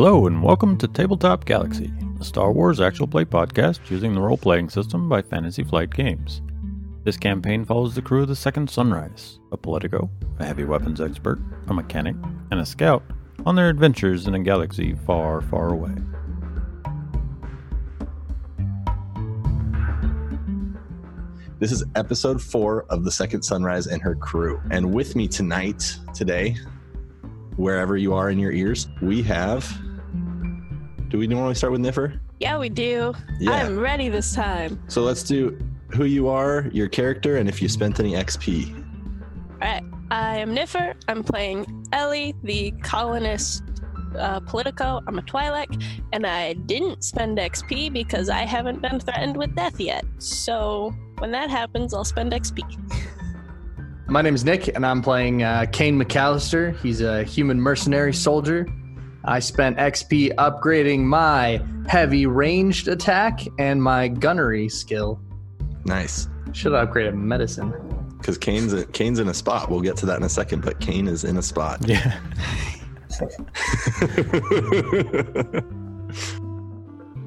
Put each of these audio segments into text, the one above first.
Hello, and welcome to Tabletop Galaxy, a Star Wars actual play podcast using the role playing system by Fantasy Flight Games. This campaign follows the crew of the Second Sunrise, a politico, a heavy weapons expert, a mechanic, and a scout on their adventures in a galaxy far, far away. This is episode four of The Second Sunrise and her crew. And with me tonight, today, wherever you are in your ears, we have. Do we normally start with Niffer? Yeah, we do. Yeah. I'm ready this time. So let's do who you are, your character, and if you spent any XP. All right. I am Niffer. I'm playing Ellie, the colonist uh, Politico. I'm a Twi'lek, and I didn't spend XP because I haven't been threatened with death yet. So when that happens, I'll spend XP. My name is Nick, and I'm playing uh, Kane McAllister. He's a human mercenary soldier. I spent XP upgrading my heavy ranged attack and my gunnery skill. Nice. Should have upgraded medicine. Because Kane's, a, Kane's in a spot. We'll get to that in a second, but Kane is in a spot. Yeah.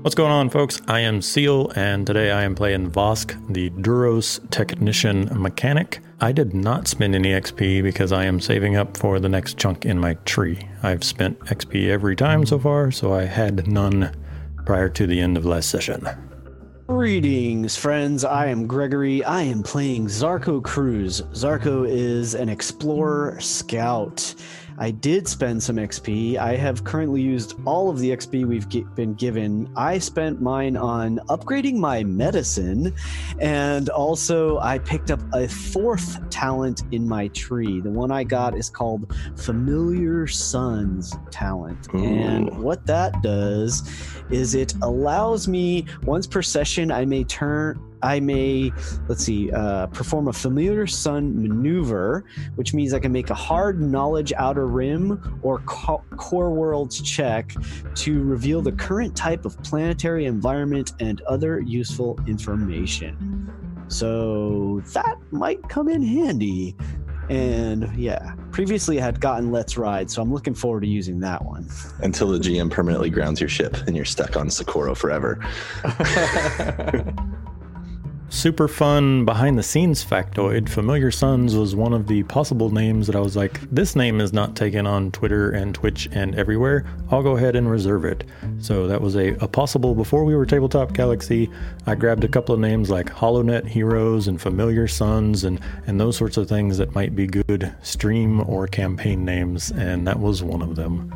What's going on, folks? I am Seal, and today I am playing Vosk, the Duros Technician Mechanic. I did not spend any XP because I am saving up for the next chunk in my tree. I've spent XP every time so far, so I had none prior to the end of last session. Greetings, friends. I am Gregory. I am playing Zarko Cruz. Zarko is an explorer scout. I did spend some XP. I have currently used all of the XP we've gi- been given. I spent mine on upgrading my medicine, and also I picked up a fourth talent in my tree. The one I got is called Familiar Suns talent. And what that does is it allows me once per session I may turn I may let's see uh, perform a familiar sun maneuver, which means I can make a hard knowledge outer rim or co- core worlds check to reveal the current type of planetary environment and other useful information. So that might come in handy. And yeah, previously I had gotten Let's Ride, so I'm looking forward to using that one. Until the GM permanently grounds your ship and you're stuck on Socorro forever. Super fun behind the scenes factoid. Familiar Suns was one of the possible names that I was like, this name is not taken on Twitter and Twitch and everywhere. I'll go ahead and reserve it. So that was a, a possible before we were Tabletop Galaxy. I grabbed a couple of names like HoloNet Heroes and Familiar Suns and, and those sorts of things that might be good stream or campaign names, and that was one of them.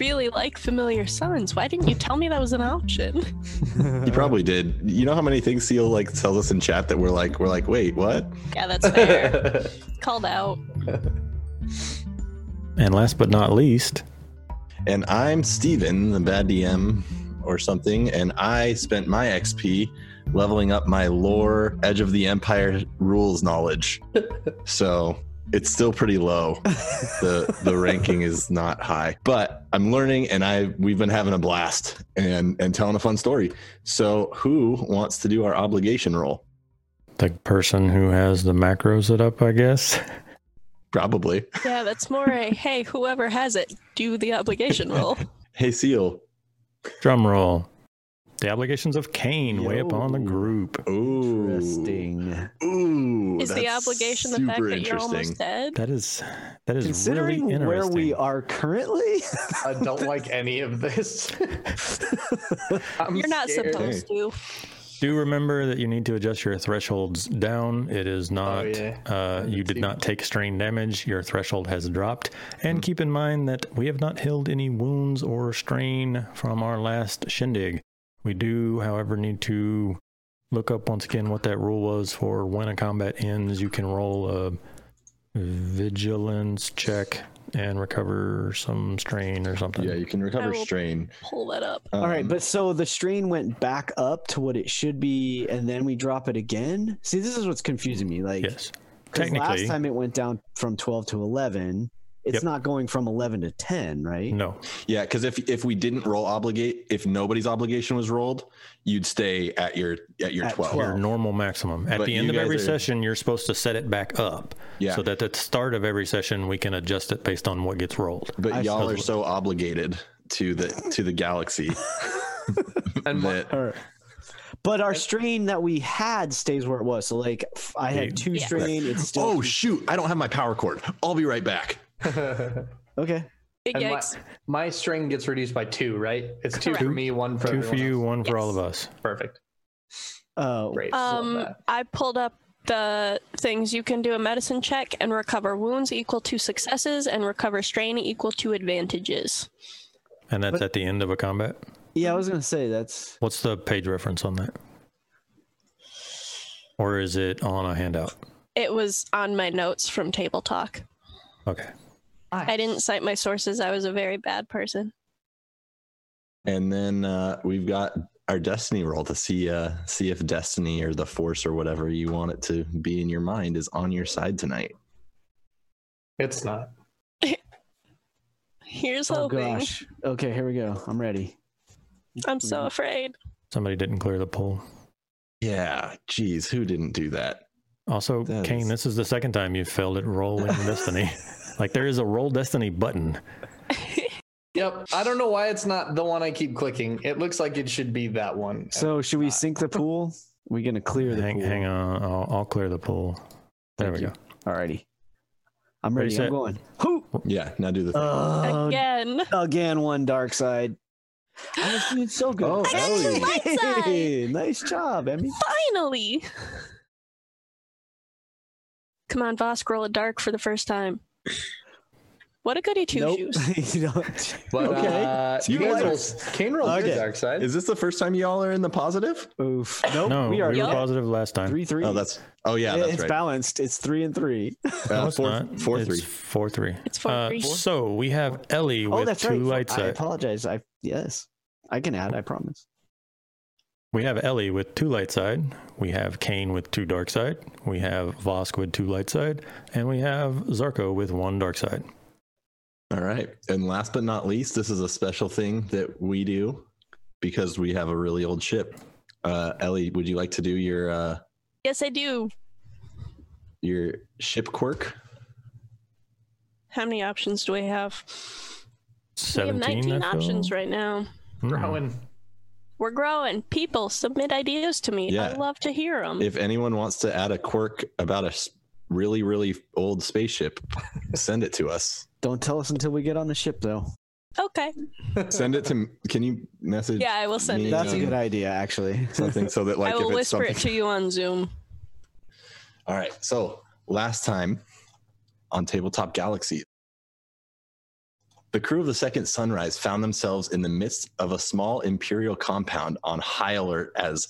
I really like Familiar Suns. Why didn't you tell me that was an option? You probably did. You know how many things Seal like tells us in chat that we're like, we're like, wait, what? Yeah, that's fair. Called out. And last but not least, And I'm Steven, the bad DM or something, and I spent my XP leveling up my lore Edge of the Empire rules knowledge. so it's still pretty low. The the ranking is not high. But I'm learning and I we've been having a blast and and telling a fun story. So who wants to do our obligation roll? the person who has the macros set up, I guess. Probably. Yeah, that's more a hey, whoever has it, do the obligation roll. Hey Seal. Drum roll. The obligations of Kane way up on the group. Ooh. Interesting. Ooh. Is the that's obligation the fact super that you're interesting. almost dead? That is that is Considering really where we are currently, I don't like any of this. I'm You're not scared. supposed to. Do remember that you need to adjust your thresholds down. It is not. yeah. Uh, you did not take strain damage. Your threshold has dropped. And keep in mind that we have not healed any wounds or strain from our last shindig. We do, however, need to look up once again what that rule was for when a combat ends. You can roll a vigilance check and recover some strain or something. Yeah, you can recover I will- strain. Pull that up. all right. Um, But so the strain went back up to what it should be, and then we drop it again. See, this is what's confusing me. Like, Yes. 'cause Technically, last time it went down from twelve to eleven. It's Yep. not going from eleven to ten, right? no. Yeah, because if if we didn't roll obligate, if nobody's obligation was rolled, you'd stay at your at your At twelve. 12. your normal maximum. At But the end of every are- session, you're supposed to set it back up. Yeah. So that at the start of every session, we can adjust it based on what gets rolled. But I y'all are suppose- so obligated to the to the galaxy. And my- that, All right. But our strain that we had stays where it was. So like I had two Yeah. strain. It's still oh shoot! I don't have my power cord. I'll be right back. okay. Big and my, yikes. my string gets reduced by two, right? It's two for me, one for Two for you, else. one for all of us. Perfect. Uh, Great. Um. I pulled up the things you can do a medicine check and recover wounds equal to successes and recover strain equal to advantages. And that's But- at the end of a combat. yeah, I was gonna say that's What's the page reference on that? Or is it on a handout? It was on my notes from Table Talk. Okay. I didn't cite my sources. I was a very bad person. And then uh, we've got our destiny roll to see uh, see if destiny or the force or whatever you want it to be in your mind is on your side tonight. It's not. Here's oh hoping. gosh. Okay, here we go. I'm ready. I'm so afraid. Somebody didn't clear the poll. Yeah, geez, who didn't do that? Also, That Kane, is- this is the second time you've failed at rolling Destiny. Like there is a roll Destiny button. Yep. I don't know why it's not the one I keep clicking. It looks like it should be that one. So should we sink the pool? We're gonna clear the Hang, pool. hang on, I'll, I'll clear the pool. There Thank we you. go. Alrighty. I'm Ready, ready. I'm going. Whoo! Yeah, now do the thing. Uh, Again. again, one dark side. I was doing so good. Oh, I got two side. Hey, nice job, Emmy. Finally. Come on, Vosk, roll a dark for the first time. What a goody two shoes. you don't. But Okay. uh, You you guys guys are- roll, Kane rolled Okay. dark side. Is this the first time y'all are in the positive? Oof. Nope. No, we are we were Yup. positive last time. three three. Oh, that's oh yeah, Yeah, that's it's right. balanced. It's three and three. Uh, No, it's four, not. four it's three. Four three. It's four Uh, three. so we have Ellie oh, with that's two right. light I apologize. I yes, I can add. I promise. We have Ellie with two light side. We have Kane with two dark side. We have Vosk with two light side, and we have Zarko with one dark side. All right. And last but not least, this is a special thing that we do because we have a really old ship. Uh, Ellie, would you like to do your uh, yes, I do. your ship quirk? How many options do I have? We have 19 I options right now. Hmm. Growing. We're growing. People submit ideas to me. I love to hear them. If anyone wants to add a quirk about a really, really old spaceship, send it to us. Don't tell us until we get on the ship, though. okay. Send it to. Can you message? Yeah, I will send me, it. That's a good idea, actually. Something so that like I will if it's whisper something. it to you on Zoom. All right. So last time on Tabletop Galaxy, the crew of the second Sunrise found themselves in the midst of a small Imperial compound on high alert as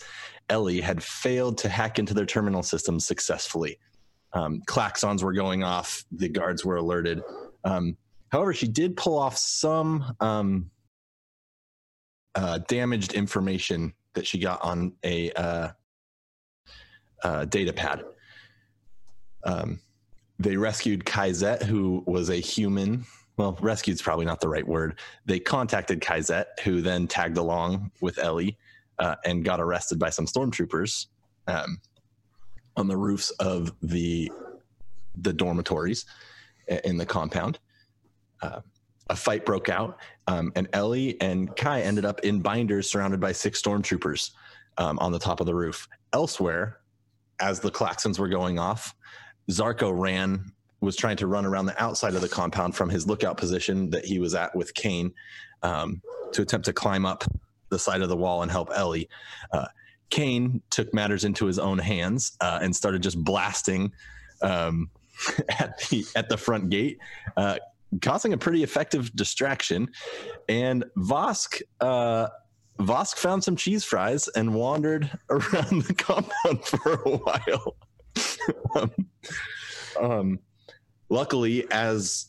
Ellie had failed to hack into their terminal systems successfully. Um, klaxons were going off, the guards were alerted. Um, however, she did pull off some um, uh, damaged information that she got on a uh, uh, data pad. Um, they rescued Kaizet, who was a human. Well, rescued is probably not the right word. They contacted Kaizet, who then tagged along with Ellie uh, and got arrested by some stormtroopers um, on the roofs of the the dormitories in the compound. Uh, a fight broke out, um, and Ellie and Kai ended up in binders surrounded by six stormtroopers um, on the top of the roof. Elsewhere, as the klaxons were going off, Zarko ran, was trying to run around the outside of the compound from his lookout position that he was at with Kane um, to attempt to climb up the side of the wall and help Ellie. Uh, Kane took matters into his own hands uh, and started just blasting um, at the at the front gate, uh, causing a pretty effective distraction. And Vosk uh, Vosk found some cheese fries and wandered around the compound for a while. um, um, luckily, as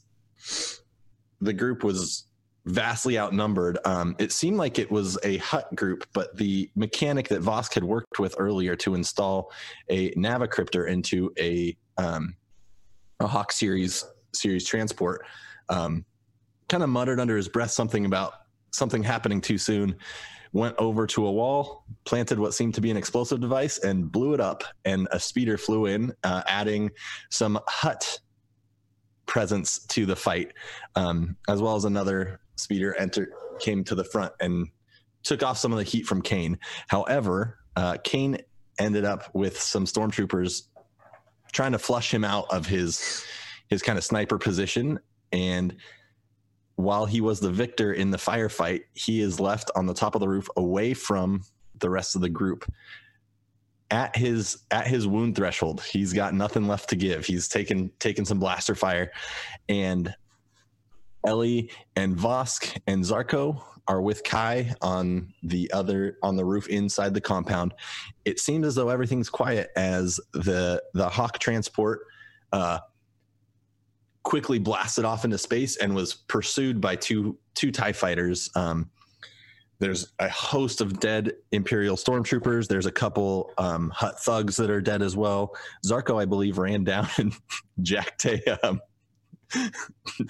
the group was vastly outnumbered, um, it seemed like it was a Hutt group, but the mechanic that Vosk had worked with earlier to install a Navicryptor into a um, a Hawk series series transport um, kind of muttered under his breath something about something happening too soon went over to a wall, planted what seemed to be an explosive device, and blew it up. And a speeder flew in, uh, adding some Hutt presence to the fight, um, as well as another speeder entered came to the front and took off some of the heat from Kane. However, uh, Kane ended up with some stormtroopers trying to flush him out of his his kind of sniper position and while he was the victor in the firefight, he is left on the top of the roof away from the rest of the group. At his at his wound threshold, he's got nothing left to give. He's taken taken some blaster fire, and Ellie and Vosk and Zarko are with Kai on the other on the roof inside the compound. It seems as though everything's quiet as the the Hawk transport uh, quickly blasted off into space and was pursued by two two Tie fighters. Um, there's a host of dead Imperial stormtroopers. There's a couple um, Hutt thugs that are dead as well. Zarko, I believe, ran down and jacked a um,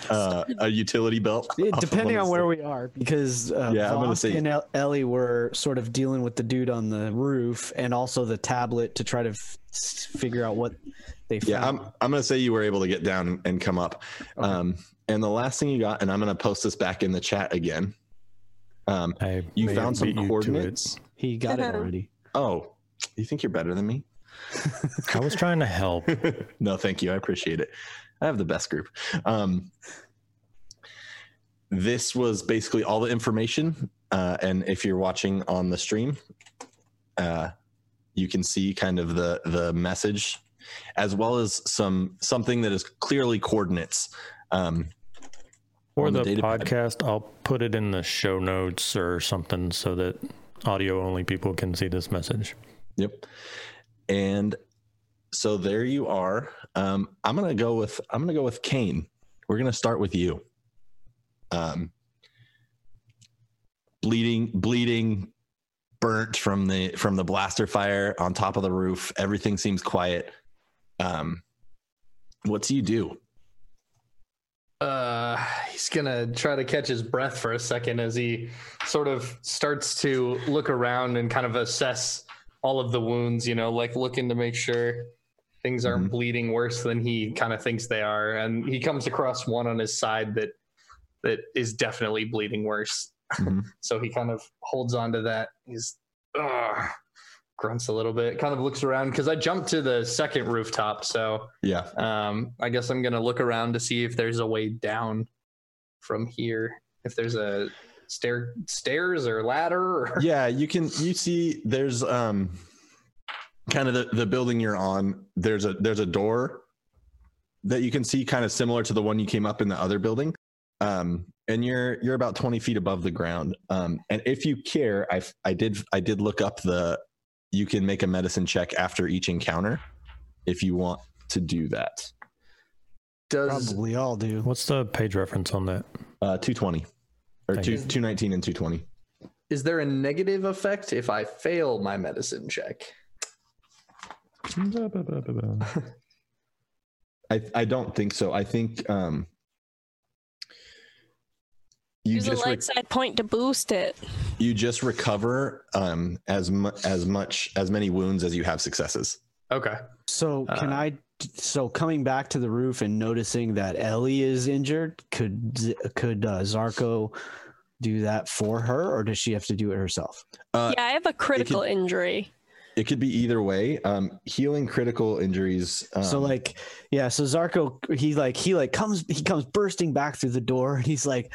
uh, a utility belt. Of depending on where we are, because uh, Yeah, I'm gonna Vosk say- and El- Ellie were sort of dealing with the dude on the roof, and also the tablet to try to f- figure out what they found. Yeah, I'm I'm gonna say you were able to get down and come up. Um, and the last thing you got, and I'm gonna post this back in the chat again. Um, I you found some coordinates. he got it already. Oh, you think you're better than me? I was trying to help. no, thank you. I appreciate it. I have the best group. Um, this was basically all the information. Uh, and if you're watching on the stream, uh, you can see kind of the the message, as well as some something that is clearly coordinates. Um, For on the, the podcast, I'll put it in the show notes or something so that audio only people can see this message. Yep. And so there you are. Um, I'm gonna go with I'm gonna go with Kane. We're gonna start with you. Um, bleeding, bleeding, burnt from the from the blaster fire on top of the roof. Everything seems quiet. Um, what do you do? Uh, he's gonna try to catch his breath for a second as he sort of starts to look around and kind of assess all of the wounds. You know, like looking to make sure things aren't Mhm. bleeding worse than he kind of thinks they are. And he comes across one on his side that that is definitely bleeding worse. Mhm. so he kind of holds on to that. He's ugh, grunts a little bit, kind of looks around because I jumped to the second rooftop. So Yeah. um, I guess I'm gonna look around to see if there's a way down from here. If there's a stair, stairs or ladder. Or... yeah you can you see there's um kind of the, the building you're on there's a there's a door that you can see kind of similar to the one you came up in the other building um and you're you're about 20 feet above the ground um and if you care i i did i did look up the you can make a medicine check after each encounter if you want to do that Does Probably all do. What's the page reference on that? uh 220 or Thank two, you. 219 and 220 is there a negative effect if I fail my medicine check? I I don't think so. I think um you Use a just re- light side point to boost it. you just recover um as mu- as much as many wounds as you have successes. Okay. So can Uh, I? So coming back to the roof and noticing that Ellie is injured, could could uh, Zarko do that for her, or does she have to do it herself? Uh, yeah, I have a critical injury. It could be either way. Um, healing critical injuries. Um, so like, yeah. So Zarko, he like he like comes he comes bursting back through the door, and he's like,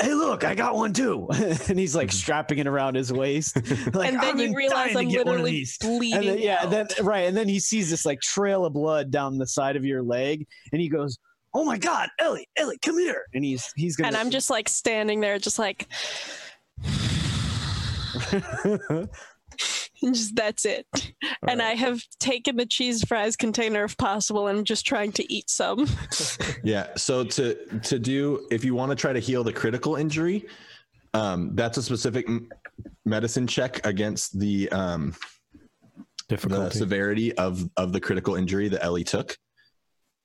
"Hey, look, I got one too!" and he's like mm-hmm. strapping it around his waist. Like, and "I've then you realize dying to I'm get one of literally these." bleeding. and then yeah, out. then right, and then he sees this like trail of blood down the side of your leg, and he goes, "Oh my God, Ellie, Ellie, come here!" And he's he's gonna and I'm just like standing there, just like, and just that's it. and I have taken the cheese fries container if possible, and I'm just trying to eat some. yeah. So to to do if you want to try to heal the critical injury, um, that's a specific m- medicine check against the um, the Difficulty. severity of of the critical injury that Ellie took.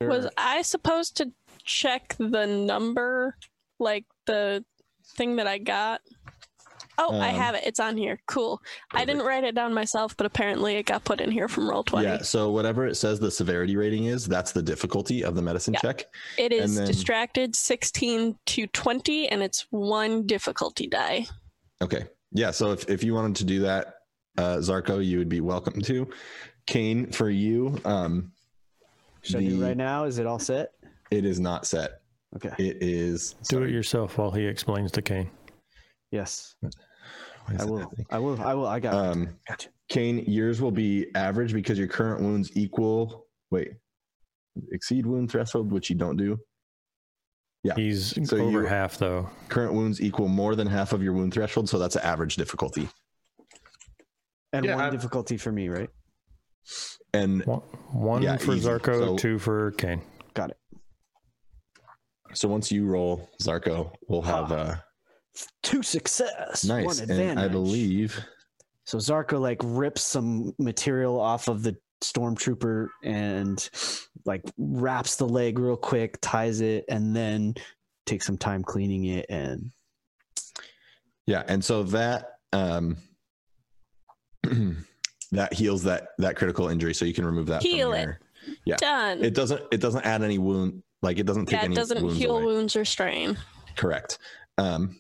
Was I supposed to check the number, like the thing that I got? Oh, I Um, have it. It's on here. Cool. I didn't write it down myself, but apparently it got put in here from roll twenty. Yeah. So whatever it says the severity rating is, that's the difficulty of the medicine Yeah. check. It is then- distracted sixteen to twenty, and it's one difficulty die. Okay. Yeah. So if, if you wanted to do that, uh, Zarko, you would be welcome to. Kane, for you, um, Should I do right now? Is it all set? it is not set. Okay. It is. Do it yourself while he explains to Kane. Yes. Why is I will. I will. I will. I got it. Um, Gotcha. Kane, yours will be average because your current wounds equal. Wait, exceed wound threshold, which you don't do. Yeah. He's So over you- half though. Current wounds equal more than half of your wound threshold, so that's an average difficulty. And Yeah, one I- difficulty for me, right? And One, one Yeah, for easy. Zarko, So- two for Kane. Got it. so once you roll, Zarko, we'll have uh, Two success. nice. One And advantage. I believe So Zarko like rips some material off of the stormtrooper and like wraps the leg real quick, ties it, and then takes some time cleaning it. And Yeah, and so that um that heals that that critical injury, so you can remove that. from Heal it. your- Yeah. Done. It doesn't. It doesn't add any wound. Like it doesn't take yeah, any it doesn't wounds heal away. wounds or strain. Correct. Um,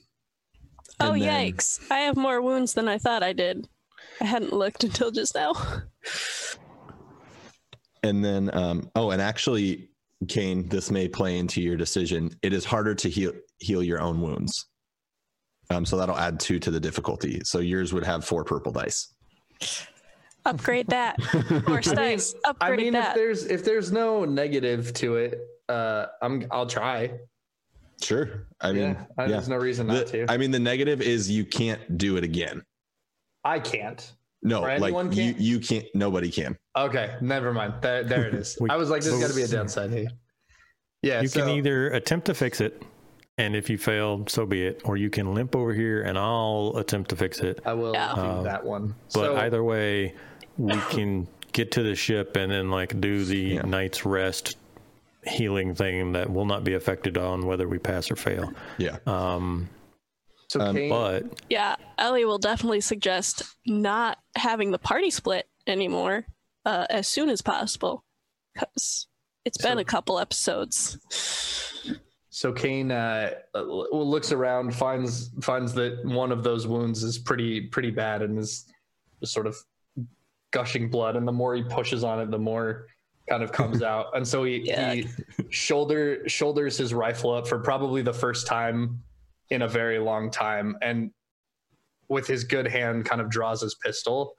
Oh then- yikes! I have more wounds than I thought I did. I hadn't looked until just now. And then, um, oh, and actually, Kane, this may play into your decision. It is harder to heal heal your own wounds. Um, so that'll add two to the difficulty. So yours would have four purple dice. Upgrade that. Or dice. Upgrade I mean, that. if there's if there's no negative to it, uh, I'm I'll try. Sure. I mean, yeah, yeah. there's no reason not The- to. I mean, the negative is you can't do it again. I can't. No, Or like anyone you, can't? you can't. Nobody can. Okay, never mind. There, there it is. We- I was like, there's got to be a downside here. Yeah, you so, can either attempt to fix it, and if you fail, so be it, or you can limp over here and I'll attempt to fix it. I will Yeah. do Um, that one. But so, either way, we can get to the ship and then like do the Yeah. night's rest healing thing that will not be affected on whether we pass or fail. Yeah. Um, so um, Kane, but yeah, Ellie will definitely suggest not having the party split anymore uh, as soon as possible because it's been So- a couple episodes. so Kane uh, looks around, finds finds that one of those wounds is pretty pretty bad and is just sort of gushing blood. And the more he pushes on it, the more kind of comes out. And so he, he shoulder shoulders his rifle up for probably the first time in a very long time, and with his good hand, kind of draws his pistol.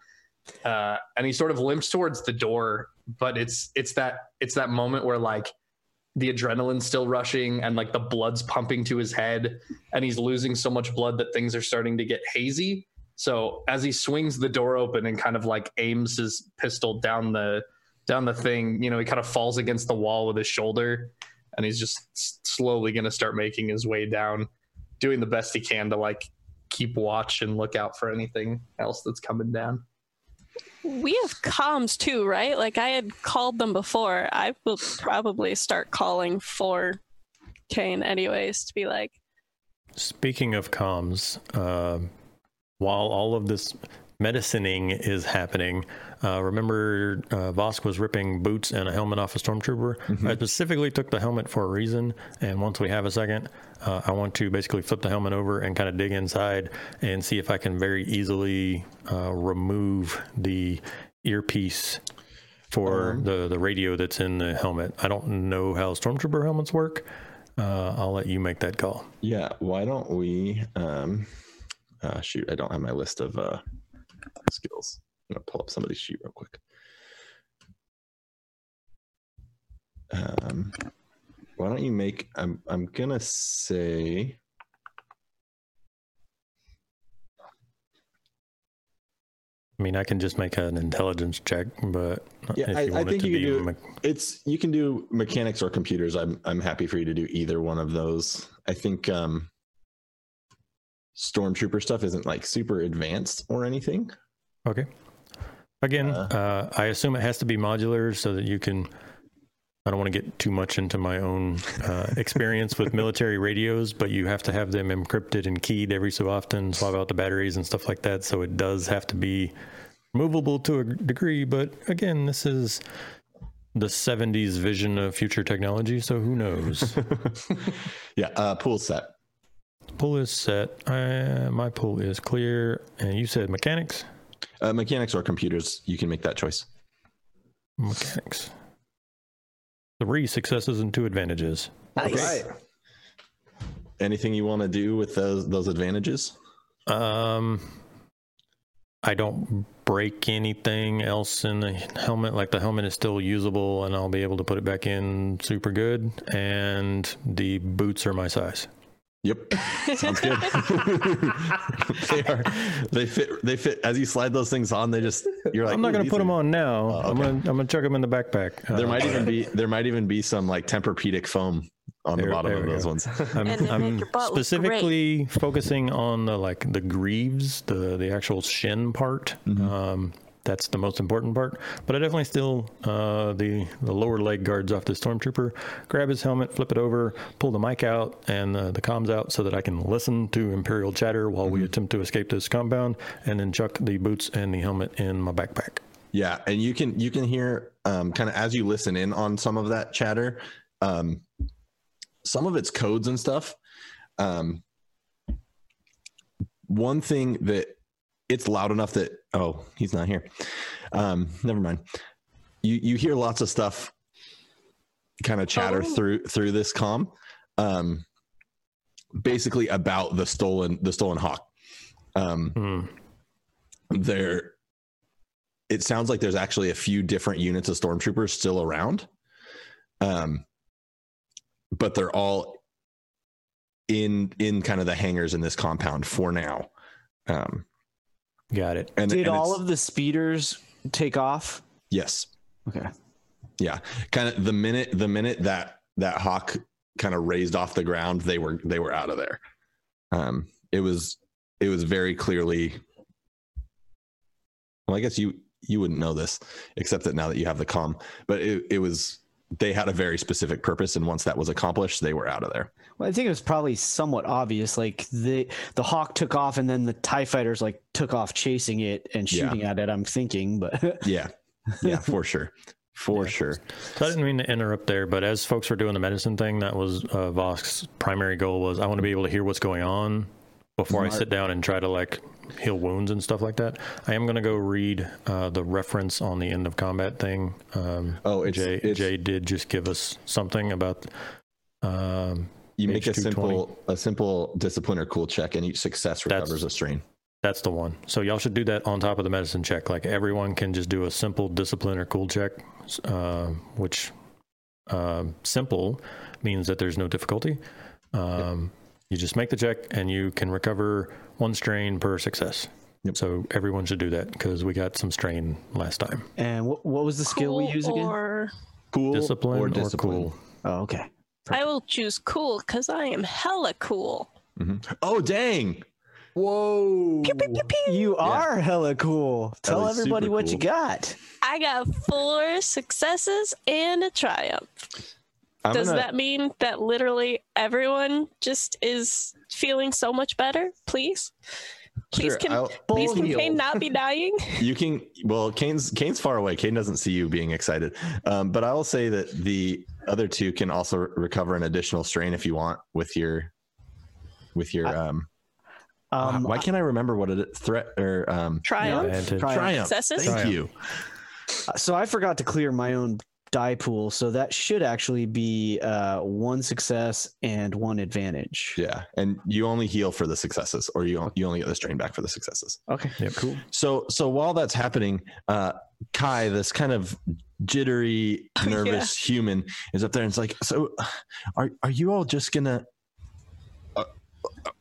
Uh, and he sort of limps towards the door, but it's it's that it's that moment where like the adrenaline's still rushing and like the blood's pumping to his head and he's losing so much blood that things are starting to get hazy. So as he swings the door open and kind of like aims his pistol down the down the thing, you know, he kind of falls against the wall with his shoulder and he's just slowly going to start making his way down, doing the best he can to like keep watch and look out for anything else that's coming down. We have comms too, right? Like I had called them before. I will probably start calling for Kane anyways to be like, Speaking of comms, uh, while all of this medicining is happening, uh, remember uh, Vosk was ripping boots and a helmet off a stormtrooper. I specifically took the helmet for a reason, and once we have a second, uh, I want to basically flip the helmet over and kind of dig inside and see if I can very easily uh, remove the earpiece for the the radio that's in the helmet. I don't know how stormtrooper helmets work. Uh, I'll let you make that call. Yeah. Why don't we? Um, uh, shoot, I don't have my list of uh, skills. I'm gonna pull up somebody's sheet real quick. Um, why don't you make? I'm I'm gonna say. I mean, I can just make an intelligence check, but Yeah, if I- you I want think it to you can do me- It's you can do mechanics or computers. I'm I'm happy for you to do either one of those. I think um, stormtrooper stuff isn't like super advanced or anything. Okay. Again, Uh, uh, I assume it has to be modular so that you can I don't want to get too much into my own uh, experience with military radios, but you have to have them encrypted and keyed every so often, swap out the batteries and stuff like that. So it does have to be movable to a degree. But again, this is the 70s vision of future technology. So who knows? Yeah, uh, pool set. pool is set. Uh, my pool is clear. And you said mechanics? Uh, mechanics or computers, you can make that choice. Mechanics. Three successes and two advantages. Nice. Anything you want to do with those those advantages? Um, I don't break anything else in the helmet. Like the helmet is still usable, and I'll be able to put it back in super good. And the boots are my size. Yep, sounds good. they are. They fit. They fit as you slide those things on. They just. You're like. I'm not gonna these put are- them on now. Oh, I'm gonna I'm gonna chuck them in the backpack. There Uh, might even be. There might even be some like Tempur-Pedic foam on the bottom of we those go. ones. I'm, And they I'm make your specifically focusing on the like the greaves, the the actual shin part. Mm-hmm. Um, that's the most important part. But I definitely still uh, the the lower leg guards off the stormtrooper. Grab his helmet, flip it over, pull the mic out and uh, the comms out so that I can listen to Imperial chatter while Mm-hmm. we attempt to escape this compound, and then chuck the boots and the helmet in my backpack. Yeah, and you can you can hear um, kind of as you listen in on some of that chatter, um, some of it's codes and stuff. Um, one thing that it's loud enough that oh he's not here. Um, never mind. You you hear lots of stuff kind of chatter Oh. through through this com, um, basically about the stolen the stolen hawk. Um, Hmm. there it sounds like there's actually a few different units of stormtroopers still around um but they're all in in kind of the hangars in this compound for now um Got it. and Did and all of the speeders take off? yes Okay. yeah kind of the minute the minute that that hawk kind of raised off the ground they were they were out of there um it was it was very clearly well i guess you you wouldn't know this except that now that you have the com but it, it was they had a very specific purpose and once that was accomplished they were out of there Well, I think it was probably somewhat obvious. Like the the hawk took off, and then the Tie fighters like took off chasing it and Yeah. shooting at it. I'm thinking, but yeah yeah for sure for sure So I didn't mean to interrupt there, but as folks were doing the medicine thing, that was uh, Vosk's primary goal was I want to be able to hear what's going on before I sit down and try to like heal wounds and stuff like that. I am going to go read uh, the reference on the end of combat thing. Um, oh it's, Jay, it's Jay did just give us something about. Um, you make a H220. simple a simple discipline or cool check and each success That's- recovers a strain that's the one. So y'all should do that on top of the medicine check. Like everyone can just do a simple discipline or cool check, uh, which uh, simple means that there's no difficulty. Um, You just make the check and you can recover one strain per success. Yep. So everyone should do that because we got some strain last time. and what, what was the skill we use again? Or cool Discipline or or, cool. Oh, okay. I will choose cool because I am hella cool. Mm-hmm. oh dang Whoa. Pew, pew, pew, pew. You are hella cool. Tell That was everybody super what you got. I got four successes and a triumph. I'm Does gonna- that mean that literally everyone just is feeling so much better? Please, please Sure, can I'll- please can Bull Kane not be dying? you can well kane's kane's far away kane doesn't see you being excited um, but i will say that the other two can also recover an additional strain if you want with your with your um, Um, why can't i remember what it threat or um Triumph. Advantage. Triumph. triumph Successes? thank you So I forgot to clear my own die pool, so that should actually be uh, one success and one advantage. yeah and you only heal for the successes or you, you only get the strain back for the successes Okay. Yep. Cool. so so while that's happening uh kai this kind of jittery nervous human is up there and it's like so are are you all just gonna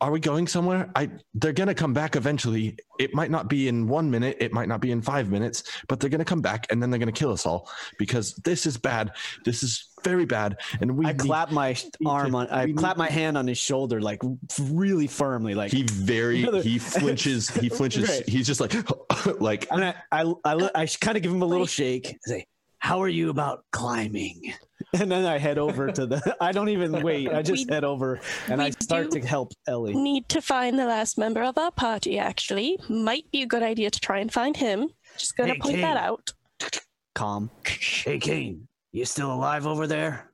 are we going somewhere i they're gonna come back eventually it might not be in one minute it might not be in five minutes but they're gonna come back and then they're gonna kill us all because this is bad this is very bad and we I clap my arm on. I clap my hand on his shoulder, like really firmly, like. he very he flinches he flinches Right. he's just like like and I, I, I, I kind of give him a little shake. Say, "How are you about climbing?" and then I head over to the. I don't even wait. I just We- head over and I start to help Ellie. Need to find the last member of our party, actually. Might be a good idea to try and find him. Just gonna Hey, point Kane. that out. Calm. Hey, Kane, you still alive over there?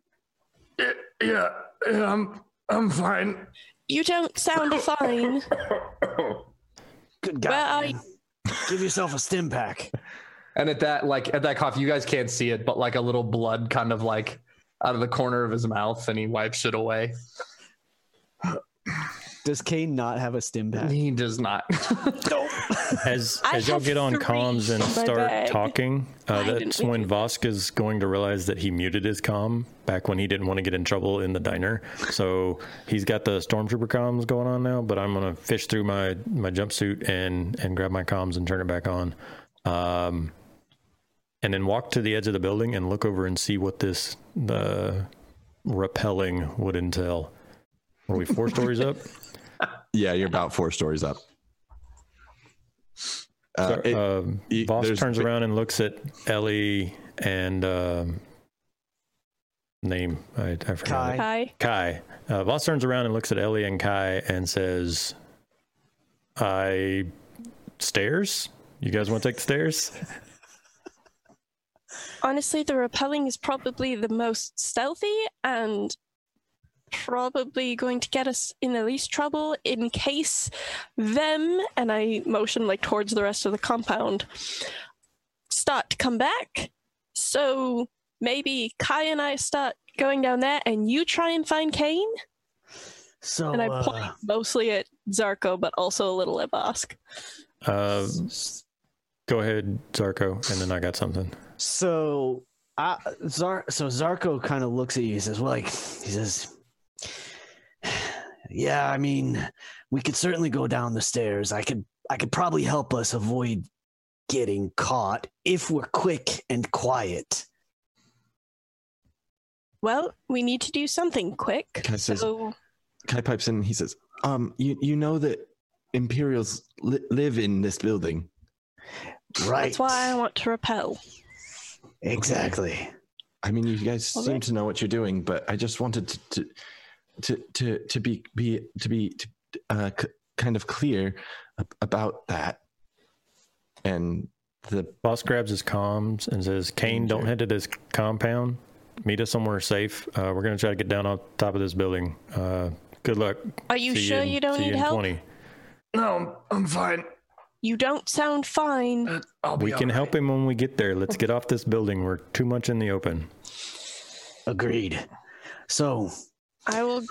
Yeah, yeah, I'm I'm fine. You don't sound fine. Good Where God. are man. Give yourself a stim pack. And at that, like at that cough, you guys can't see it, but like a little blood kind of like out of the corner of his mouth, and he wipes it away. Does Kane not have a stim pack? He does not. As I as y'all have get on three comms and in my start bag. talking, uh, I didn't that's think when of Vosk is going to realize that he muted his comm back when he didn't want to get in trouble in the diner. So he's got the stormtrooper comms going on now, but I'm gonna fish through my my jumpsuit and and grab my comms and turn it back on. Um, and then walk to the edge of the building and look over and see what this the repelling would entail. Are we four stories up? Yeah, you're about four stories up. Uh, it- um, y- Vosk there's- turns around and looks at Ellie and um, name I, I forgot. Kai. it. Hi. Kai. Uh, Vosk turns around and looks at Ellie and Kai and says, "I stairs. You guys want to take the stairs?" Honestly, the repelling is probably the most stealthy and probably going to get us in the least trouble in case them and I motion like towards the rest of the compound start to come back. So maybe Kai and I start going down there and you try and find Kane. So, And I uh, point mostly at Zarko, but also a little at Vosk. Uh, go ahead, Zarko, and then I got something. So, I, Zar, so Zarko kind of looks at you. He says, "Well, like, he says, yeah, I mean, we could certainly go down the stairs. I could, I could probably help us avoid getting caught if we're quick and quiet." Well, we need to do something quick. Kai says, So Kai pipes in. He says, "Um, you you know that Imperials li- live in this building. Right. that's why I want to repel. Exactly. I mean, you guys Okay. seem to know what you're doing, but I just wanted to to to to, to be be to be to, uh, c- kind of clear about that." And the Vosk grabs his comms and says, Kane, don't head to this compound. Meet us somewhere safe. Uh, we're going to try to get down on top of this building. Uh, good luck. Are you See sure in- you don't need in help? 20. no, I'm fine. You don't sound fine. Uh, I'll be We can all help him when we get there. Let's get off this building. We're too much in the open. Agreed. So, I will.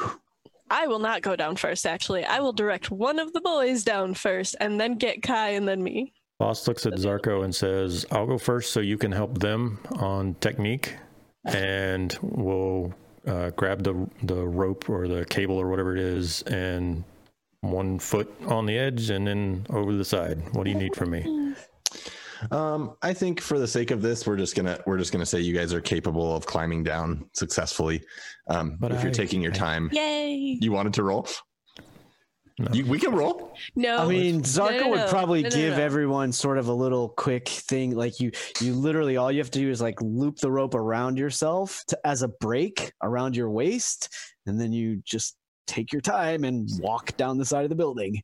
I will not go down first. Actually, I will direct one of the boys down first, and then get Kai, and then me. Vosk looks at Zarko and says, I'll go first so you can help them on technique. And we'll uh, grab the, the rope or the cable or whatever it is and one foot on the edge and then over the side. What do you need from me? Um, I think for the sake of this, we're just gonna we're just gonna say you guys are capable of climbing down successfully. Um, But if you're taking your I- time, Yay! you wanted to roll. No. You, we can roll. No, I mean, Zarko no, would no. probably No, no, give no. everyone sort of a little quick thing. Like you, you literally all you have to do is like loop the rope around yourself to, as a break around your waist, and then you just take your time and walk down the side of the building.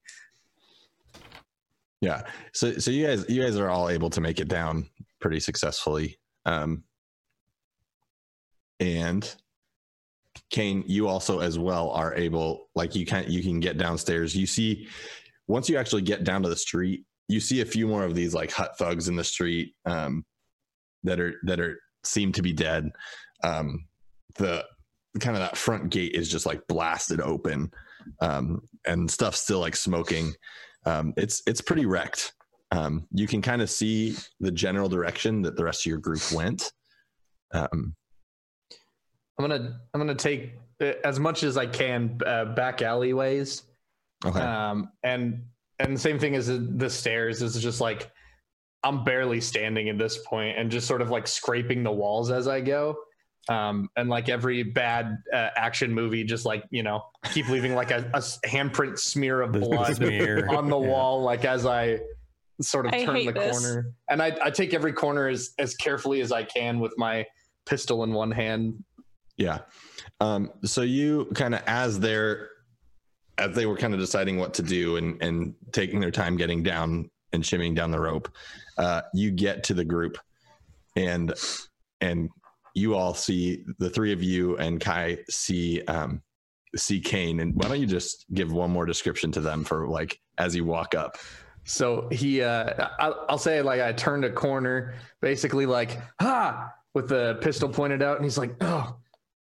Yeah. So so you guys you guys are all able to make it down pretty successfully. Um and Kane, you also as well are able like you can you can get downstairs. You see once you actually get down to the street, you see a few more of these like Hutt thugs in the street um that are that are seem to be dead. Um the kind of that front gate is just like blasted open um and stuff still like smoking um, it's it's pretty wrecked. Um, you can kind of see the general direction that the rest of your group went. Um, I'm gonna I'm gonna take uh, as much as I can uh, back alleyways, okay, um, and and the same thing as the- the stairs is just like I'm barely standing at this point and just sort of like scraping the walls as I go. Um, and like every bad uh, action movie, just like you know, keep leaving like a handprint smear of The- the blood smear. on the Yeah. wall, like as I sort of I turn the this. corner. And I, I take every corner as as carefully as I can with my pistol in one hand, Yeah. Um, so you kind of as they're as they were kind of deciding what to do and and taking their time getting down and shimmying down the rope, uh, you get to the group and and you all see the three of you and Kai see um see Kane. And why don't you just give one more description to them for like as you walk up? So he, uh, I'll, I'll say like I turned a corner, basically like ha, with the pistol pointed out, and he's like, "Oh,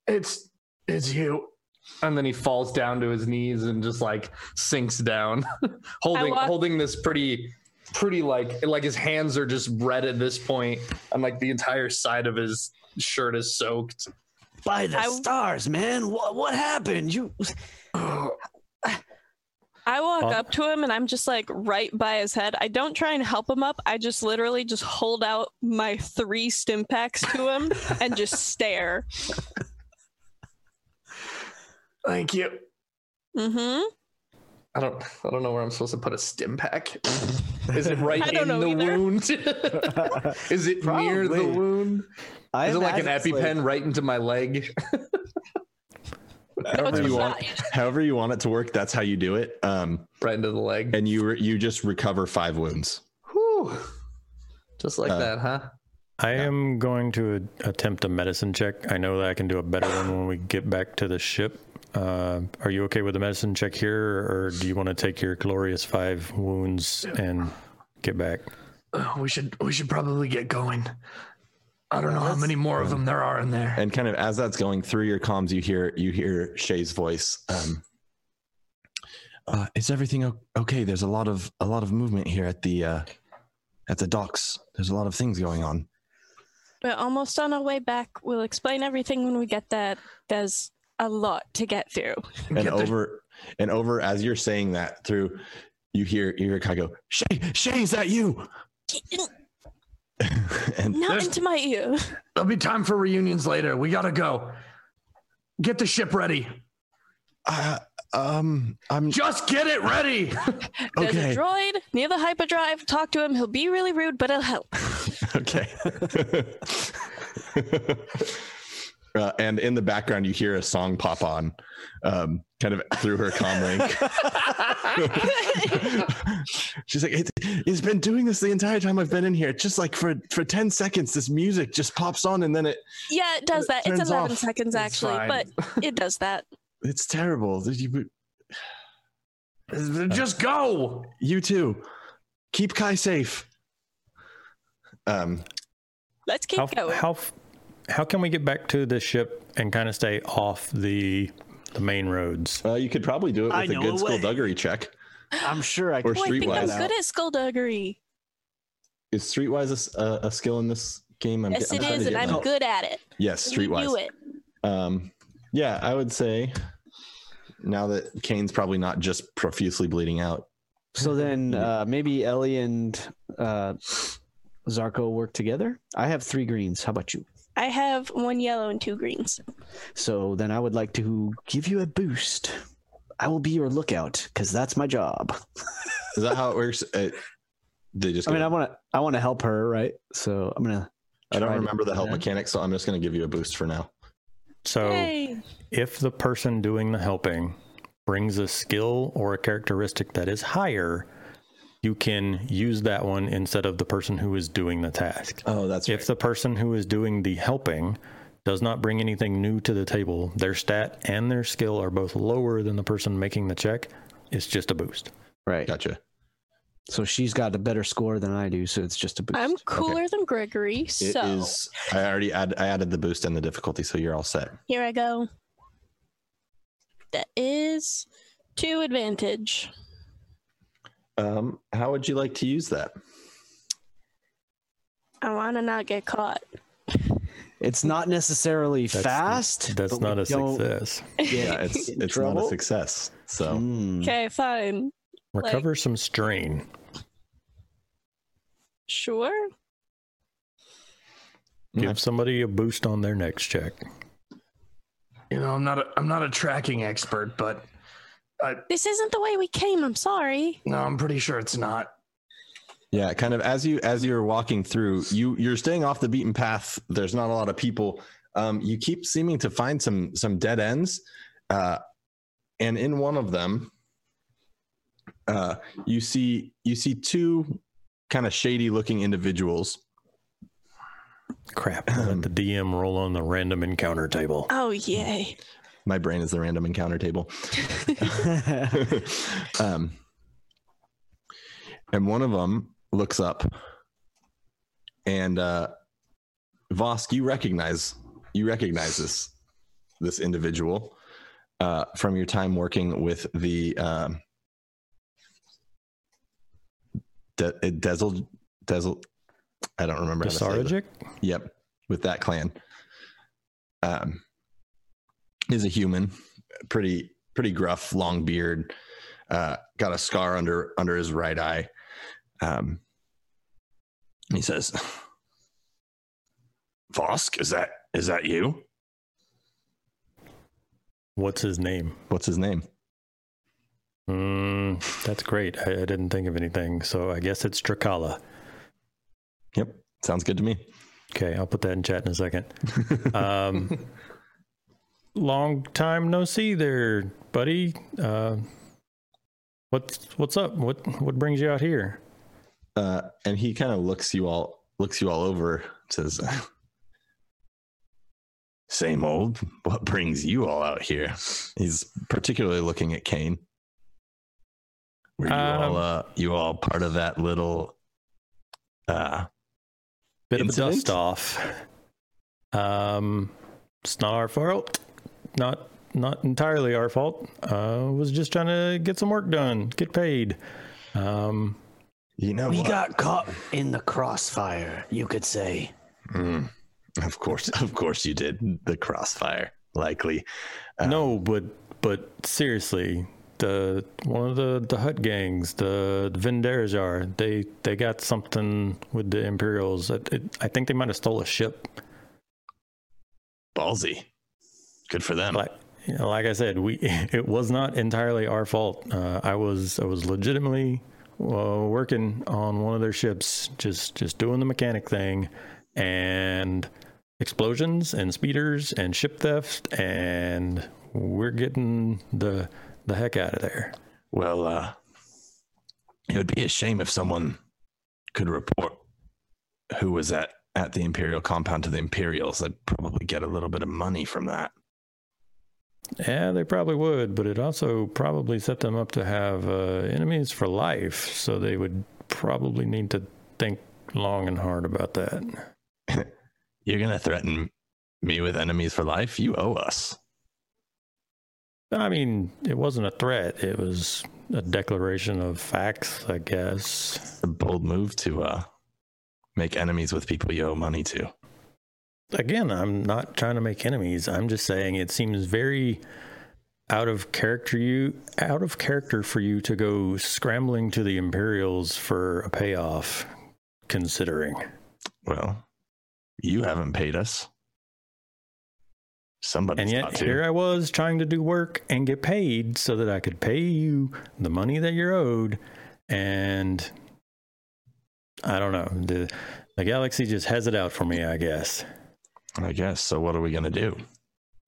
it's it's you," and then he falls down to his knees and just like sinks down, holding walk- holding this pretty pretty like like his hands are just red at this point, and like the entire side of his shirt is soaked. By the I- stars, man! What what happened? You I walk Uh, up to him and I'm just like right by his head. I don't try and help him up. I just literally just hold out my three stim packs to him and just stare. Thank you. Mm-hmm. I don't I don't know where I'm supposed to put a stim pack. Is it right in the either. wound? Is it near the wound? I Is it like an imagine it's EpiPen right into my leg? However you want, however you want it to work, that's how you do it. Um, right into the leg. and you re- you just recover five wounds. Whew. Just like Uh, that, huh? I am going to a- attempt a medicine check. I know that I can do a better one when we get back to the ship. Uh, are you okay with the medicine check here, or do you want to take your glorious five wounds and get back? Uh, we should we should probably get going. I don't know how many more of them there are in there. And kind of as that's going through your comms, you hear you hear Shay's voice. Um, uh, is everything okay? There's a lot of a lot of movement here at the uh, at the docks. There's a lot of things going on. We're almost on our way back. We'll explain everything when we get there. There's a lot to get through. And Get the- over and over as you're saying that through, you hear you hear Kai go, Shay, Shay, is that you? and Not into my ear. There'll be time for reunions later. We gotta go. Get the ship ready. uh, um, I'm Just get it ready. There's okay. a droid near the hyperdrive. Talk to him. He'll be really rude, but it'll help. okay. Uh, and in the background, you hear a song pop on, um, kind of through her comm link. She's like, it, "It's been doing this the entire time I've been in here. Just like for for ten seconds, this music just pops on, and then it yeah, it does that. It's 11 off. seconds actually, but it does that. it's terrible. You, Just go. you too. Keep Kai safe. Um, Let's keep How going. how f- how can we get back to the ship and kind of stay off the the main roads? uh, you could probably do it with a good a way. skullduggery check. I'm sure I Or could oh, I think I'm good at skullduggery. Is streetwise a skill in this game? I'm, Yes, I'm it trying is, to and I'm now. good at it. Yes, streetwise. do it. Um, yeah, I would say now that Kane's probably not just profusely bleeding out. So then uh, maybe Ellie and uh, Zarko work together. I have three greens. How about you? I have one yellow and two greens. So then I would like to give you a boost. I will be your lookout because that's my job. Is that how it works? Uh, they just. I mean, go- I want to. I want to help her, right? So I'm gonna. I don't remember the help that. mechanic, so I'm just going to give you a boost for now. So Yay. if the person doing the helping brings a skill or a characteristic that is higher, you can use that one instead of the person who is doing the task. Oh, that's If the person who is doing the helping does not bring anything new to the table, their stat and their skill are both lower than the person making the check, it's just a boost. Right. Gotcha. So she's got a better score than I do, so it's just a boost. I'm cooler than Gregory, so is- I already add, I added the boost and the difficulty, so you're all set. here I go. That is two advantage. Um, how would you like to use that? I want to not get caught. It's not necessarily That's- fast. That's not a success. Yeah, it's it's not a success. So Hmm. Okay, fine. Like- Recover some strain. Sure. Give somebody a boost on their next check. You know, I'm not a, I'm not a tracking expert, but This isn't the way we came. I'm sorry. no, I'm pretty sure it's not. Yeah, kind of as you as you're walking through, you you're staying off the beaten path. There's not a lot of people. Um, you keep seeming to find some some dead ends, uh, and in one of them, uh, you see you see two kind of shady looking individuals. Crap. Let the DM roll on the random encounter table. Oh yay! My brain is the random encounter table. um, and one of them looks up, and uh, Vosk, you recognize you recognize this this individual uh, from your time working with the um, De- Dezel Dezel. I don't remember. how to say Yep, with that clan. Um, is a human, pretty pretty gruff, long beard, uh, got a scar under under his right eye. Um, he says, "Vosk, is that is that you? What's his name? What's his name?" Mm, that's great. I, I didn't think of anything. So I guess it's Drakala. Yep, sounds good to me. Okay, I'll put that in chat in a second. Um, long time no see there, buddy. Uh, what's what's up? What what brings you out here? uh, and he kind of looks you all looks you all over says same old what brings you all out here he's particularly looking at kane were you all Um, uh, you all part of that little uh Bit of a dust off. Um, it's not. Not not entirely our fault. Uh, was just trying to get some work done, get paid. Um, you know we what? got caught in the crossfire, you could say. Mm, of course of course you did the crossfire likely Uh, no, but but seriously, the one of the the Hutt gangs, the, the Venderajar, they they got something with the Imperials. It, it, I think they might have stole a ship. ballsy good for them like you know, like I said, we it was not entirely our fault. Uh, I was I was legitimately uh, working on one of their ships, just just doing the mechanic thing, and explosions and speeders and ship theft, and we're getting the the heck out of there. Well, uh, it would be a shame if someone could report who was at, at the Imperial compound to the Imperials. I'd probably get a little bit of money from that. Yeah, they probably would, but it also probably set them up to have uh, enemies for life. So they would probably need to think long and hard about that. You're going to threaten me with enemies for life? You owe us. I mean, it wasn't a threat. It was a declaration of facts, I guess. It's a bold move to uh, make enemies with people you owe money to. Again, I'm not trying to make enemies. I'm just saying it seems very out of character you out of character for you to go scrambling to the Imperials for a payoff considering. Well, you haven't paid us. Somebody's And yet here I was trying to do work and get paid so that I could pay you the money that you're owed and I don't know. The the galaxy just has it out for me, I guess. I guess. So what are we going to do?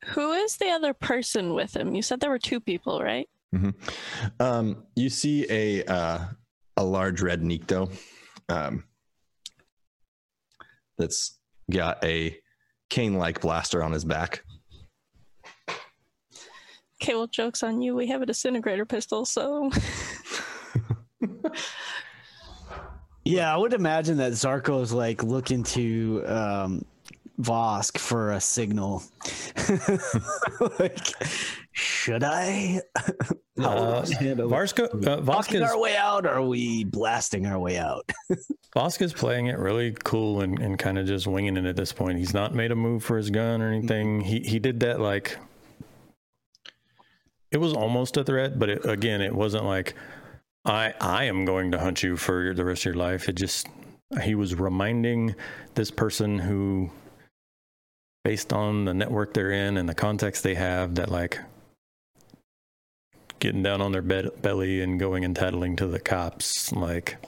Who is the other person with him? You said there were two people, right? hmm Um, you see a uh, a large red Nikto um, that's got a cane-like blaster on his back. Okay, well, joke's on you. We have a disintegrator pistol, so Yeah, I would imagine that Zarko's like looking to um, Vosk for a signal. like, should I? How Uh, will I handle it? Varsco, uh, Voska's, our way out, or are we blasting our way out? Vosk is playing it really cool and, and kind of just winging it at this point. He's not made a move for his gun or anything. He he did that like it was almost a threat, but it, again, it wasn't like I I am going to hunt you for the rest of your life. It just he was reminding this person who based on the network they're in and the context they have that like getting down on their bed, belly and going and tattling to the cops like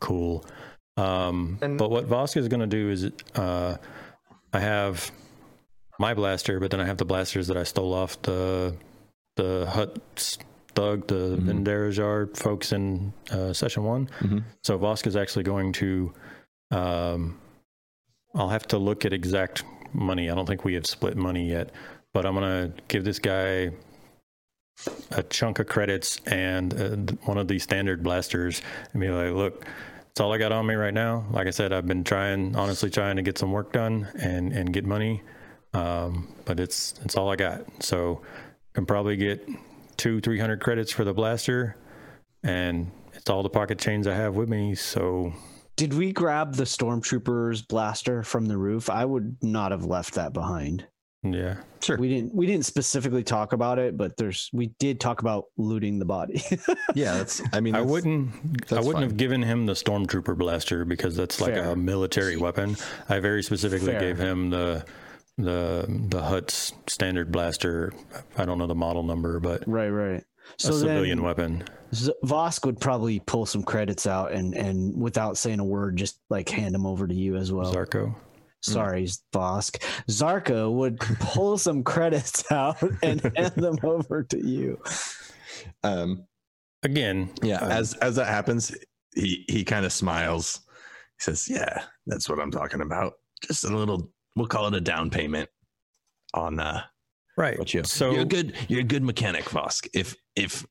cool um And- but what Voska is going to do is uh I have my blaster, but then I have the blasters that I stole off the the Hutt thug, the Mhm. Venderajar folks in uh, session one. Mhm. So Vosk is actually going to. Um, I'll have to look at exact money. I don't think we have split money yet, but I'm gonna give this guy a chunk of credits and uh, one of these standard blasters and be like, look, it's all I got on me right now. Like I said, I've been trying, honestly, trying to get some work done and and get money, um, but it's it's all I got. So I can probably get two, three hundred credits for the blaster, and it's all the pocket chains I have with me. So Did we grab the stormtrooper's blaster from the roof? I would not have left that behind. yeah, Sure. We didn't. We didn't specifically talk about it, but there's. We did talk about looting the body. Yeah, that's. I mean, I wouldn't. I wouldn't fine. have given him the stormtrooper blaster because that's like Fair. a military weapon. I very specifically Fair. gave him the the the Hutt's standard blaster. I don't know the model number, but right. Right. A civilian then weapon. Z- Vosk would probably pull some credits out and and without saying a word, just like hand them over to you as well. Zarko. Sorry, Vosk. Zarko would pull some credits out and hand them over to you. Um, Again, yeah. Um, as as that happens, he he kind of smiles. He says, "Yeah, that's what I'm talking about. Just a little. We'll call it a down payment on uh right. you. So you're a good. You're a good mechanic, Vosk. If if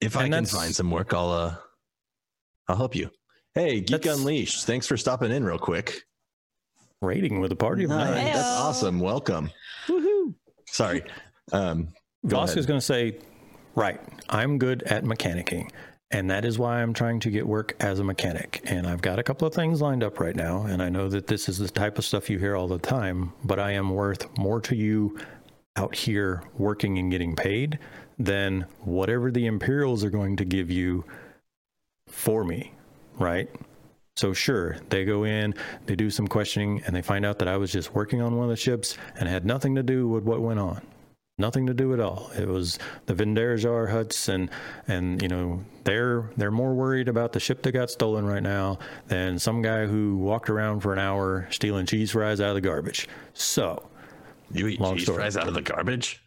if I can find some work, I'll uh I'll help you. Hey, Geek Unleashed. Thanks for stopping in real quick. rating with a party of Nice. nine. Hey, That's awesome. Welcome. Woohoo! Sorry. Um, Vosk is going to say, right, I'm good at mechanicking. And that is why I'm trying to get work as a mechanic. And I've got a couple of things lined up right now. And I know that this is the type of stuff you hear all the time, but I am worth more to you out here working and getting paid than whatever the Imperials are going to give you for me, right? So, sure, they go in, they do some questioning, and they find out that I was just working on one of the ships and had nothing to do with what went on nothing to do at all. It was the Venderajar Hutts, and and you know they're they're more worried about the ship that got stolen right now than some guy who walked around for an hour stealing cheese fries out of the garbage. So You eat Long cheese story. fries out of the garbage?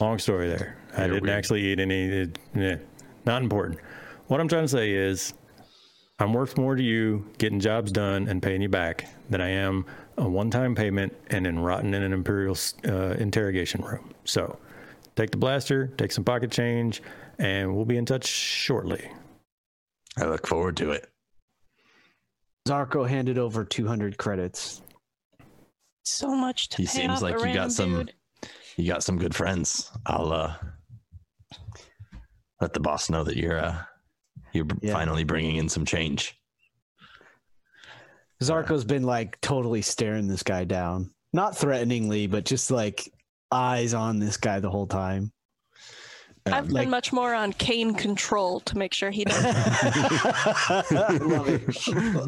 long story there. I You're didn't weird. actually eat any. It, yeah, not important. What I'm trying to say is. I'm worth more to you getting jobs done and paying you back than I am a one-time payment and then rotten in an imperial uh, interrogation room. So, take the blaster, take some pocket change, and we'll be in touch shortly. I look forward to it. Zarko handed over 200 credits. So much to He pay seems off like a you got random some dude. you got some good friends. I'll uh let the boss know that you're uh you're Yeah. finally bringing in some change. Zarko's been like totally staring this guy down. Not threateningly, but just like eyes on this guy the whole time. I've Um, like- been much more on Kane control to make sure he doesn't. Love it.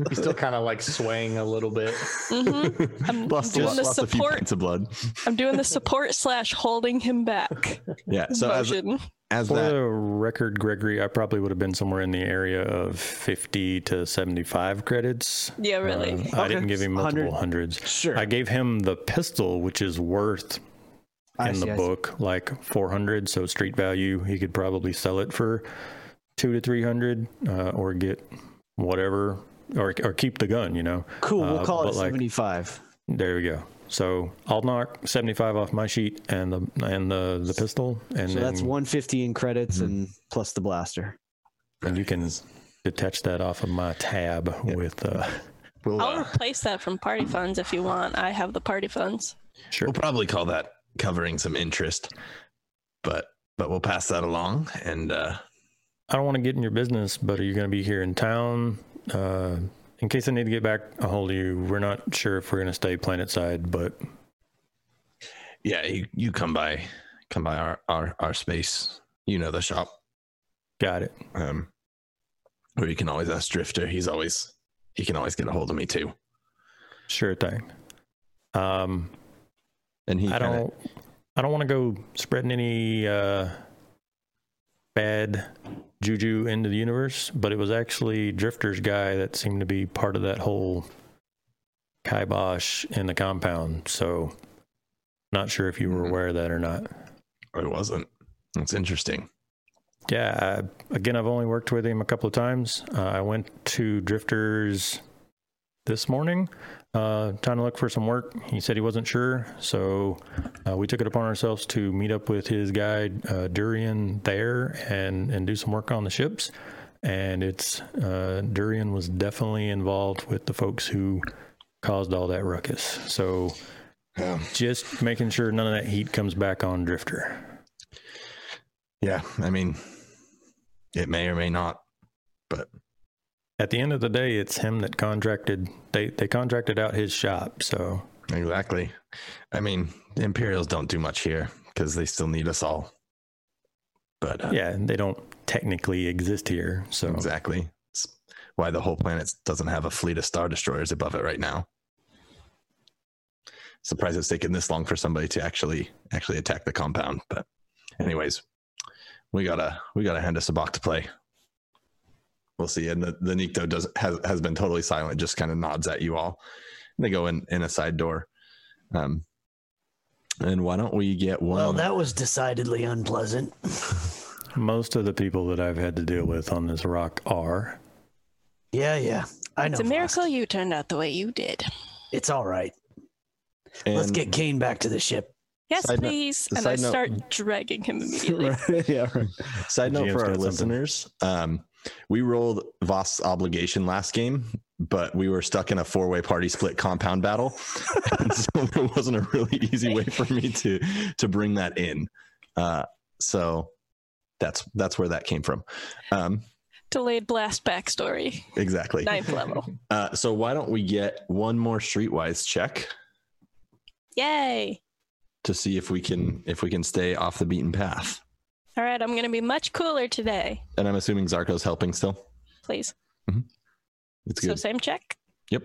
He's still kind of like swaying a little bit. Mhm. I'm lost, doing lost, the lost support. of blood. I'm doing the support slash holding him back Yeah. So as motion. as For that the record, Gregory, I probably would have been somewhere in the area of 50 to 75 credits. yeah, really. Uh, I didn't give him multiple 100. hundreds. Sure. I gave him the pistol, which is worth I in see, the I see. book like 400 so street value he could probably sell it for two to 300 uh, or get whatever or, or keep the gun you know Cool. We'll Uh, call it like, 75. there we go so i'll knock 75 off my sheet and the and the the pistol and So then that's 150 in credits Mhm. and plus the blaster. and you can detach that off of my tab with uh we'll, I'll uh, replace that from party funds if you want. I have the party funds. sure we'll probably call that covering some interest. But but we'll pass that along and uh i don't want to get in your business but are you going to be here in town uh in case i need to get back a hold of you we're not sure if we're going to stay planet side but yeah, you, you come by come by our, our our space. You know the shop. got it Um or you can always ask Drifter. He's always he can always get a hold of me too. Sure thing. Um, And he I kinda- don't, I don't want to go spreading any uh, bad juju into the universe, but it was actually Drifter's guy that seemed to be part of that whole kibosh in the compound. So, not sure if you were Mhm. aware of that or not. I wasn't. That's interesting. Yeah, I, again, I've only worked with him a couple of times. Uh, I went to Drifters this morning, uh, trying to look for some work. He said he wasn't sure, so uh, we took it upon ourselves to meet up with his guide uh, Durian there and and do some work on the ships. And it's uh, Durian was definitely involved with the folks who caused all that ruckus. So Yeah. just making sure none of that heat comes back on Drifter. Yeah. I mean, it may or may not, but At the end of the day, it's him that contracted. They they contracted out his shop. So exactly. I mean, the Imperials don't do much here because they still need us all. But uh, yeah, they don't technically exist here. So exactly. It's why the whole planet doesn't have a fleet of star destroyers above it right now. Surprised it's taken this long for somebody to actually actually attack the compound. But anyways, we gotta we gotta hand us a box to play. We'll see. And the, the Nikto does has has been totally silent, just kind of nods at you all. And they go in in a side door. Um and why don't we get one Well, that was decidedly unpleasant. most of the people that I've had to deal with on this rock are. yeah, yeah. I know. It's a miracle Vosk. you turned out the way you did. It's all right. Let's get Kane back to the ship. Yes, Side note- please. and I note- start dragging him immediately. yeah, right. Side note GM's for our got something. listeners, um, we rolled Voss obligation last game, but we were stuck in a four way party split compound battle. and so there wasn't a really easy way for me to to bring that in. Uh, so that's that's where that came from. Um, Delayed blast backstory. exactly. Ninth level. Uh, so why don't we get one more streetwise check Yay. to see if we can if we can stay off the beaten path? All right, I'm going to be much cooler today. And I'm assuming Zarko's helping still. Please. It's good. So same check. yep.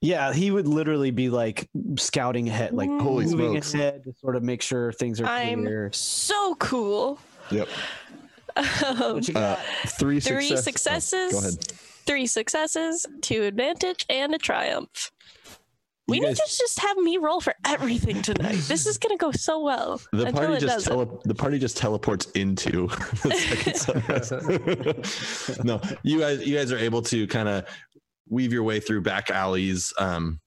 Yeah, he would literally be like scouting ahead, like Holy moving smokes. ahead to sort of make sure things are I'm clear. so cool. Yep. Um, What you Uh, got? three, three success- successes. Oh, go ahead. Three successes, two advantage, and a triumph. We need to just have me roll for everything tonight. This is gonna go so well The party just tele- the party just teleports into the second sunrise. no, you guys you guys are able to kind of weave your way through back alleys, um,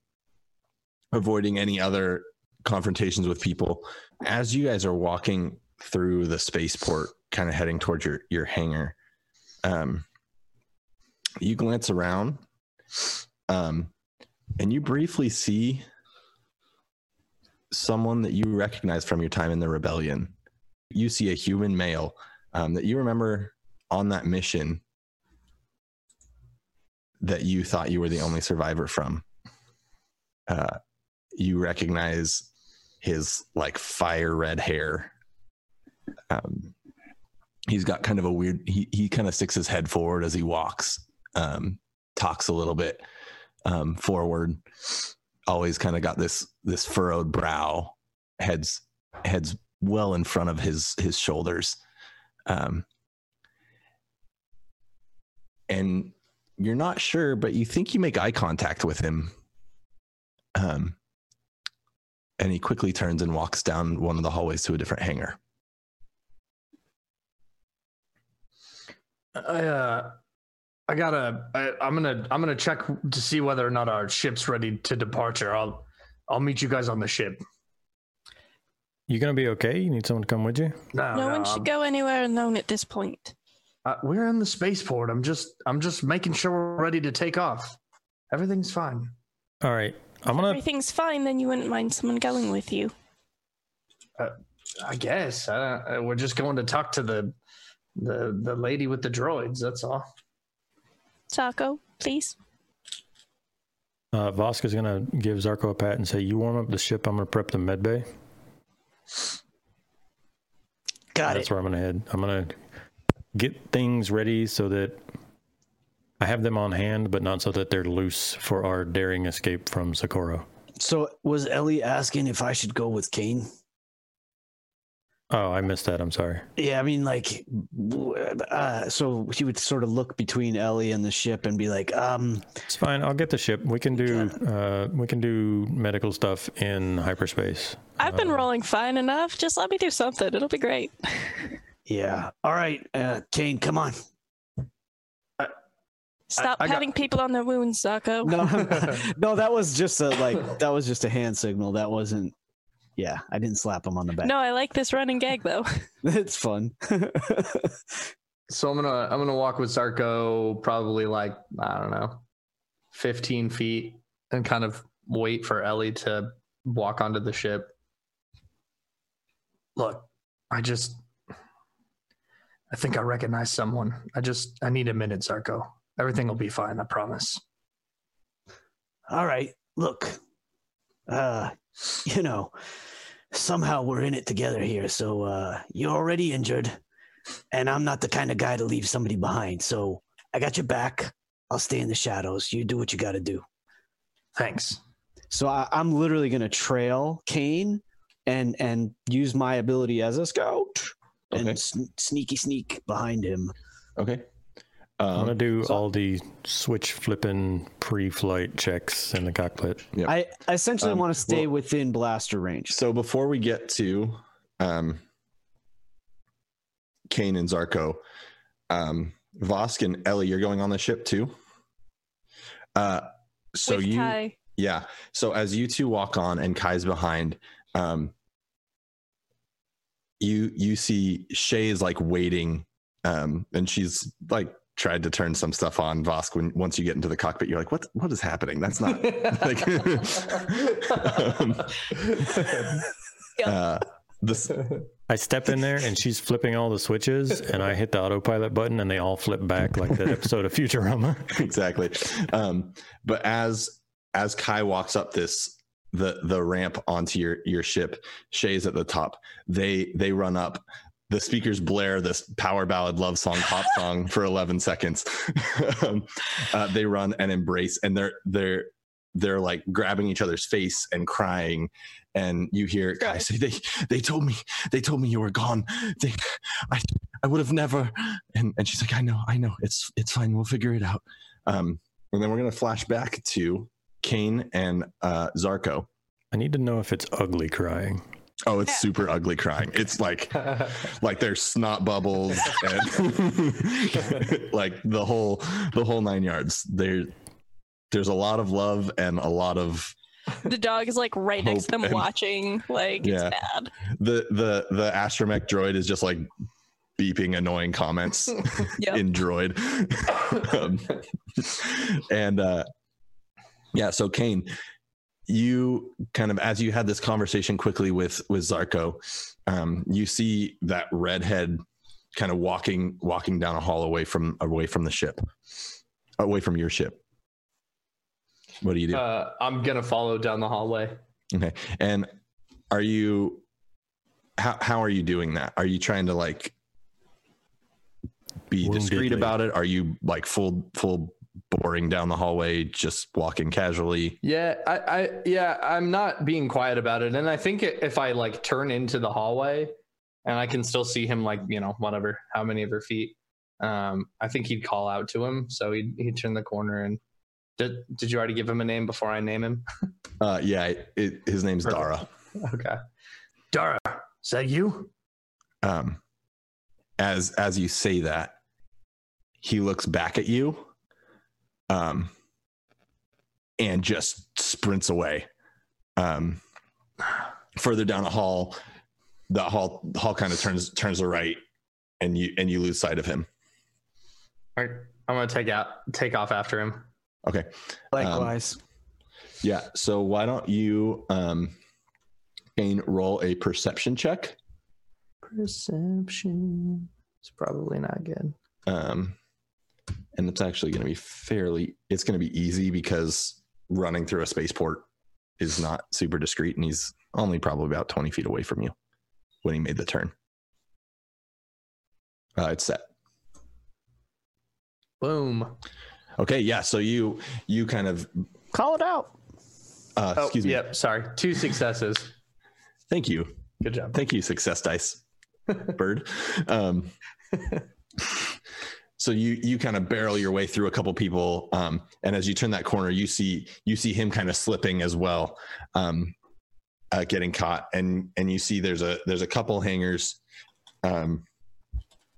avoiding any other confrontations with people. As you guys are walking through the spaceport, kind of heading towards your your hangar, um, you glance around, um, and you briefly see someone that you recognize from your time in the rebellion. You see a human male um, that you remember on that mission that you thought you were the only survivor from. Uh, you recognize his like fire red hair. Um, he's got kind of a weird. He he kind of sticks his head forward as he walks. Um, talks a little bit um, forward always kind of got this this furrowed brow heads heads well in front of his his shoulders. Um and you're not sure but you think you make eye contact with him. Um and he quickly turns and walks down one of the hallways to a different hangar. I uh, I gotta. I, I'm gonna. I'm gonna check to see whether or not our ship's ready to departure. I'll. I'll meet you guys on the ship. You gonna be okay? You need someone to come with you? No, no no, one I'm- should go anywhere alone at this point. Uh, we're in the spaceport. I'm just. I'm just making sure we're ready to take off. Everything's fine. All right, I'm gonna. everything's fine, then you wouldn't mind someone going with you. I guess. Uh, we're just going to talk to the, the the lady with the droids. That's all. Taco, please. Uh, Voska's gonna give Zarko a pat and say, "You warm up the ship. I'm gonna prep the med bay. Got it. That's it. where I'm gonna head. I'm gonna get things ready so that I have them on hand, but not so that they're loose for our daring escape from Socorro. So was Ellie asking if I should go with Kane? Oh, I missed that. I'm sorry. Yeah, I mean, like, uh, so he would sort of look between Ellie and the ship and be like, um, It's fine. I'll get the ship. We can do uh, we can do medical stuff in hyperspace. I've been rolling fine enough. Just let me do something. It'll be great. yeah, all right, uh, Kane, come on. Stop I got- patting people on their wounds, Zarko. No, no, that was just a like, that was just a hand signal. That wasn't. Yeah, I didn't slap him on the back. No, I like this running gag though. it's fun. So I'm gonna I'm gonna walk with Zarko probably like I don't know, 15 feet, and kind of wait for Ellie to walk onto the ship. Look, I just I think I recognize someone. I just I need a minute, Zarko. Everything will be fine, I promise. all right, look, uh, you know, somehow we're in it together here. So uh, you're already injured, and I'm not the kind of guy to leave somebody behind. So I got your back. I'll stay in the shadows. You do what you got to do. Thanks. So I, I'm literally going to trail Kane and and use my ability as a scout and sn- sneaky sneak behind him. Okay. I'm gonna Um, do so- all the switch flipping pre-flight checks in the cockpit. Yep. I I essentially Um, want to stay well- within blaster range. so before we get to um, Kane and Zarko, um, Vosk and Ellie, you're going on the ship too. Uh, so With you, Kai. yeah. So as you two walk on and Kai's behind, um, you you see Shay is like waiting, um, and she's like tried to turn some stuff on Vosk. When once you get into the cockpit, you're like, what what is happening? That's not like. um, Yep. uh, this I step in there and she's flipping all the switches, and I hit the autopilot button, and they all flip back like that episode of Futurama. exactly. Um, but as as Kai walks up this the the ramp onto your your ship, Shay's at the top. They they run up. The speakers blare this power ballad love song pop song for 11 seconds. um, uh, they run and embrace, and they're they're they're like grabbing each other's face and crying. And you hear Kai say, "They they told me they told me you were gone. They, I I would have never." And and she's like, "I know, I know. It's it's fine. We'll figure it out." Um, and then we're gonna flash back to Kane and uh, Zarko. I need to know if it's ugly crying. Oh, it's super ugly crying. It's like like there's snot bubbles and like the whole the whole nine yards. There there's a lot of love and a lot of The dog is like right next to them and- watching. Like Yeah. it's bad. the the the astromech droid is just like beeping annoying comments Yep. in droid um, and uh yeah so kane you kind of as you had this conversation quickly with with zarko um you see that redhead kind of walking walking down a hall away from away from the ship away from your ship what do you do Uh, I'm gonna follow down the hallway. Okay. And are you how how are you doing that? Are you trying to like be discreet about it? Are you like full full boring down the hallway, just walking casually? Yeah, I, I yeah, I'm not being quiet about it, and I think if I like turn into the hallway, and I can still see him, like you know, whatever, how many of her feet, um, I think he'd call out to him, so he'd he'd turn the corner and. Did, did you already give him a name before I name him? Uh yeah, it, his name's Perfect. Dara. Okay. Dara, is that you? Um as as you say that, he looks back at you um and just sprints away. Um further down the hall, the hall the hall kind of turns turns to right and you and you lose sight of him. All right, I'm gonna take out take off after him. Okay. Likewise. Yeah. So why don't you um Kane roll a perception check? Perception. It's probably not good. Um and it's actually going to be fairly it's going to be easy because running through a spaceport is not super discreet and he's only probably about 20 feet away from you when he made the turn. Uh, it's set. Boom. Okay, yeah. So you you kind of Call it out. uh, Oh, excuse me. Yep. Sorry. Two successes. Thank you. Good job. Thank you, Success Dice. bird. Um, so you you kind of barrel your way through a couple people, um, and as you turn that corner, you see you see him kind of slipping as well, um, uh, getting caught, and and you see there's a there's a couple hangers um,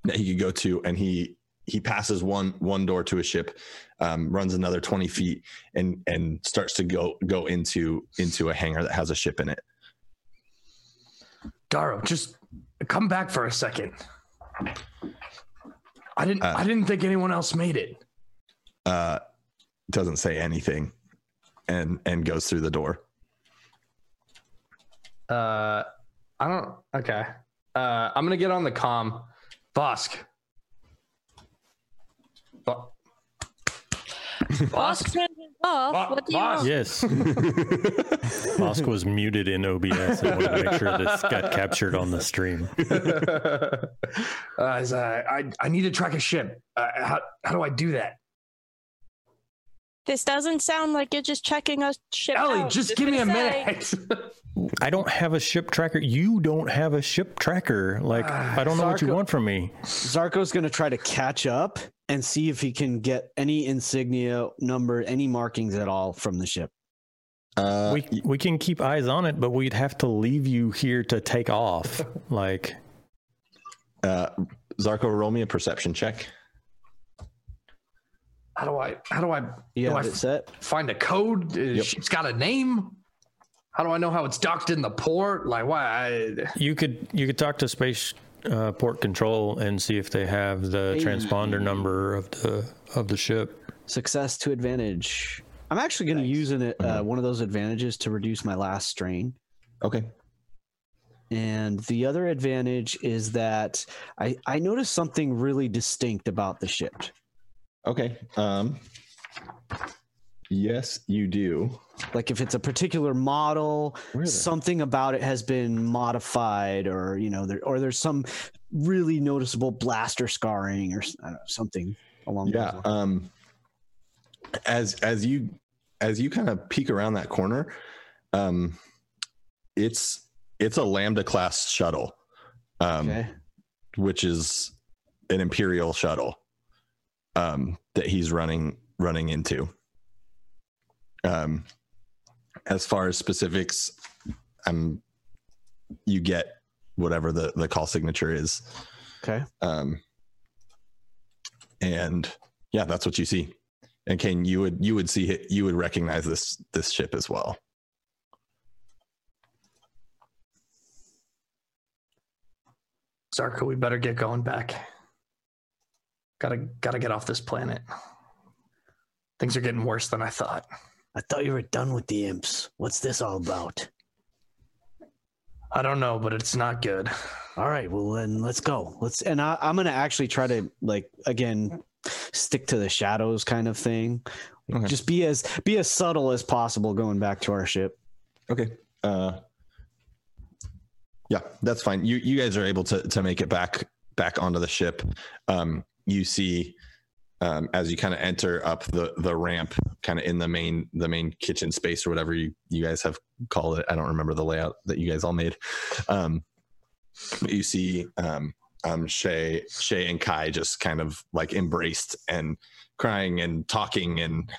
that he could go to, and he he passes one one door to a ship, um, runs another twenty feet, and and starts to go go into into a hangar that has a ship in it. Daro, just come back for a second. I didn't. Uh, I didn't think anyone else made it. Uh, doesn't say anything, and and goes through the door. Uh, I don't. Okay. Uh, I'm gonna get on the com. Bosk. Boss turned it off. Bo- what do you boss. want? Yes. Mosk was muted in OBS. I wanted to make sure this got captured on the stream. uh, is, uh, I I need to track a ship. Uh, how how do I do that? This doesn't sound like you're just checking a ship Ellie, out. just give me a say. minute. I don't have a ship tracker. You don't have a ship tracker. Like, I don't know what you Zarko- want from me. Zarko's going to try to catch up and see if he can get any insignia number, any markings at all from the ship. Uh, We we can keep eyes on it, but we'd have to leave you here to take off. Like, uh, Zarko, roll me a perception check. how do I how do I You do I set? find a code? Uh, Yep. Ship's got a name. How do I know how it's docked in the port? Like why? I, you could you could talk to space uh, port control and see if they have the Hey. transponder number of the of the ship. Success to advantage. I'm actually going to use an, uh, one of those advantages to reduce my last strain. Okay. And the other advantage is that I, I noticed something really distinct about the ship. Okay. Um, yes, you do. Like if it's a particular model, Where are they? something about it has been modified, or you know, there or there's some really noticeable blaster scarring or know, something along Yeah. those lines. Um, as as you as you kind of peek around that corner, um, it's it's a Lambda class shuttle, um, okay. which is an Imperial shuttle um, that he's running running into. Um, as far as specifics, um, you get whatever the the call signature is. Okay. um, and yeah, that's what you see. And Kane, you would you would see it, you would recognize this this ship as well. Zarko, we better get going back. Gotta gotta get off this planet. Things are getting worse than I thought. I thought you were done with the imps. What's this all about? I don't know, but it's not good. All right, well then let's go. Let's and I, I'm gonna actually try to like again stick to the shadows kind of thing. Okay. Just be as be as subtle as possible going back to our ship. Okay. Uh, yeah, that's fine. You you guys are able to to make it back back onto the ship. Um, you see um, as you kind of enter up the the ramp, kind of in the main the main kitchen space or whatever you you guys have called it. I don't remember the layout that you guys all made. Um, but you see um, um, Shay Shay and Kai just kind of like embraced and crying and talking and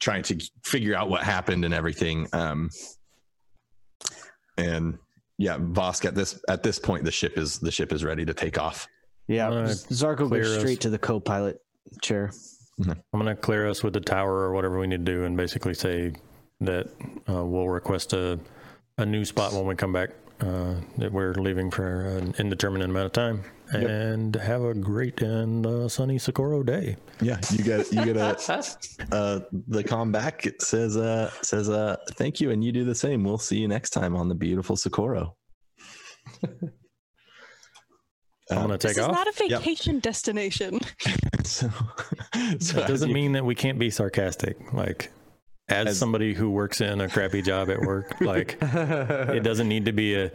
trying to figure out what happened and everything. Um, and yeah, Vosk at this at this point the ship is the ship is ready to take off. Yeah, Uh, Zarko clear goes straight to the co-pilot chair. I'm gonna clear us with the tower or whatever we need to do, and basically say that uh, we'll request a a new spot when we come back. Uh, that we're leaving for an indeterminate amount of time, Yep. and have a great and uh, sunny Socorro day. Yeah, you get you get a uh, the com back it says uh says uh thank you and you do the same. We'll see you next time on the beautiful Socorro. I'm gonna Um, take This is off. not a vacation destination. so, so that doesn't you- mean that we can't be sarcastic. Like, as, As- somebody who works in a crappy job at work, like it doesn't need to be a,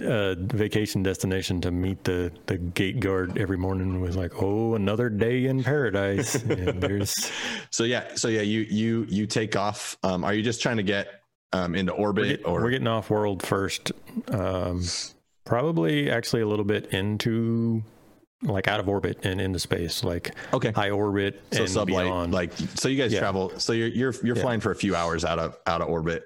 a vacation destination to meet the, the gate guard every morning with like, oh, another day in paradise. And there's so yeah so yeah you you you take off. Um, are you just trying to get um into we're, orbit get- or we're getting off world first, um, Probably actually a little bit into like out of orbit and into space, like Okay. high orbit So and sublight, beyond. like so you guys Yeah. travel. So you're you're you're Yeah. flying for a few hours out of out of orbit,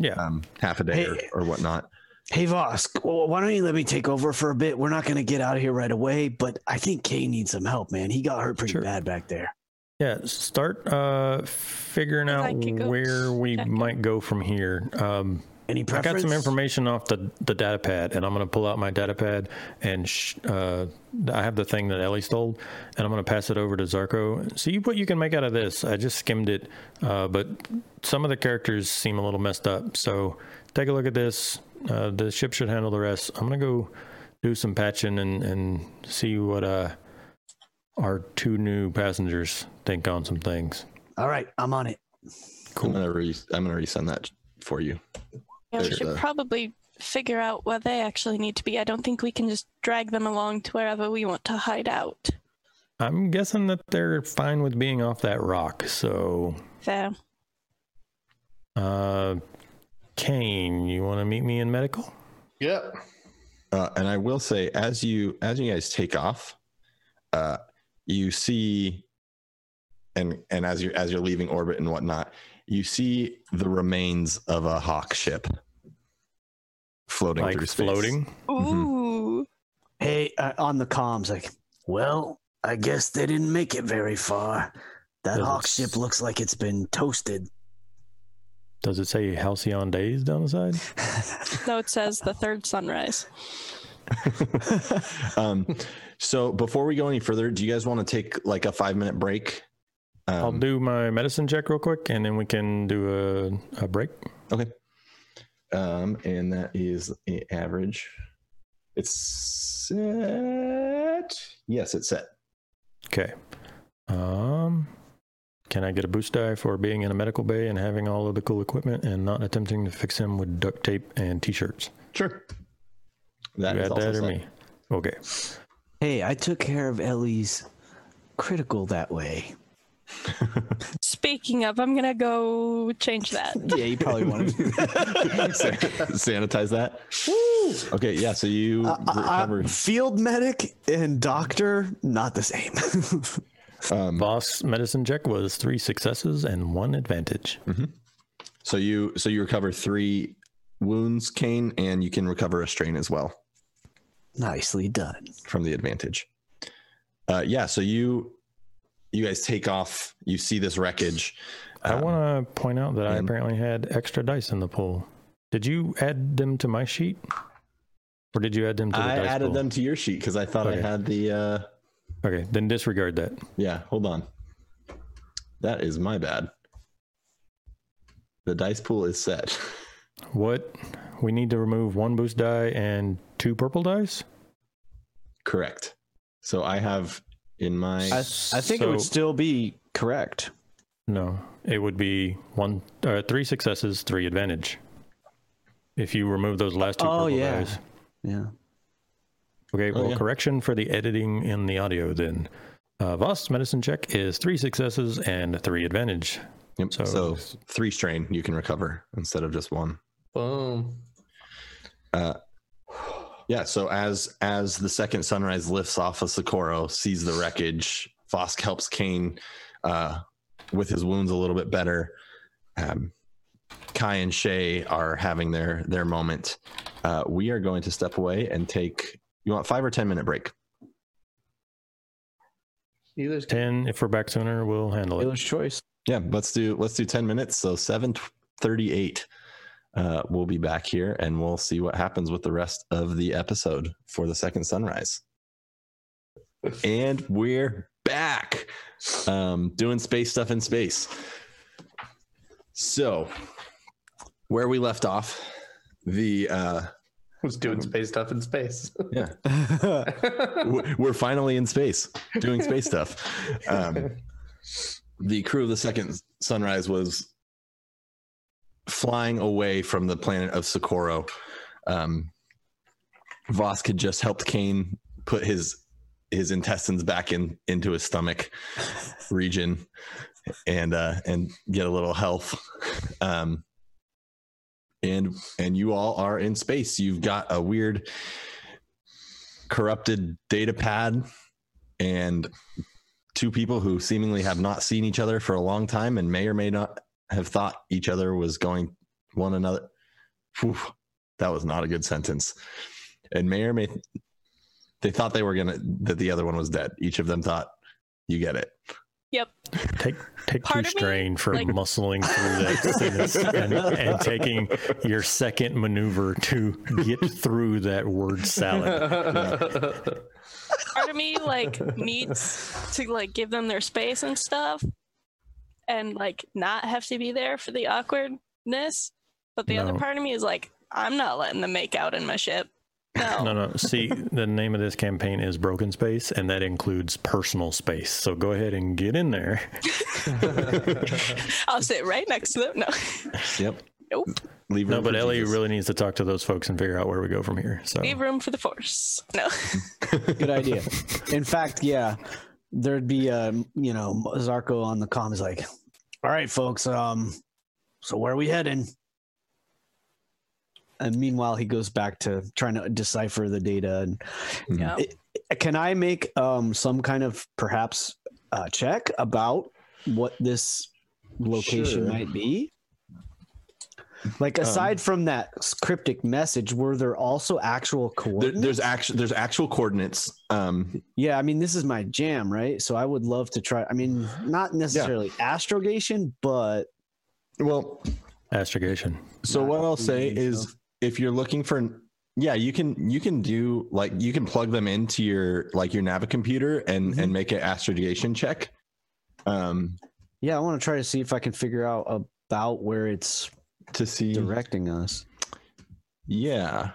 yeah, um, half a day Hey. or, or whatnot. Hey Vosk, well, why don't you let me take over for a bit? We're not going to get out of here right away, but I think Kay needs some help, man. He got hurt pretty Sure. bad back there. yeah. Start uh, figuring out where we check. might go from here. Um, Any I got some information off the the data pad, and I'm going to pull out my data pad and sh- uh, I have the thing that Ellie stole, and I'm going to pass it over to Zarko. See what you can make out of this. I just skimmed it, uh, but some of the characters seem a little messed up. So take a look at this. Uh, the ship should handle the rest. I'm going to go do some patching and and see what uh our two new passengers think on some things. All right, I'm on it. Cool. I'm gonna re- I'm gonna resend that for you. Yeah, we should probably figure out where they actually need to be. I don't think we can just drag them along to wherever we want to hide out. I'm guessing that they're fine with being off that rock. So Fair. Uh, Kane, you want to meet me in medical? Yep. Uh, and I will say, as you as you guys take off, uh, you see, and and as you're as you're leaving orbit and whatnot, you see the remains of a hawk ship floating Like through space. floating? Mhm. Ooh. Hey, uh, on the comms, like, well, I guess they didn't make it very far. That Does hawk ship looks like it's been toasted. Does it say Halcyon Days down the side? No, it says the third sunrise. um, so before we go any further, do you guys want to take like a five minute break? I'll Um, do my medicine check real quick, and then we can do a, a break. Okay. Um, and that is a average. It's set. Yes, it's set. Okay. Um, can I get a boost die for being in a medical bay and having all of the cool equipment and not attempting to fix him with duct tape and t-shirts? Sure. That you is had also that or set. me? Okay. hey, I took care of Ellie's critical that way. Speaking of, I'm gonna go change that. Yeah, you probably want to. Sanitize that. Okay, yeah. So you recovered. field medic and doctor, not the same. Um, Vosk medicine check was three successes and one advantage. so you so you recover three wounds, Kane, and you can recover a strain as well Nicely done. from the advantage. Uh, yeah. So you you guys take off. You see this wreckage. I Um, want to point out that I apparently had extra dice in the pool. Did you add them to my sheet? Or did you add them to the I added pool? them to your sheet because I thought I had the. Uh, Okay, then disregard that. Yeah, hold on. That is my bad. The dice pool is set. What? We need to remove one boost die and two purple dice? Correct. So I have in my I, I think it would still be correct. No, it would be one, uh, three successes, three advantage. If you remove those last two Oh, yeah. dice. Yeah. Okay, Oh, well, yeah. correction for the editing in the audio then. Uh, Vosk medicine check is three successes and three advantage. Yep, so- so, three strain you can recover instead of just one. Boom. Uh, yeah. So as as the second sunrise lifts off of Socorro, sees the wreckage, Vosk helps Kane uh, with his wounds a little bit better. Um, Kai and Shay are having their their moment. Uh, we are going to step away and take. You want five or ten minute break? Either's 10, if we're back sooner, we'll handle it. Taylor's choice. Yeah, let's do let's do 10 minutes. So 738. Uh, we'll be back here and we'll see what happens with the rest of the episode for the second sunrise. And we're back. Um, doing space stuff in space. So where we left off, the uh was doing space stuff in space. yeah, we're finally in space doing space stuff. Um, the crew of the second sunrise was flying away from the planet of Socorro. Um, Vosk had just helped Kane put his his intestines back in into his stomach region and uh and get a little health. Um and and you all are in space. You've got a weird corrupted data pad and two people who seemingly have not seen each other for a long time and may or may not have thought each other was going one another. Whew, that was not a good sentence. And may or may they thought they were gonna that the other one was dead. Each of them thought, "You get it." Yep. Take take Part two of me, strain for like- muscling through that and, and taking your second maneuver to get through that word salad. Part of me like needs to like give them their space and stuff, and like not have to be there for the awkwardness. But the other part of me is like, I'm not letting them make out in my ship. No. No, no. See, the name of this campaign is Broken Space, and that includes personal space. So go ahead and get in there. I'll sit right next to them. No. Yep. Nope. Leave No, but Ellie Jesus. really needs to talk to those folks and figure out where we go from here. So Leave room for the force. No. Good idea. In fact, yeah, there'd be uh, you know, Zarko on the comms like, "All right, folks, um, so where are we heading?" And meanwhile, he goes back to trying to decipher the data. And Yeah. can I make um some kind of perhaps uh, check about what this location Sure. might be? Like aside from that cryptic message, were there also actual There, coordinates? there's actual there's actual coordinates. Um, Yeah, I mean, this is my jam, right? So I would love to try. I mean, not necessarily astrogation, but well, astrogation. So what I'll say easy is stuff. if you're looking for yeah, you can you can do like you can plug them into your like your Navi computer and Mhm. and make an astrogation check. Um yeah, I want to try to see if I can figure out about where it's to see directing us. yeah.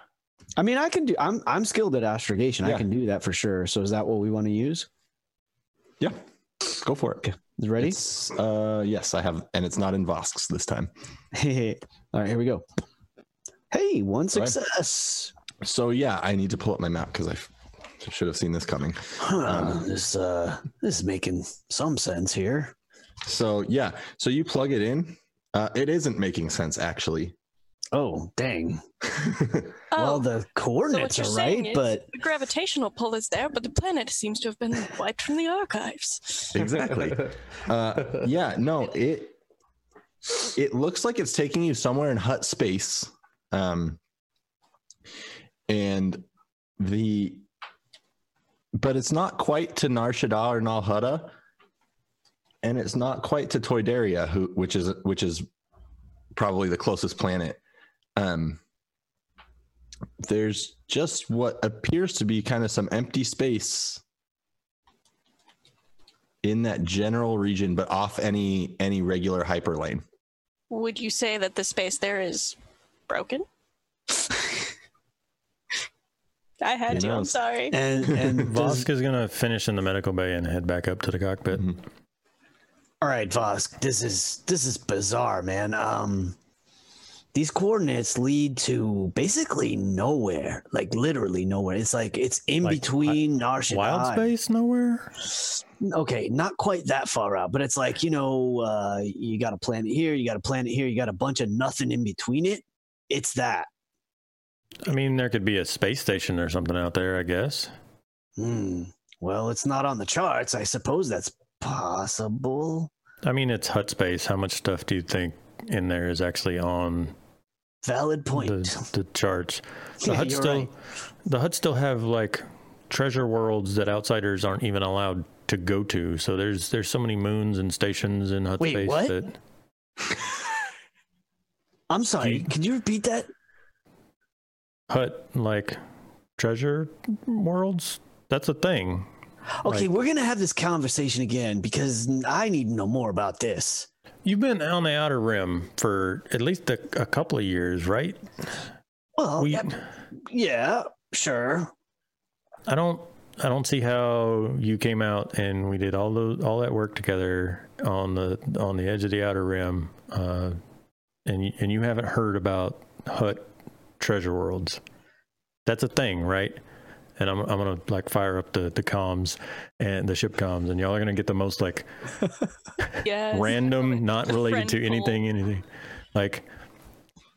I mean, I can do. I'm I'm skilled at astrogation. I can do that for sure. So is that what we want to use? Yeah. Go for it. Okay. Ready? It's, uh yes, I have and it's not in Vosks this time. Hey. All right, here we go. Hey, one right. success. So yeah, I need to pull up my map because I should have seen this coming. Huh, this uh, this is making some sense here. So yeah, so you plug it in. Uh, it isn't making sense actually. Oh, dang. Oh, well, the coordinates you're right, but the gravitational pull is there, but the planet seems to have been wiped from the archives. exactly. Uh, yeah, no, it it looks like it's taking you somewhere in Hutt space. Um, and the but it's not quite to Nar Shaddaa or Nal Hutta, and it's not quite to Toydaria, who which is which is probably the closest planet. Um, there's just what appears to be kind of some empty space in that general region, but off any any regular hyperlane. Would you say that the space there is broken? I had Who you. I'm sorry. and and Vosk is going to finish in the medical bay and head back up to the cockpit. Mhm. All right, Vosk, this is this is bizarre, man. Um, these coordinates lead to basically nowhere, like literally nowhere. It's like it's in Like, between Nar Shaddaa Wild space nowhere? okay, not quite that far out, but it's like, you know, uh, you got a planet here, you got a planet here, you got a bunch of nothing in between it. It's that. I mean, there could be a space station or something out there, I guess. Hmm. Well, it's not on the charts. I suppose that's possible. I mean, it's Hutt space. How much stuff do you think in there is actually on Valid point. the, the charts? The Yeah, Hutts still, right. the Hutts still have like treasure worlds that outsiders aren't even allowed to go to. So there's there's so many moons and stations in Hutt Wait, space what? that I'm sorry. You- Could you repeat that? Hutt like treasure worlds. That's a thing. Okay, Like- we're gonna have this conversation again because I need to know more about this. You've been on the outer rim for at least a, a couple of years, right? Well, We, yeah, yeah, sure. I don't, I don't see how you came out and we did all those, all that work together on the on the edge of the outer rim, uh, and and you haven't heard about Hutt treasure worlds. That's a thing, right? And I'm I'm gonna like fire up the the comms and the ship comms, and y'all are gonna get the most like Yes. random, not related to friend anything, anything. Like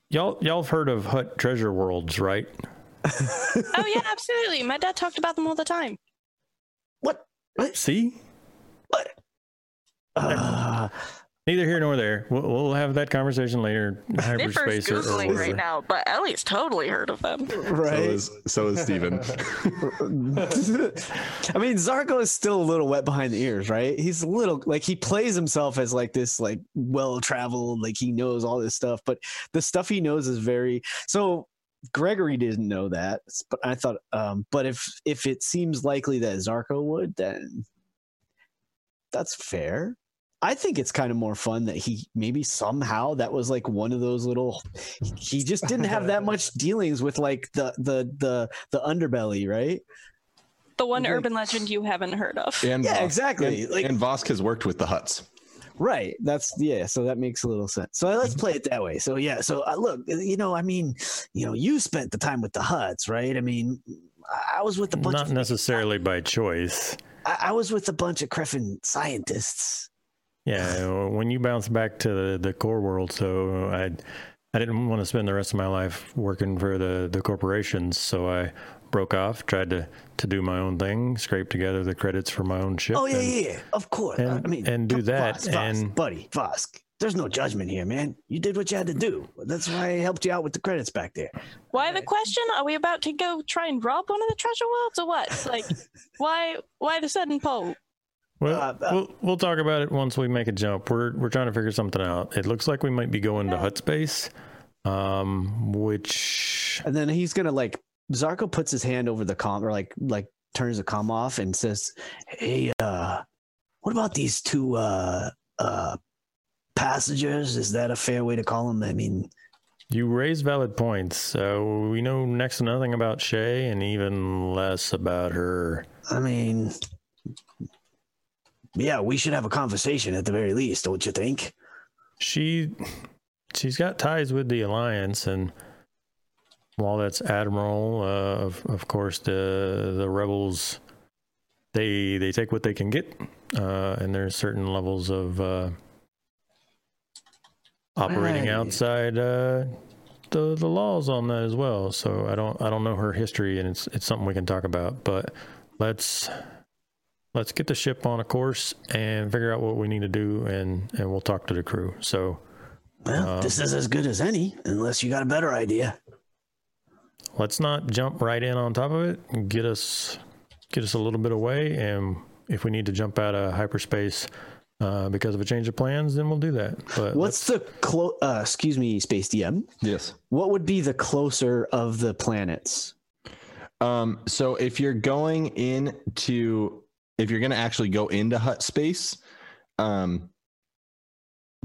y'all y'all have heard of Hutt treasure worlds, right? Oh yeah, absolutely. My dad talked about them all the time. what? See? What? Uh, Neither here nor there. We'll, we'll have that conversation later. in Niffer's Hyperspace or, or googling whatever. right now, but Ellie's totally heard of them. So right. is so is Steven. I mean, Zarko is still a little wet behind the ears, right? He's a little like he plays himself as like this, like well traveled, like he knows all this stuff, but the stuff he knows is very so. Gregory didn't know that, but I thought, um, but if if it seems likely that Zarko would, then that's fair. I think it's kind of more fun that he maybe somehow that was like one of those little. He just didn't have that much dealings with like the the the the underbelly, right? The one Like- urban legend you haven't heard of. And Yeah, Vosk- exactly. And, Like- and Vosk has worked with the Hutts. Right. That's yeah. So that makes a little sense. So let's play it that way. So yeah. So uh, look, you know, I mean, you know, you spent the time with the Hutts, right? I mean, I I was with a bunch. Not of, necessarily by choice. I, I was with a bunch of Griffin scientists. Yeah, when you bounce back to the, the core world, so I I didn't want to spend the rest of my life working for the, the corporations, so I broke off, tried to, to do my own thing, scrape together the credits for my own ship. Oh yeah, and- yeah, yeah. Of course. and- I mean, and do that, Vosk, Vosk, and- buddy, Vosk. There's no judgment here, man. You did what you had to do. That's why I helped you out with the credits back there. Why the question? Are we about to go try and rob one of the treasure worlds or what? Like, why why the sudden poll? Well, Uh, we'll we'll talk about it once we make a jump. We're we're trying to figure something out. It looks like we might be going to Hutt Space, um, which And then he's gonna like Zarko puts his hand over the com or like like turns the com off and says, Hey, uh, what about these two uh uh passengers? Is that a fair way to call them? I mean, you raise valid points. So we know next to nothing about Shay, and even less about her. I mean yeah, we should have a conversation at the very least, don't you think? She she's got ties with the Alliance, and while that's admiral, uh, of of course the the rebels they they take what they can get, uh, and there's certain levels of uh, operating Right. outside uh, the the laws on that as well. So I don't I don't know her history, and it's it's something we can talk about. But let's let's get the ship on a course and figure out what we need to do, and and we'll talk to the crew. So Well, Um, this is as good as any, unless you got a better idea. let's not jump right in on top of it. And get us get us a little bit away, and if we need to jump out of hyperspace uh, because of a change of plans, then we'll do that. But What's the clo uh excuse me, Space DM? Yes. What would be the closer of the planets? Um, so if you're going into if you're gonna actually go into Hutt space, um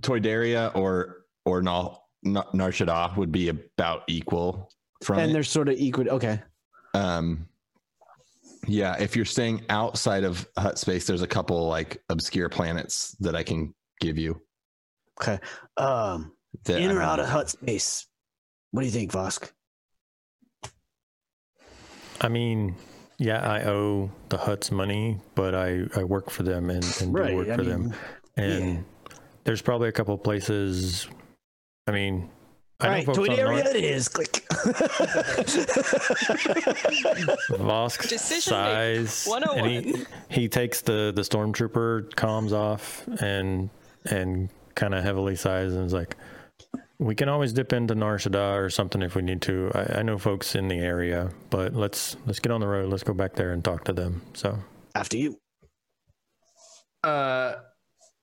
Toydaria or or Nar Nar Shaddaa would be about equal from and it. they're sort of equal. Okay. Um yeah, if you're staying outside of Hutt space, there's a couple like obscure planets that I can give you. Okay. Um, That, in or mean, out of Hutt space? What do you think, Vosk? I mean, yeah, I owe the Hutts money, but I, I work for them and, and do work I for them. And yeah. there's probably a couple of places. I mean, I all know right, folks to an area Nar- it is. Click. Vosk Decision making sighs. and he, 101. he takes the the stormtrooper comms off and and kind of heavily sighs and is like, "We can always dip into Nar Shaddaa or something if we need to. I, I know folks in the area, but let's let's get on the road. Let's go back there and talk to them." So After you. Uh,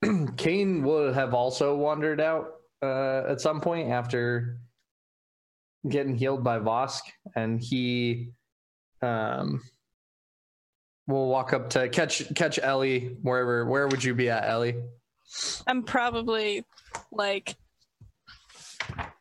Kane would have also wandered out uh, at some point after getting healed by Vosk, and he um, will walk up to catch catch Ellie wherever. Where would you be at, Ellie? I'm probably like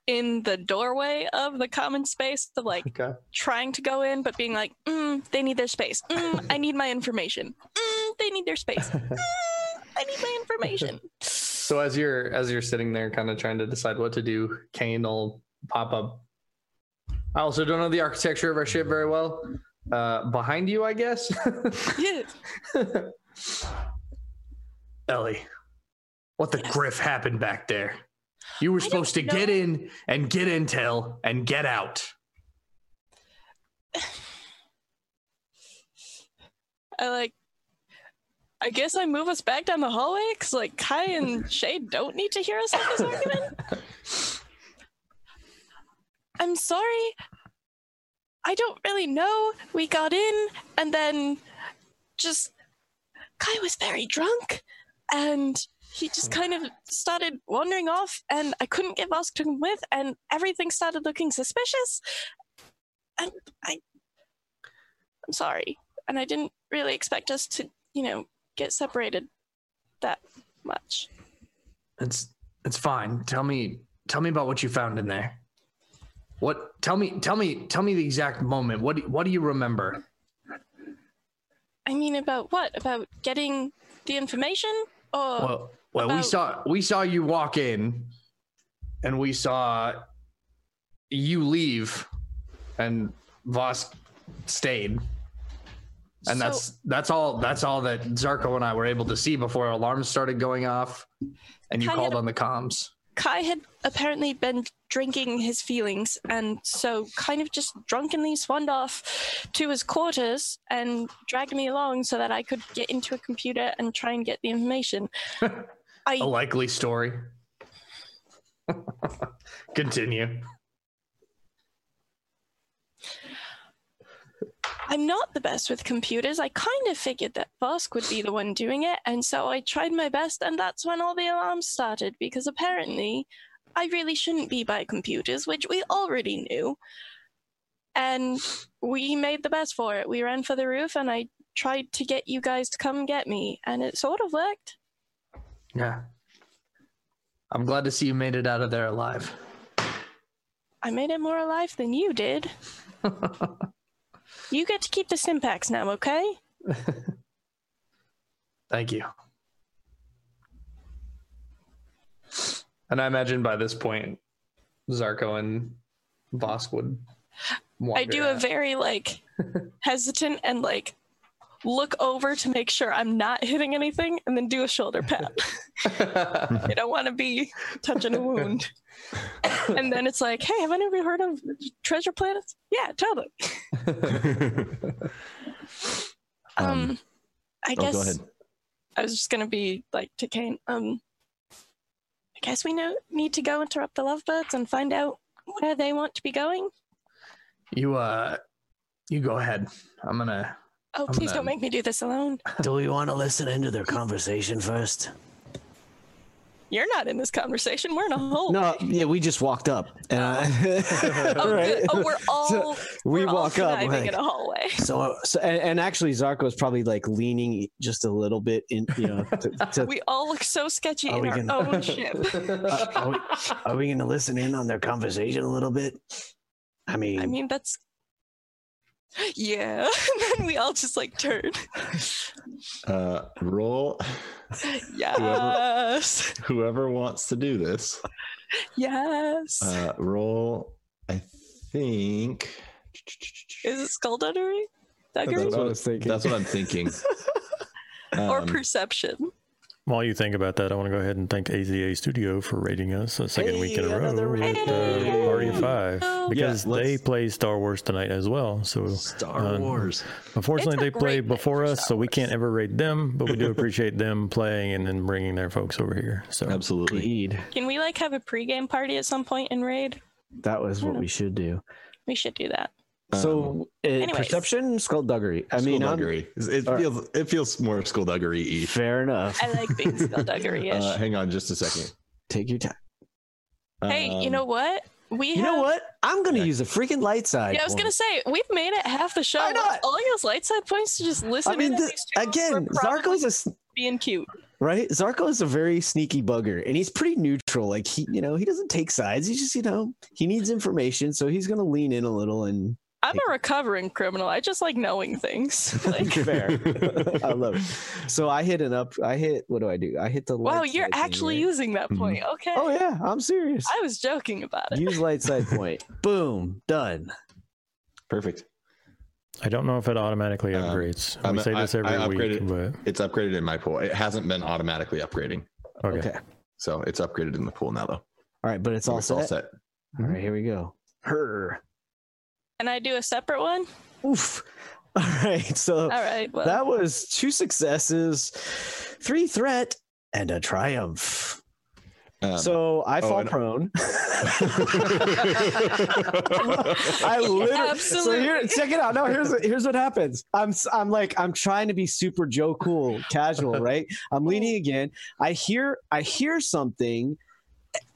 in the doorway of the common space of like Okay. trying to go in, but being like, mm, they need their space. Mm, I need my information. Mm, they need their space. Mm, I need my information. So as you're as you're sitting there, kind of trying to decide what to do, Kane will pop up. I also don't know the architecture of our ship very well. Uh, behind you, I guess. Yeah. Ellie, what the kriff happened back there? You were supposed to don't get in and get intel and get out. I like. I guess I move us back down the hallway because, like, Kai and Shay don't need to hear us have this argument. I'm sorry. I don't really know. We got in, and then just Kai was very drunk, and he just hmm. kind of started wandering off, and I couldn't get Vosk to come with, and everything started looking suspicious. And I, I'm sorry, and I didn't really expect us to, you know, get separated that much. It's it's fine. Tell me tell me about what you found in there. What tell me tell me tell me the exact moment. What do, what do you remember? I mean, about what? About getting the information, or Well, well, we saw we saw you walk in, and we saw you leave, and Vosk stayed, and So- that's that's all that's all that Zarko and I were able to see before alarms started going off, and you Kind called of- on the comms. Kai had apparently been drinking his feelings, and so kind of just drunkenly swanned off to his quarters and dragged me along so that I could get into a computer and try and get the information. I A likely story. Continue. I'm not the best with computers. I kind of figured that Vosk would be the one doing it, and so I tried my best, and that's when all the alarms started, because apparently I really shouldn't be by computers, which we already knew. And we made the best for it. We ran for the roof, and I tried to get you guys to come get me, and it sort of worked. Yeah. I'm glad to see you made it out of there alive. I made it more alive than you did. You get to keep the Stimpacks now, okay? Thank you. And I imagine by this point, Zarko and Vosk would. I wander do a very like hesitant and like look over to make sure I'm not hitting anything and then do a shoulder pat. I don't want to be touching a wound. and then it's like, hey, have any of you heard of treasure planets? Yeah, totally. Um, Um, I oh, guess. I was just gonna be like to Kane. Um, I guess we know need to go interrupt the lovebirds and find out where they want to be going. you uh, you go ahead. I'm gonna. Oh, please gonna- don't make me do this alone. Do we want to listen into their conversation first? You're not in this conversation. We're in a hole. No, yeah, we just walked up. And I, Oh, right? good. oh, we're all So we we're all walk up like, in a hallway. so, so and, and actually Zarko's probably like leaning just a little bit in, you know, to, to, We all look so sketchy Are in our gonna- own ship. uh, are, we, are we going to listen in on their conversation a little bit? I mean, I mean, that's yeah. and then we all just like turn. Uh, roll. Yes, Whoever wants to do this, yes. uh, roll. I think. Is it skullduggery? That's what, I was thinking. That's what I'm thinking. or Um, perception? While you think about that, I want to go ahead and thank AZA Studio for rating us a second week in a row another with rating. uh, Hey. RE5 because Yeah, they play Star Wars tonight as well. So Star uh, Wars. Unfortunately, they play before us, so we can't ever rate them, but we do appreciate them playing and then bringing their folks over here. So Absolutely. indeed, Can we like have a pregame party at some point in raid? that was what we should do. We should do that. So, uh, anyways. perception, skullduggery. I mean, I'm, skullduggery. It All right. feels it feels more skullduggery. fair enough. I like being skullduggery ish. Uh, hang on just a second. Take your time. hey, you Um, know what? We You know what? I'm going to Yeah. use a freaking light side. Yeah, I was point. gonna say we've made it half the show. Why not? All those light side points to just listen. I mean, in the, these again, for probably Zarko's a s- being cute. right. Zarko is a very sneaky bugger, and he's pretty neutral. Like he, you know, he doesn't take sides. He just, you know, he needs information, so he's going to lean in a little and I'm a recovering criminal. I just like knowing things. Like, fair. I love it. So I hit an up. I hit. What do I do? I hit the. wow, light you're side thing, actually right? using that Mhm. point. Okay. Oh yeah, I'm serious. I was joking about it. Use light side point. Boom. Done. Perfect. I don't know if it automatically Um, upgrades. I'm- we say this every I week, upgraded- but It's upgraded in my pool. It hasn't been automatically upgrading, okay. Okay. so it's upgraded in the pool now though. All right, but it's all It's set. all set. All right, here we go. Her. And I do a separate one. Oof. All right. So All right. Well, that was two successes, three threat, and a triumph. Um, so I oh, fall and- prone. I literally. So here, Absolutely. check it out. No, here's here's what happens. I'm s- I'm like I'm trying to be super Joe cool, casual, right? I'm leaning again. I hear I hear something,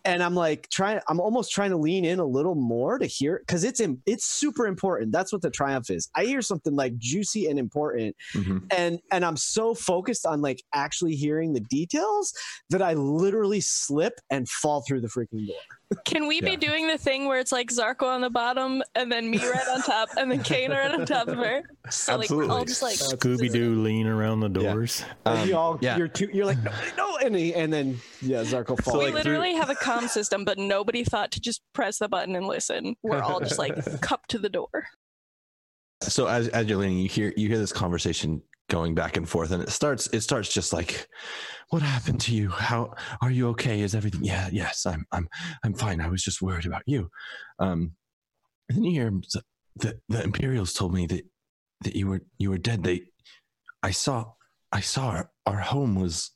and I'm like trying. I'm almost trying to lean in a little more to hear because it's im- it's super important. That's what the triumph is. I hear something like juicy and important, mhm. and and I'm so focused on like actually hearing the details that I literally slip and fall through the freaking door. Can we Yeah. be doing the thing where it's like Zarko on the bottom and then me right on top and then Kane right on top of her? So like all Absolutely. just like Scooby Doo lean around the doors. Like, Um, you all, yeah. you're too, you're like no, no, and, he, and then yeah, Zarko falls. we like, literally have a comm system, but nobody thought to just press the button and listen. We're all just like cup to the door. so as, as you're leaning you hear you hear this conversation going back and forth and it starts it starts just like what happened to you? How are you okay? Is everything yeah yes i'm i'm i'm fine. I was just worried about you. Um and then you hear the the imperials told me that that you were you were dead. They i saw i saw our, our home was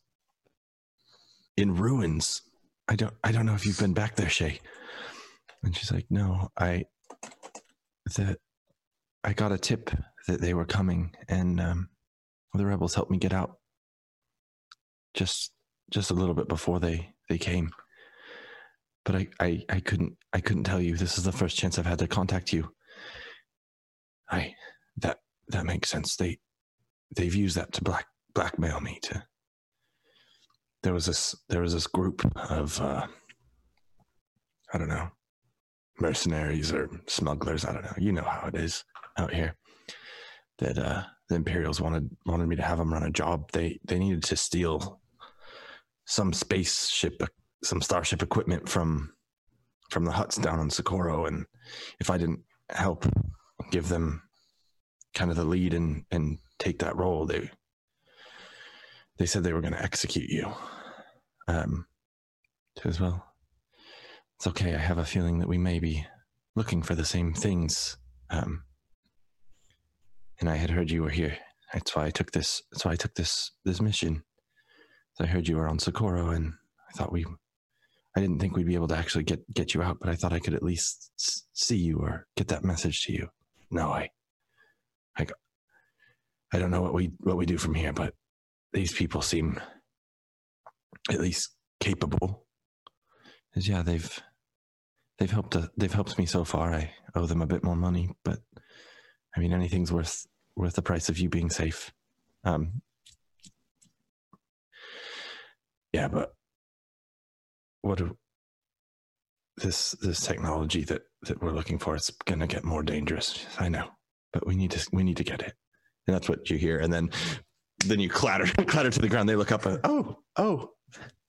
in ruins. I don't i don't know if you've been back there shay. And she's like no i the I got a tip that they were coming, and um, the rebels helped me get out. Just, just a little bit before they they came. But I, I, I couldn't, I couldn't tell you. This is the first chance I've had to contact you. I, that that makes sense. They, they've used that to black blackmail me. To there was this, there was this group of, uh, I don't know, mercenaries or smugglers. I don't know. You know how it is out here that uh the imperials wanted wanted me to have them run a job. They they needed to steal some spaceship some starship equipment from from the Hutts down on Socorro. And if I didn't help give them kind of the lead and and take that role they they said they were going to execute you um as well. It's okay. I have a feeling that we may be looking for the same things um and I had heard you were here. That's why I took this. That's why I took this this mission. So I heard you were on Socorro, and I thought we. I didn't think we'd be able to actually get get you out, but I thought I could at least see you or get that message to you. No, I. I. I don't know what we what we do from here, but these people seem at least capable. 'Cause, yeah, they've they've helped uh, they've helped me so far. I owe them a bit more money, but I mean, anything's worth worth the price of you being safe. Um, yeah, but what do, this this technology that that we're looking for is going to get more dangerous. I know, but we need to we need to get it, and that's what you hear. And then then you clatter clatter to the ground. They look up. And, oh oh,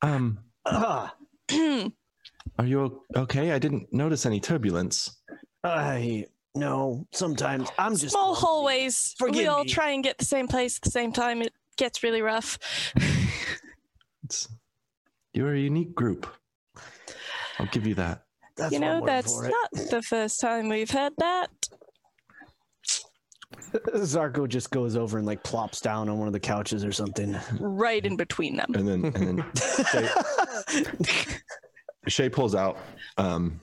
um, Ah, are you okay? I didn't notice any turbulence. I no. Sometimes I'm just Small clumsy. hallways. we Forgive all me. try and get the same place at the same time. It gets really rough. It's you're a unique group. I'll give you that. That's you know, that's not the first time we've had that. Zarko just goes over and like plops down on one of the couches or something. Right in between them. And then and then Shay, Shay pulls out um,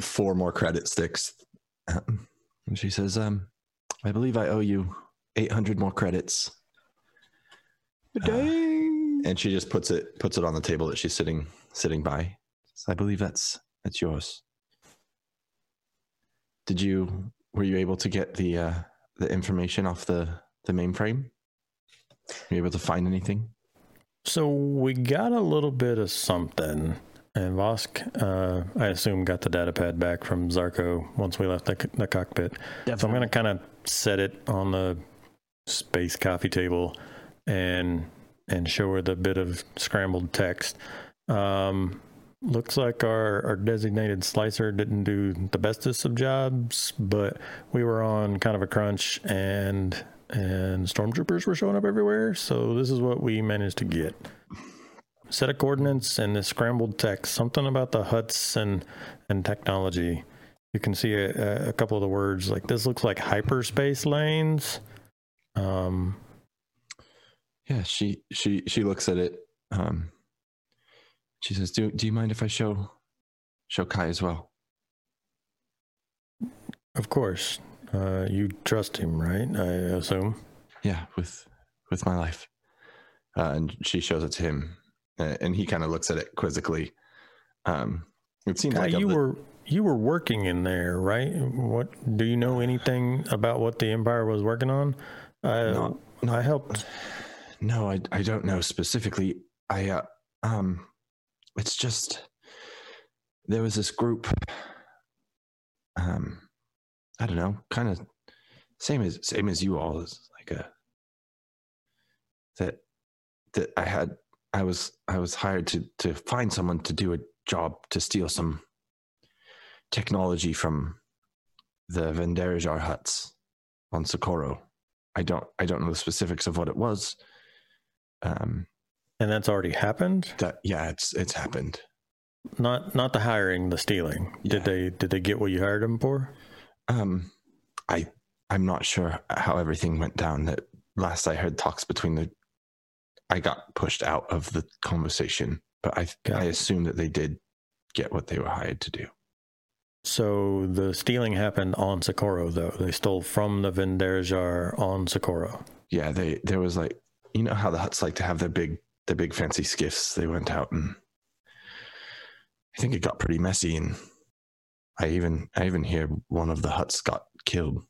four more credit sticks, um, and she says, um, "I believe I owe you eight hundred more credits." Dang. And she just puts it puts it on the table that she's sitting sitting by. Says, I believe that's that's yours. Did you were you able to get the uh, the information off the the mainframe? Were you able to find anything? So we got a little bit of something, and Vosk, uh, I assume, got the data pad back from Zarko once we left the, the cockpit. So I'm going to kind of set it on the space coffee table and and show her the bit of scrambled text. Um, looks like our, our designated slicer didn't do the bestest of jobs, but we were on kind of a crunch and and stormtroopers were showing up everywhere. So this is what we managed to get. Set of coordinates and this scrambled text, something about the Hutts and and technology. You can see a, a couple of the words like this looks like hyperspace lanes. Um, Yeah, she she she looks at it. Um, she says, "Do do you mind if I show show Kai as well?" of course, uh, you trust him, right? I assume. Yeah, with with my life. Uh, and she shows it to him, and he kind of looks at it quizzically. Um, it seems Guy, like you the- were you were working in there, right? What do you know anything about what the Empire was working on? Uh, No, I helped. No, I I don't know specifically. I uh, um, it's just there was this group. Um, I don't know, kind of same as same as you all is like a that that I had. I was I was hired to to find someone to do a job to steal some technology from the Venderajar Hutts on Socorro. I don't I don't know the specifics of what it was. Um, And that's already happened. that yeah, it's it's happened. Not not the hiring, the stealing. Yeah. Did they did they get what you hired them for? Um, I I'm not sure how everything went down. That last I heard talks between the, I got pushed out of the conversation, but I Got I it. assume that they did get what they were hired to do. So the stealing happened on Socorro, though. They stole from the Venderajar on Socorro. Yeah, they there was like you know how the Hutts like to have their big their big fancy skiffs. They went out and I think it got pretty messy, and I even I even hear one of the Hutts got killed.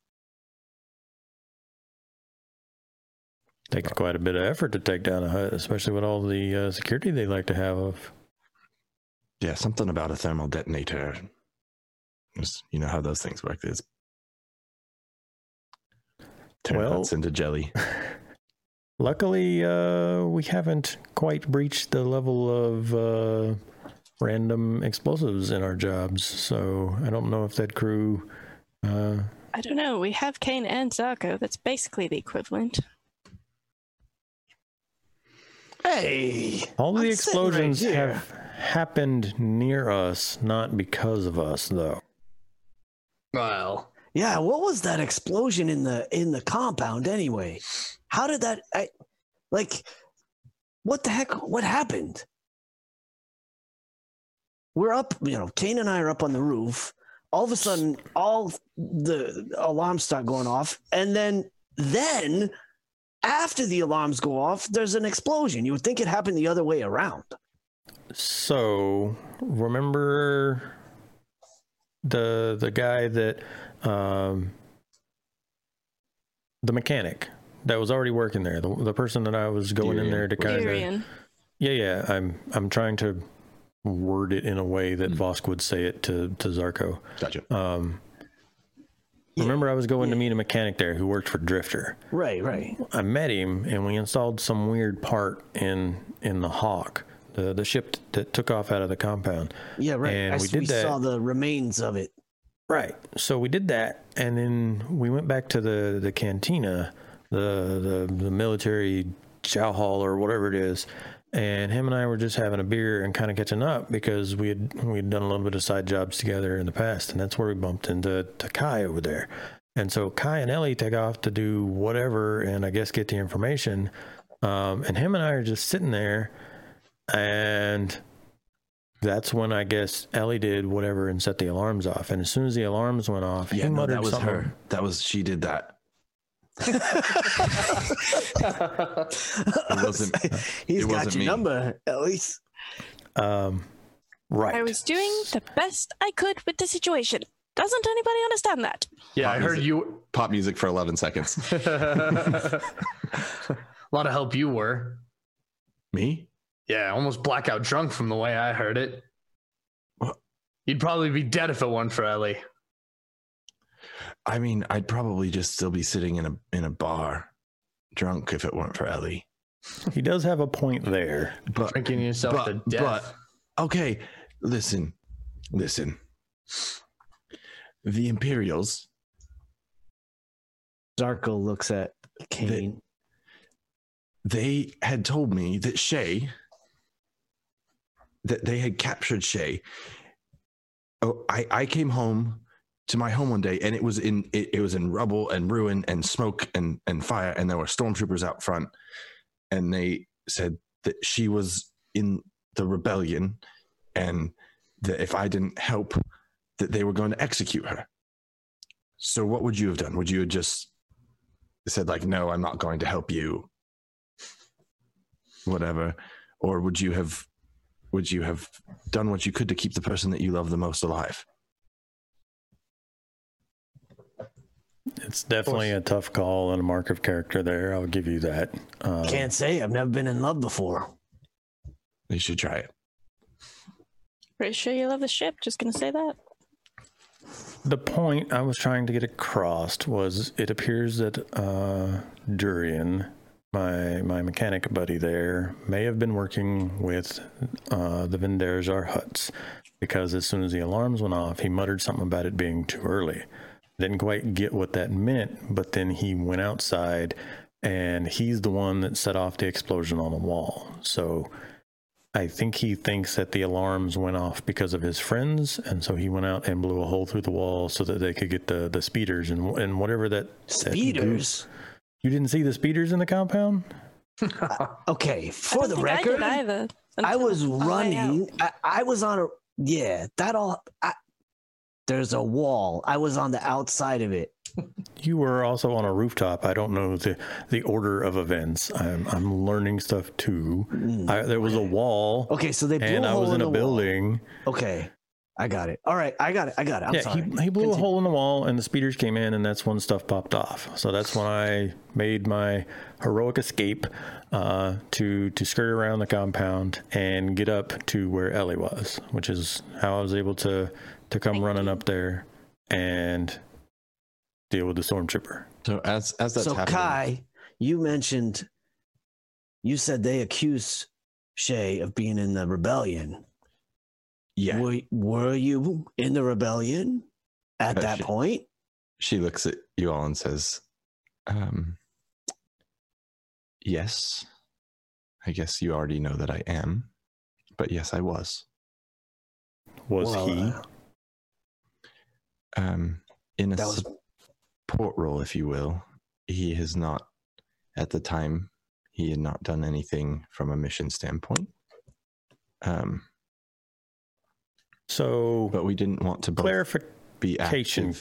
Takes quite a bit of effort to take down a Hutt, especially with all the uh, security they like to have. Of Yeah, something about a thermal detonator. Just, you know how those things work. There's turn Well- Hutts into jelly. Luckily, uh, we haven't quite breached the level of uh, random explosives in our jobs, so I don't know if that crew. Uh, I don't know. We have Kane and Zarko. That's basically the equivalent. Hey, all the I'm sitting right explosions have happened near us, not because of us, though. Well, yeah. What was that explosion in the in the compound anyway? How did that? I, like, what the heck? What happened? We're up. You know, Kane and I are up on the roof. All of a sudden, all the alarms start going off, and then then after the alarms go off, there's an explosion. You would think it happened the other way around. So remember the the guy that um, the mechanic that was already working there, the, the person that I was going in there to kind of yeah yeah I'm I'm trying to word it in a way that Mm. Vosk would say it to to Zarko. Gotcha. Um, Yeah, remember I was going to meet a mechanic there who worked for Drifter. Right, right. I met him and we installed some weird part in in the Hawk, the the ship that took off out of the compound. Yeah, right. And I, we did we that. saw the remains of it. Right. So we did that, and then we went back to the the cantina, the the, the military chow hall or whatever it is, and him and I were just having a beer and kind of catching up because we had we had done a little bit of side jobs together in the past, and that's where we bumped into to Kai over there. And so Kai and Ellie take off to do whatever, and I guess get the information. Um, and him and I are just sitting there, and that's when I guess Ellie did whatever and set the alarms off. And as soon as the alarms went off, Yeah, no, that was something. her. That was she did that. wasn't- He's it got wasn't your me. number, at least. Um, right. I was doing the best I could with the situation. Doesn't anybody understand that? yeah, I heard music. you. Pop music for 11 seconds. a lot of help you were. Me? Yeah, almost blackout drunk from the way I heard it. What? You'd probably be dead if it weren't for Ellie. I mean, I'd probably just still be sitting in a in a bar, drunk if it weren't for Ellie. he does have a point there. But Drinking yourself but- to death. okay, listen, listen. The Imperials, Zarko looks at Kane. they had told me that Shay, that they had captured Shay. Oh, I, I came home to my home one day and it was in it, it was in rubble and ruin and smoke and and fire and there were stormtroopers out front and they said that she was in the rebellion and that if I didn't help that they were going to execute her. So what would you have done? Would you have just said like no, I'm not going to help you whatever or would you have would you have done what you could to keep the person that you love the most alive? It's definitely a tough call and a mark of character there. I'll give you that. Um, Can't say I've never been in love before. You should try it. Pretty sure you love the ship. Just gonna say that. The point I was trying to get across was it appears that uh, Durian, my my mechanic buddy there, may have been working with uh, the Venderzar Hutts because as soon as the alarms went off, he muttered something about it being too early. Didn't quite get what that meant, but then he went outside and he's the one that set off the explosion on the wall. So I think he thinks that the alarms went off because of his friends, and so he went out and blew a hole through the wall so that they could get the, the speeders and and whatever that that Speeders. you didn't see the speeders in the compound? Okay, for don't the think I record, either. I, was running. I, I was on a yeah. That all. I, there's a wall. I was on the outside of it. You were also on a rooftop. I don't know the the order of events. I'm I'm learning stuff too. Mm. I, there was a wall, Okay, so they blew and a I hole I was in the a wall. building. Okay, I got it. All right, I got it. I got it. I'm yeah, sorry. he, he blew a hole in the wall, and the speeders came in, and that's when stuff popped off. So that's when I made my heroic escape uh, to to skirt around the compound and get up to where Ellie was, which is how I was able to to come Thank running you. up there and deal with the stormtrooper. So as as that's so happening, Kai, you mentioned, you said they accused Shay of being in the rebellion. Yeah, Were, were you in the rebellion at Uh, that she- point? she looks at you all and says, um, "Yes, I guess you already know that I am, but yes, I was. Was Well, he? uh, Um, in a that was support role, if you will. He has not, at the time, he had not done anything from a mission standpoint. Um, so but we didn't want to clarification.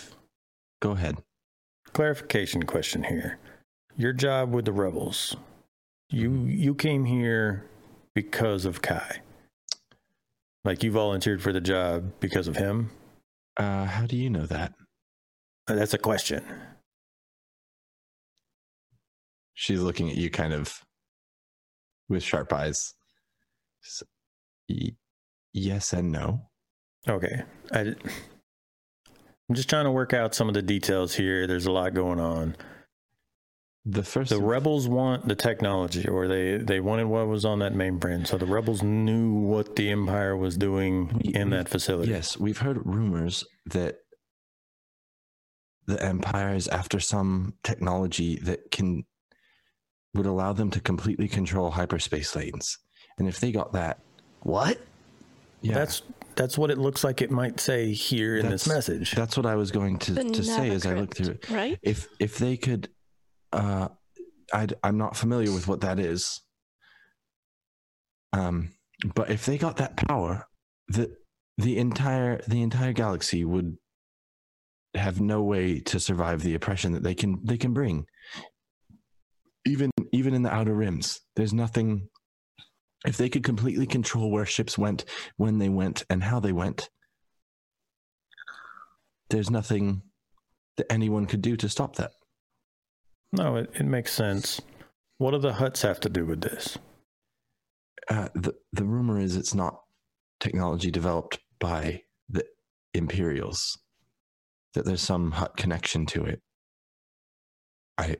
Go ahead. clarification question here. Your job with the rebels. You you came here because of Kai. Like you volunteered for the job because of him? Uh, how do you know that? Uh, That's a question. She's looking at you kind of with sharp eyes. Yes and no. Okay. I, I'm just trying to work out some of the details here. There's a lot going on. The first The rebels want the technology, or they, they wanted what was on that mainframe. So the rebels knew what the Empire was doing We- in that facility. Yes, we've heard rumors that the Empire is after some technology that can would allow them to completely control hyperspace lanes. And if they got that, what? Yeah, That's that's what it looks like it might say here in this message. that's what I was going to, The to say as I looked through it. Right? If if they could, uh, I'd, I'm not familiar with what that is. Um, but if they got that power, the the entire the entire galaxy would have no way to survive the oppression that they can they can bring. Even even in the outer rims, there's nothing. If they could completely control where ships went, when they went, and how they went, there's nothing that anyone could do to stop that. No, it, it makes sense. What do the Hutts have to do with this? Uh, the the rumor is it's not technology developed by the Imperials. That there's some Hutt connection to it. I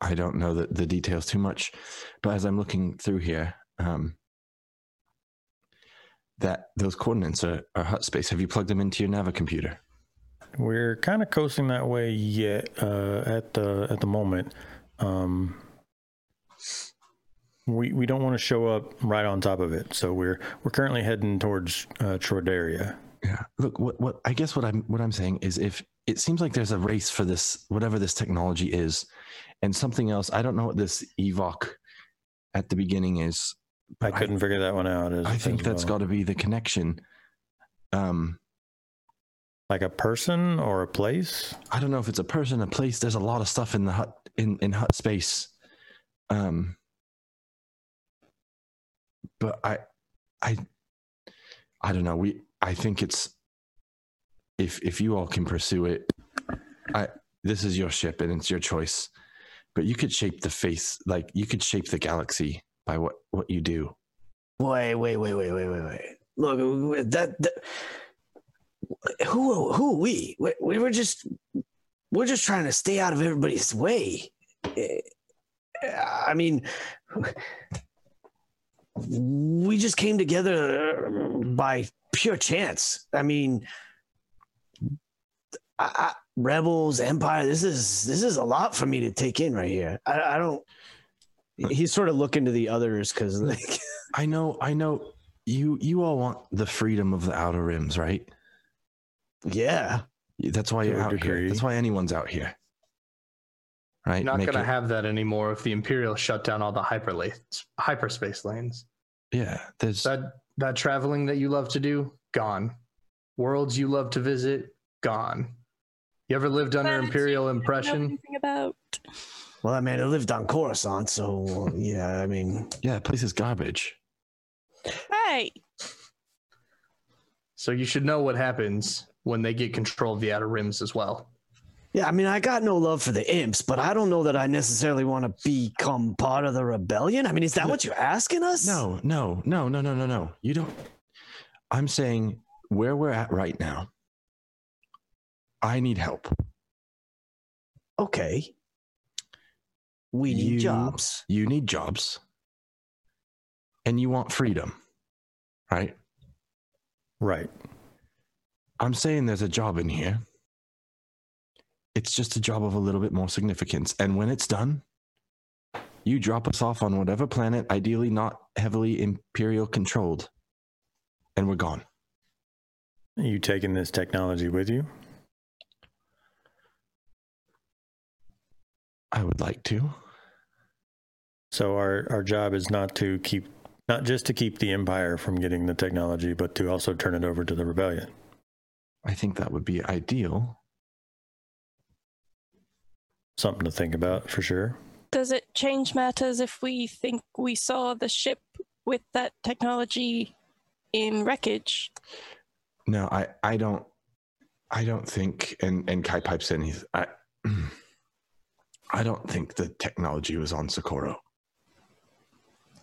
I don't know the, the details too much, but as I'm looking through here, um, that those coordinates are, are Hutt space. Have you plugged them into your navicomputer? We're kind of coasting that way yet uh, at the at the moment. Um, we we don't want to show up right on top of it, so we're we're currently heading towards uh, Toydaria. Yeah. Look, what what I guess what I'm what I'm saying is if it seems like there's a race for this whatever this technology is and something else i don't know what this evoc at the beginning is I couldn't figure that one out. I think that's well. got to be the connection um like a person or a place. i don't know if it's a person a place there's a lot of stuff in the Hutt in in Hutt space um but i i i don't know we i think it's if if you all can pursue it i this is your ship and it's your choice but you could shape the face like you could shape the galaxy by what what you do Wait, wait, wait, wait, wait, wait, wait. Look, that, that who who we? we? We were just we're just trying to stay out of everybody's way. Eh, I mean, we just came together by pure chance. I mean, I, I, rebels, empire. This is this is a lot for me to take in right here. I, I don't. He's sort of looking to the others because like. i know i know you you all want the freedom of the outer rims right Yeah. that's why you're a out here that's why anyone's out here right You're Not Make going to it- have that anymore if the Imperial shut down all the hyper lanes, hyperspace lanes. yeah there's That that traveling that you love to do, gone. Worlds you love to visit, gone. You ever lived under Planets Imperial you don't know impression? about. Well, I mean, I lived on Coruscant, so uh, yeah. I mean, yeah the place is garbage Hey, So you should know what happens when they get control of the outer rims as well. yeah. I mean, I got no love for the imps, but I don't know that I necessarily want to become part of the rebellion. I mean, is that what you're asking us? No, no, no, no, no, no, no. You don't. I'm saying where we're at right now. I need help. Okay. We need You- jobs. You need jobs. And you want freedom. Right? Right. I'm saying there's a job in here. It's just a job of a little bit more significance. And when it's done, you drop us off on whatever planet, ideally not heavily imperial controlled, and we're gone. Are you taking this technology with you? I would like to. So our our job is not to keep not just to keep the empire from getting the technology, but to also turn it over to the rebellion. I think that would be ideal. Something to think about for sure. does it change matters if we think we saw the ship with that technology in wreckage? No, I, I don't, I don't think, and and Kai pipes in. He's, I, I don't think the technology was on Socorro.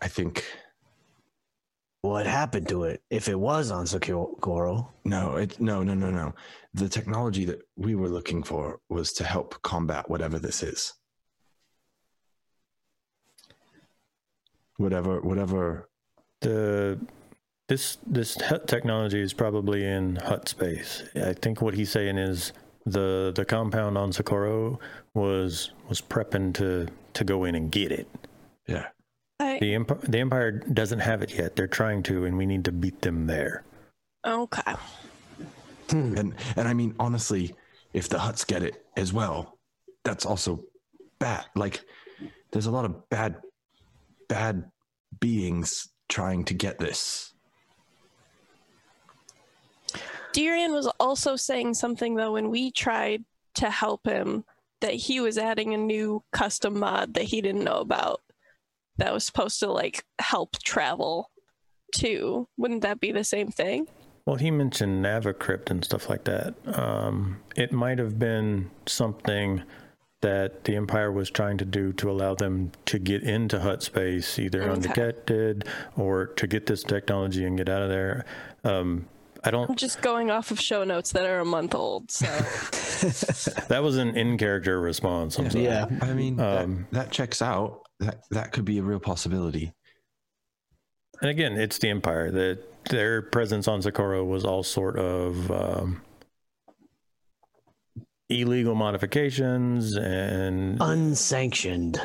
I think What happened to it if it was on Socorro? no, it no, no, no, no. The technology that we were looking for was to help combat whatever this is. Whatever, whatever. The this this technology is probably in Hutt space. I think what he's saying is the the compound on Socorro was was prepping to to go in and get it. Yeah, I, The empire the empire doesn't have it yet. They're trying to, and we need to beat them there. okay. Hmm, and and I mean honestly, if the Hutts get it as well, that's also bad. Like, there's a lot of bad, bad beings trying to get this. Darian was also saying something though when we tried to help him that he was adding a new custom mod that he didn't know about that was supposed to like help travel too. Wouldn't that be the same thing? Well, he mentioned Navicrypt and stuff like that. Um, it might have been something that the Empire was trying to do to allow them to get into Hutt space, either Okay. undetected or to get this technology and get out of there. Um, I don't. I'm don't. just going off of show notes that are a month old. So That was an in-character response. I'm sorry. Yeah. I mean, that- Um, that, checks out. That that could be a real possibility. And again, it's the Empire. That their presence on Socorro was all sort of um, illegal modifications and Unsanctioned.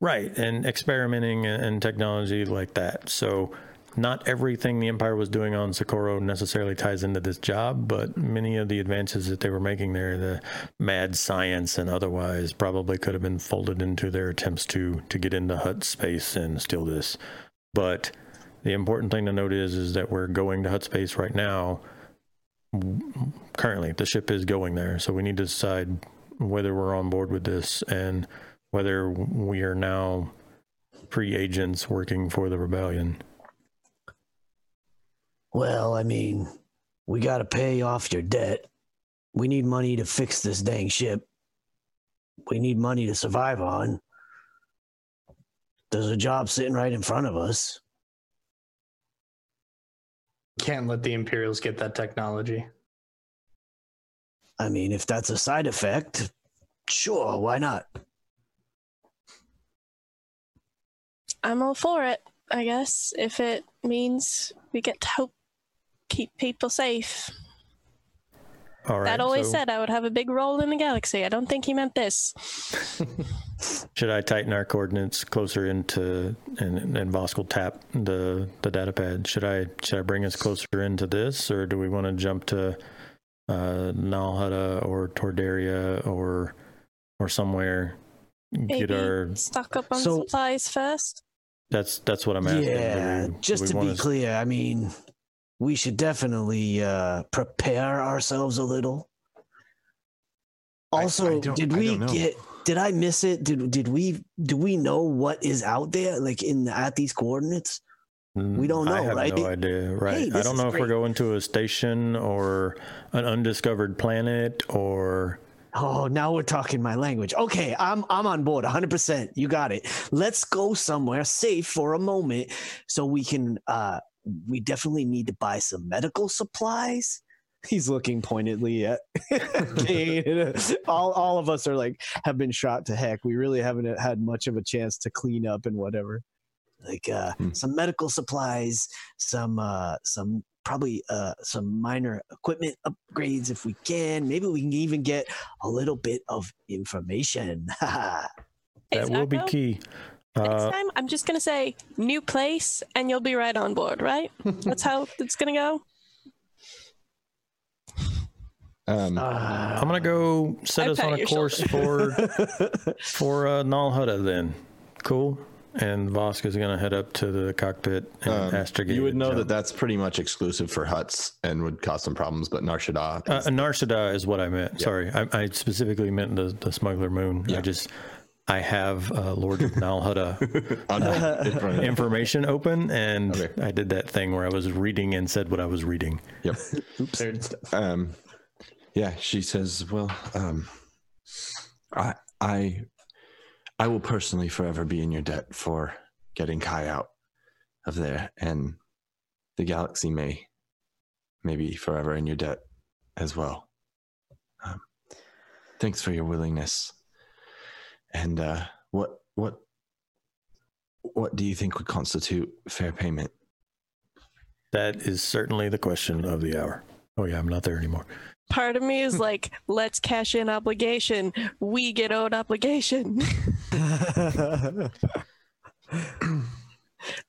Right, and experimenting and technology like that. So not everything the Empire was doing on Socorro necessarily ties into this job, but many of the advances that they were making there, the mad science and otherwise, probably could have been folded into their attempts to to get into Hutt space and steal this. But the important thing to note is is that we're going to Hutt space right now. Currently, the ship is going there, so we need to decide whether we're on board with this and whether we are now free agents working for the rebellion. Well, I mean, we got to pay off your debt. We need money to fix this dang ship. We need money to survive on. There's a job sitting right in front of us. Can't let the Imperials get that technology. I mean, if that's a side effect, sure, why not? I'm all for it, I guess, if it means we get to help keep people safe. All right. That always so said I would have a big role in the galaxy. I don't think he meant this. should I tighten our coordinates closer into and and Vosk will tap the the data pad? Should I should I bring us closer into this, or do we want to jump to uh, Nal Hutta or Toydaria or or somewhere? Maybe Get our stock up on So- supplies first. that's that's what I'm asking. Yeah, we- just we to wanna be clear, I mean, we should definitely uh, prepare ourselves a little. Also, I don't- did we get? Did I miss it? Did did we? Do we know what is out there, like in at these coordinates? we don't know, I have right? no idea. Right. Hey, I don't is know if we're going to a station or an undiscovered planet or Oh, now we're talking my language. Okay, I'm I'm on board 100%. You got it. Let's go somewhere safe for a moment so we can uh we definitely need to buy some medical supplies. He's looking pointedly at Kane. all all of us are like have been shot to heck. We really haven't had much of a chance to clean up and whatever. Like uh Hmm. some medical supplies, some uh some probably uh some minor equipment upgrades if we can. Maybe we can even get a little bit of information. That will be key. Next Uh, time, I'm just gonna say new place, and you'll be right on board, right? That's how it's gonna go. Um, Uh, I'm gonna go set I us on a your course for for uh, Nal Hutta then. Cool. And Vosk is gonna head up to the cockpit and um, astrogate. you would know jump. that that's pretty much exclusive for Hutts and would cause some problems, but Nar Shaddaa. Uh, Nar Shaddaa is what I meant. Yeah. Sorry, I, I specifically meant the, the smuggler moon. I just I have uh, Lord of Nal Hutta on- in front of- information open, and Okay. I did that thing where I was reading and said what I was reading. Yep. Third stuff. Um, yeah, she says, "Well, um, I, I, I will personally forever be in your debt for getting Kai out of there, and the galaxy may, may be forever in your debt as well. Um, thanks for your willingness. And uh, what, what, what do you think would constitute fair payment? That is certainly the question of the hour. Oh yeah, I'm not there anymore. Part of me is like, let's cash in obligation. We get owed obligation.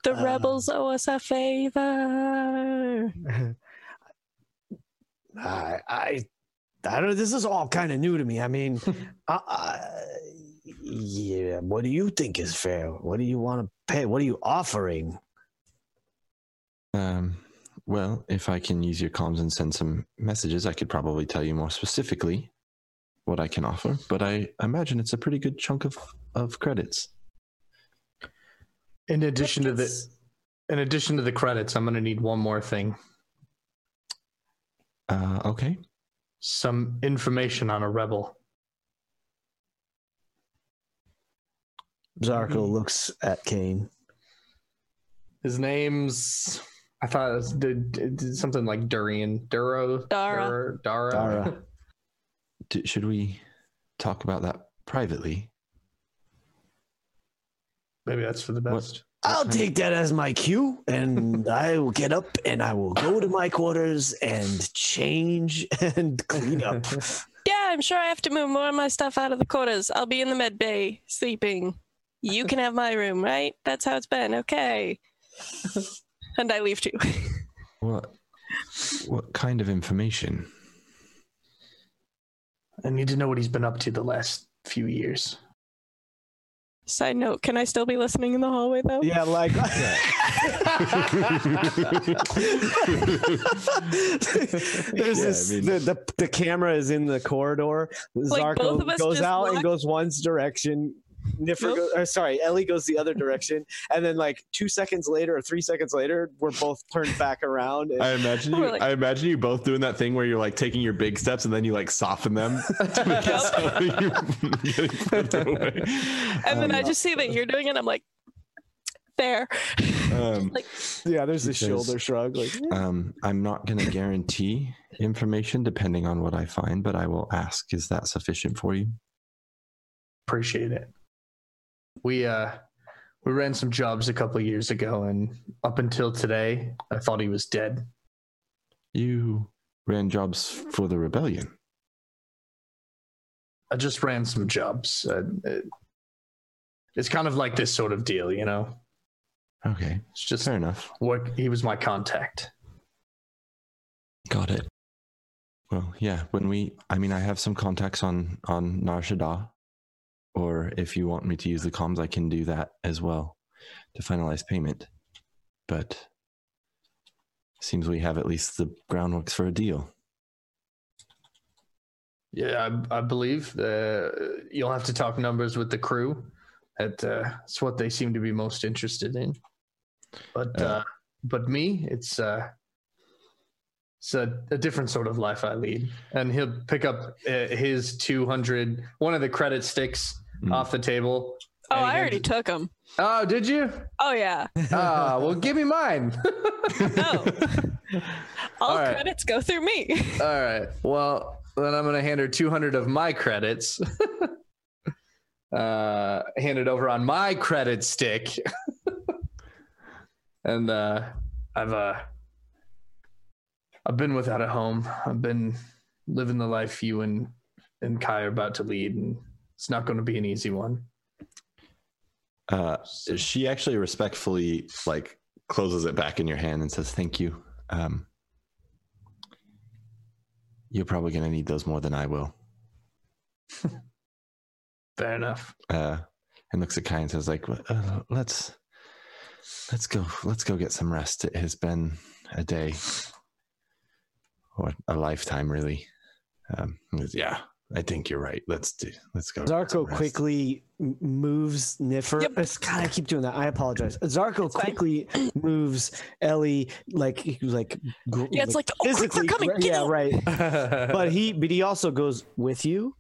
The Uh, rebels owe us a favor. I, I, I don't. This is all kind of new to me. I mean, uh, uh, yeah. What do you think is fair? What do you want to pay? What are you offering? Um, well, if I can use your comms and send some messages, I could probably tell you more specifically what I can offer. But I imagine it's a pretty good chunk of, of credits. In addition to the in addition to the credits, I'm gonna need one more thing. Uh, okay. Some information on a rebel. Zarko mm-hmm. looks at Kane. His name's I thought it was did, did something like Durian. Duro Dara. Dur- Dara. Dara. D- should we talk about that privately? Maybe that's for the What- best. I'll take that as my cue, and I will get up and I will go to my quarters and change and clean up. Yeah, I'm sure I have to move more of my stuff out of the quarters. I'll be in the med bay sleeping. You can have my room, right? That's how it's been. Okay. and I leave too. What what kind of information? I need to know what he's been up to the last few years. Side note: Can I still be listening in the hallway though? Yeah, like there's Yeah, I mean- the, the the camera is in the corridor. Like, Zarko both of us goes just out and goes one direction. Niffer Nope. goes, sorry, Ellie goes the other direction, and then like two seconds later or three seconds later, we're both turned back around. and- I imagine We're you. like- I imagine you both doing that thing where you're like taking your big steps and then you like soften them to make it so you're getting further away. And then I Um, just see that you're doing it. I'm like, there. um, like, yeah, there's this shoulder shrug. Like, um, I'm not going to guarantee information depending on what I find, but I will ask. Is that sufficient for you? Appreciate it. We uh we ran some jobs a couple of years ago, and up until today, I thought he was dead. You ran jobs for the rebellion. I just ran some jobs. Uh, it, it's kind of like this sort of deal, you know. Okay, It's just fair enough. what he was my contact. Got it. Well, yeah. When we, I mean, I have some contacts on on Nar Shaddaa, or if you want me to use the comms, I can do that as well to finalize payment. But seems we have at least the groundworks for a deal. Yeah, I, I believe uh, you'll have to talk numbers with the crew. That uh, it's what they seem to be most interested in. But Uh, uh, but me, it's uh, it's a, a different sort of life I lead. And he'll pick up uh, his one of the credit sticks Mm. off the table. oh, I already hands- took them. Oh, did you? Oh yeah. Ah, well, give me mine. No. All All right. credits go through me. All right. Well, then I'm gonna hand her 200 of my credits. uh, hand it over on my credit stick. and uh, I've uh, I've been without a home. I've been living the life you and and Kai are about to lead, and it's not going to be an easy one. Uh, she actually respectfully like closes it back in your hand and says, "Thank you." Um, you're probably going to need those more than I will. Fair enough. uh, and looks at Kai and says, "Like, uh, let's let's go, let's go get some rest. It has been a day or a lifetime, really." Um, yeah, I think you're right. Let's do. Let's go. Zarko quickly moves Niffer. Yep. It's- God, I keep doing that. I apologize. Zarko It's fine. quickly moves Ellie, like he was like, gr- Yeah, it's like, the- oh, quick, they're coming, gra- get yeah, out. right. But he, but he also goes with you,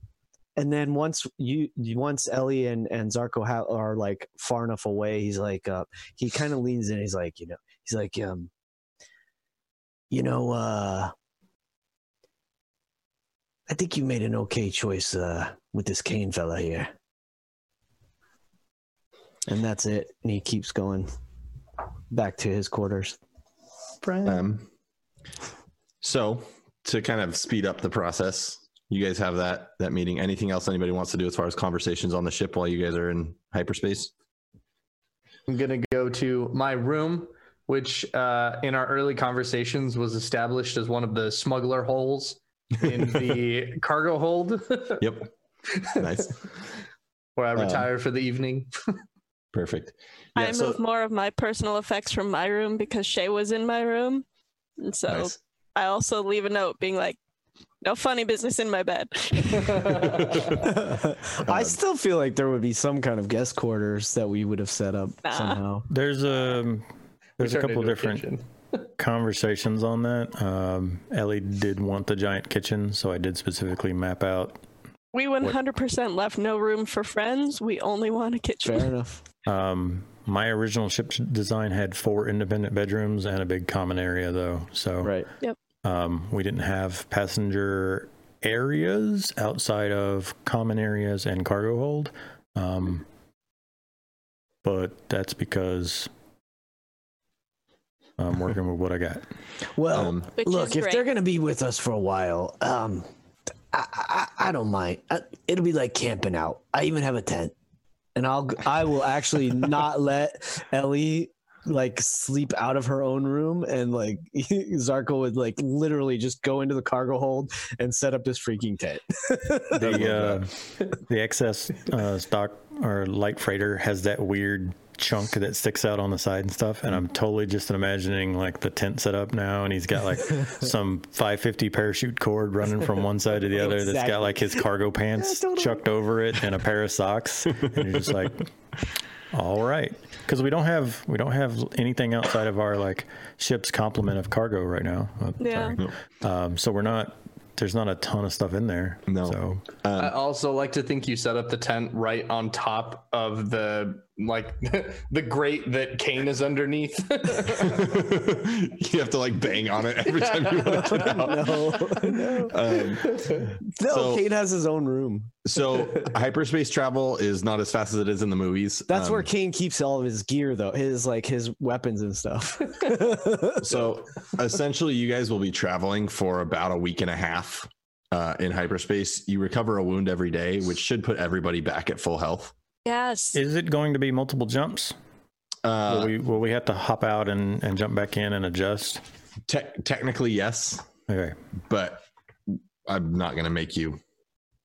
and then once you, once Ellie and and Zarko ha- are like far enough away, he's like, uh, he kind of leans in. He's like, you know, he's like, um, you know, uh. I think you made an okay choice uh, with this Kane fella here. And that's it. And he keeps going back to his quarters. Um, so to kind of speed up the process, you guys have that that meeting. Anything else anybody wants to do as far as conversations on the ship while you guys are in hyperspace? I'm gonna go to my room, which uh, in our early conversations was established as one of the smuggler holes in the cargo hold, Yep. Nice. where I Um, retire for the evening. Perfect. I Yeah, so- moved more of my personal effects from my room because Shay was in my room. And so Nice. I also leave a note being like, no funny business in my bed. I still feel like there would be some kind of guest quarters that we would have set up Nah. somehow. There's a there's a couple different kitchen. Conversations on that. Um, Ellie did want the giant kitchen, so I did specifically map out. We 100% left no room for friends. We only want a kitchen. Fair enough. Um, my original ship design had four independent bedrooms and a big common area, though. So Right. Um, we didn't have passenger areas outside of common areas and cargo hold. Um, but that's because I'm working with what I got. Well, Um, look, if they're going to be with us for a while, um, I, I, I don't mind. I, it'll be like camping out. I even have a tent, and I'll I will actually not let Ellie like sleep out of her own room, and like Zarko would like literally just go into the cargo hold and set up this freaking tent. The uh, the excess uh, stock or light freighter has that weird chunk that sticks out on the side and stuff, and I'm totally just imagining like the tent set up now, and he's got like some 550 parachute cord running from one side to the other. That's got like his cargo pants Yeah, totally. chucked over it and a pair of socks, and you're just like. All right, because we don't have we don't have anything outside of our like ship's complement of cargo right now. Oh, Yeah. Um, so we're not. There's not a ton of stuff in there. No. So Um, I also like to think you set up the tent right on top of the like the grate that Kane is underneath. you have to like bang on it every time you want to get out. no, no, Um, no. So- Kate has his own room. so hyperspace travel is not as fast as it is in the movies. That's Um, where Kane keeps all of his gear, though. His like his weapons and stuff. So essentially, you guys will be traveling for about a week and a half uh, in hyperspace. You recover a wound every day, which should put everybody back at full health. Yes. Is it going to be multiple jumps? will Uh, we will we have to hop out and, and jump back in and adjust? te- technically, yes, Okay. but I'm not going to make you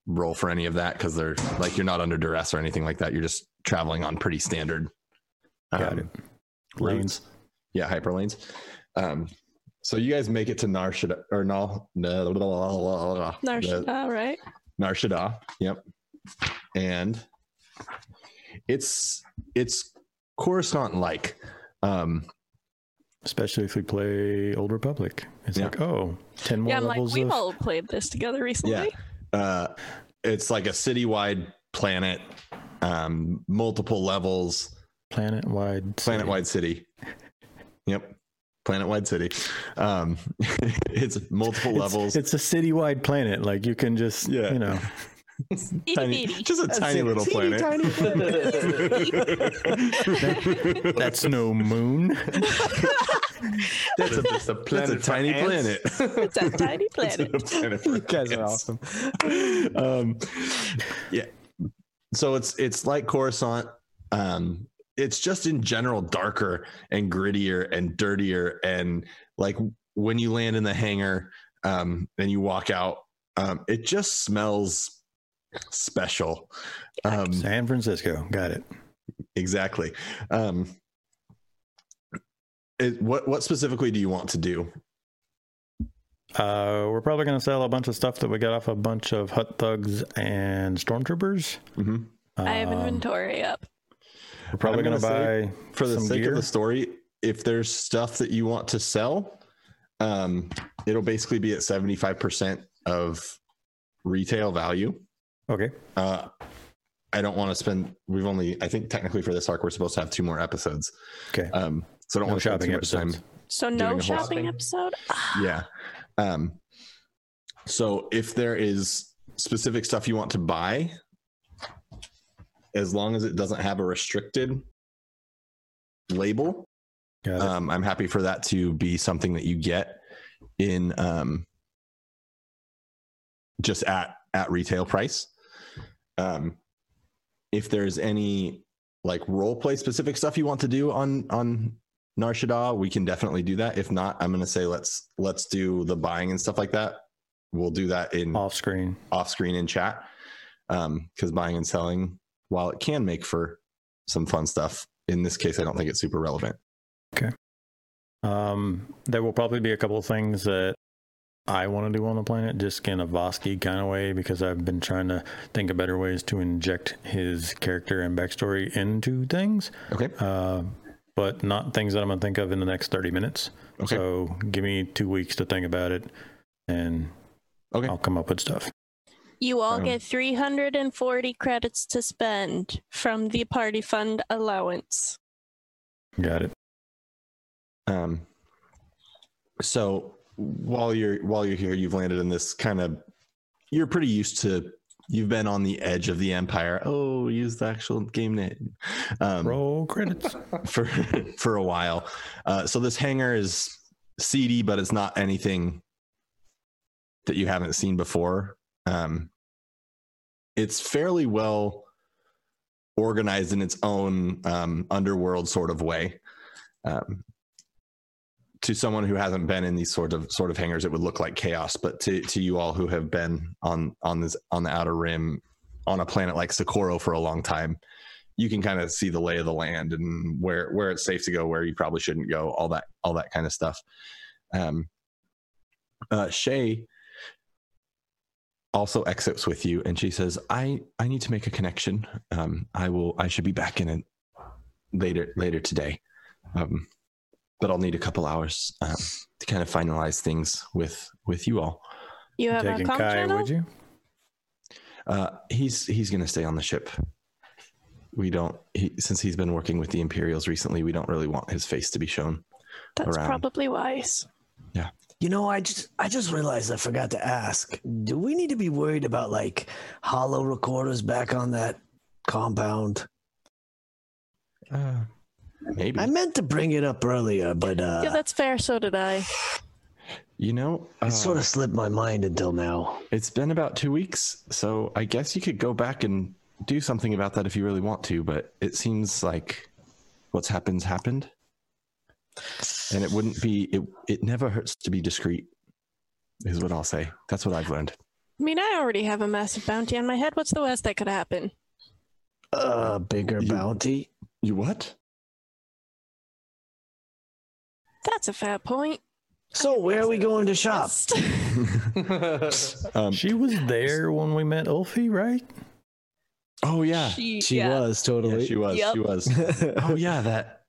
roll for any of that because they're like you're not under duress or anything like that. You're just traveling on pretty standard Got um, it. lanes. Yeah, hyper lanes. Um, so you guys make it to Nar Shaddaa or no, no, Narsh- all right. Nar Yep. And it's it's Coruscant like. Um, Especially if we play Old Republic. It's Yeah. like, oh, 10 more levels. Yeah, I'm like, we've of all played this together recently. uh, it's like a citywide planet, um, multiple levels, planet wide. planet wide city. Yep. Planet wide city. Um, it's multiple levels. It's a citywide planet. Like you can just, Yeah. you know, Itty tiny, just a tiny it. little Teeny planet. tiny planet. that's no moon. That's a, just a That's a tiny ants. planet. It's a tiny planet. a planet You guys are awesome. um, yeah. So it's it's like Coruscant. Um, it's just in general darker and grittier and dirtier and like when you land in the hangar um, and you walk out, um, it just smells special. Um, San Francisco. Got it. exactly. Um, it, what what specifically do you want to do? Uh, we're probably going to sell a bunch of stuff that we got off a bunch of Hutt thugs and stormtroopers. Mhm. I have Um, inventory up. We're probably going to gonna buy for the some sake gear. of the story, if there's stuff that you want to sell, um, it'll basically be at 75% of retail value. Okay. Uh, I don't want to spend, we've only, I think technically for this arc, we're supposed to have two more episodes. Okay. Um, so I don't No want to spend too shopping much time. So no shopping episode. Ah, Yeah. Um, so if there is specific stuff you want to buy, as long as it doesn't have a restricted label, um, I'm happy for that to be something that you get in um, just at at retail price. Um, if there's any like role play specific stuff you want to do on on Nar Shaddaa, we can definitely do that. If not, I'm gonna say let's let's do the buying and stuff like that. We'll do that in Off screen. off screen in chat because buying and selling, while it can make for some fun stuff, in this case, I don't think it's super relevant. Okay. Um, there will probably be a couple of things that I want to do on the planet, just in a Vosky kind of way, because I've been trying to think of better ways to inject his character and backstory into things, Okay. uh, but not things that I'm going to think of in the next 30 minutes. Okay. So give me two weeks to think about it, and Okay. I'll come up with stuff. You all get 340 credits to spend from the party fund allowance. Got it. Um, so while you're while you're here, you've landed in this kind of. You're pretty used to. You've been on the edge of the empire. Oh, use the actual game name. Um, Roll credits. for for a while. Uh, so this hangar is seedy, but it's not anything that you haven't seen before. Um, it's fairly well organized in its own um, underworld sort of way. Um, to someone who hasn't been in these sort of sort of hangars, it would look like chaos. But to, to you all who have been on on this on the outer rim on a planet like Socorro for a long time, you can kind of see the lay of the land and where where it's safe to go, where you probably shouldn't go, all that all that kind of stuff. Um, uh, Shay also exits with you, and she says, "I I need to make a connection. Um, I will. I should be back in it later later today, um, but I'll need a couple hours um, to kind of finalize things with with you all. You have a Taking com Kai channel? with you? Uh, he's he's going to stay on the ship. We don't he, since he's been working with the Imperials recently. We don't really want his face to be shown. That's around. probably wise. Yeah. You know, I just I just realized I forgot to ask. Do we need to be worried about like holo recorders back on that compound? Uh, maybe I meant to bring it up earlier, but uh yeah, that's fair. So did I. you know it uh, sort of slipped my mind until now. It's been about two weeks, so I guess you could go back and do something about that if you really want to, but it seems like what's happened's happened. And it wouldn't be it it never hurts to be discreet, is what I'll say. That's what I've learned. I mean, I already have a massive bounty on my head. What's the worst that could happen? Uh bigger You- bounty. You what? That's a fair point. So where are we going to shop? Um, She was there when we met Ulfie, right? oh yeah. She, She yeah. was yeah, totally. she was. Yep. She was. Oh yeah, that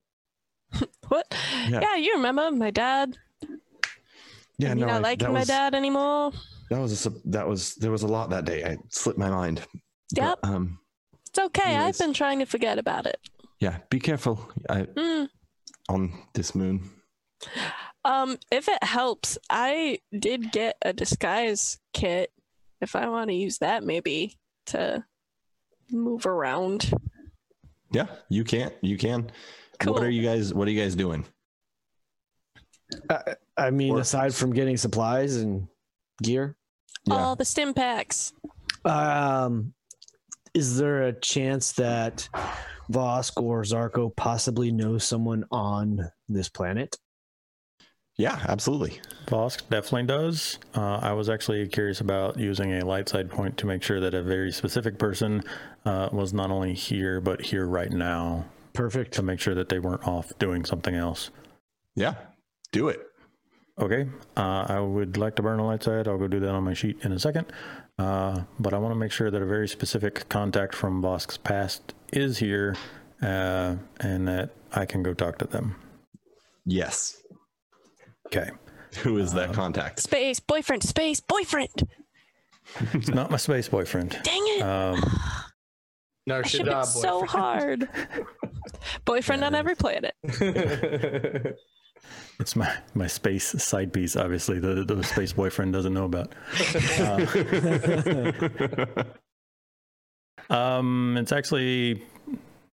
What? Yeah. Yeah. you remember my dad? yeah, and no, you not I- liking that my was, dad anymore? That was a sup- that was there was a lot that day. I slipped my mind. But, Yep. um It's okay. anyways. I've been trying to forget about it. yeah, be careful. I Mm. on this moon. Um, if it helps, I did get a disguise kit. If I want to use that, maybe to move around. Yeah, you can't. You can. Cool. What are you guys what are you guys doing? I mean, Or- aside from getting supplies and gear, Yeah. All the Stimpacks. um, is there a chance that Vosk or Zarko possibly know someone on this planet? Yeah, absolutely. Vosk definitely does. Uh, I was actually curious about using a light side point to make sure that a very specific person uh, was not only here, but here right now Perfect. to make sure that they weren't off doing something else. Yeah. Do it. Okay, uh, I would like to burn a light side. I'll go do that on my sheet in a second. Uh, but I want to make sure that a very specific contact from Vosk's past is here uh, and that I can go talk to them. Yes. Okay. Who is Uh, that contact? Space boyfriend. Space boyfriend. It's not my space boyfriend. Dang it! Um, I should Nar Shaddaa been so hard. boyfriend on every planet. it's my, my space side piece, obviously, the, the space boyfriend doesn't know about. Um, it's actually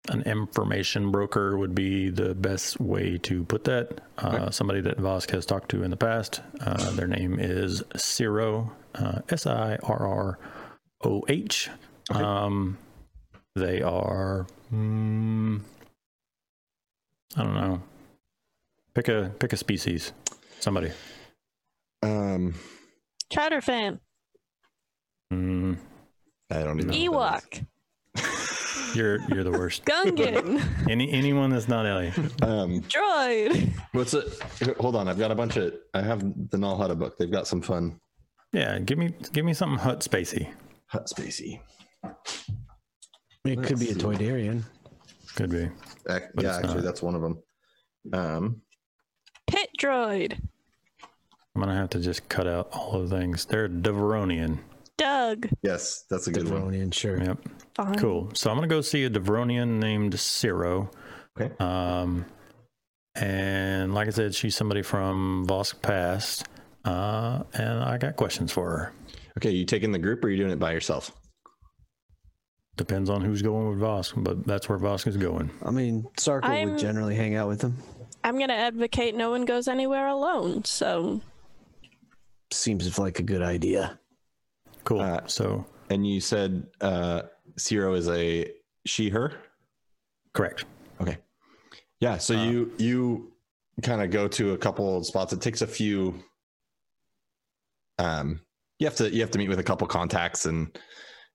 an information broker would be the best way to put that. Uh, Somebody that Vosk has talked to in the past. Uh, their name is Sirroh, uh, S I R R O H. Um, they are, mm, I don't know. Pick a pick a species. Somebody. um Chadra-Fan. Mm, I don't even know. Ewok. You're you're the worst. Gungan. Any anyone that's not Ellie. Um Droid. what's it hold on, I've got a bunch of I have the Nal Hutta book. They've got some fun Yeah, give me give me something Hutt spacey. Hutt spacey. It could be a Let's see. Toydarian. Could be. Ac- yeah, actually not. that's one of them. Um Pit droid. I'm gonna have to just cut out all the things. They're Devaronian. Doug. yes, that's a good one. Devaronian, sure. Yep. Fine. Cool. So I'm gonna go see a Devaronian named Sirroh. Okay. Um, and like I said, she's somebody from Vosk Past. Uh, and I got questions for her. Okay, you taking the group or are you doing it by yourself? Depends on who's going with Vosk, but that's where Vosk is going. I mean, Zarko I'm- would generally hang out with them. I'm gonna advocate no one goes anywhere alone. So Seems like a good idea. Cool. Uh, so And you said uh Sirroh is a she her? correct. Okay. Yeah, so Uh, you you kind of go to a couple of spots. It takes a few. Um, you have to you have to meet with a couple contacts and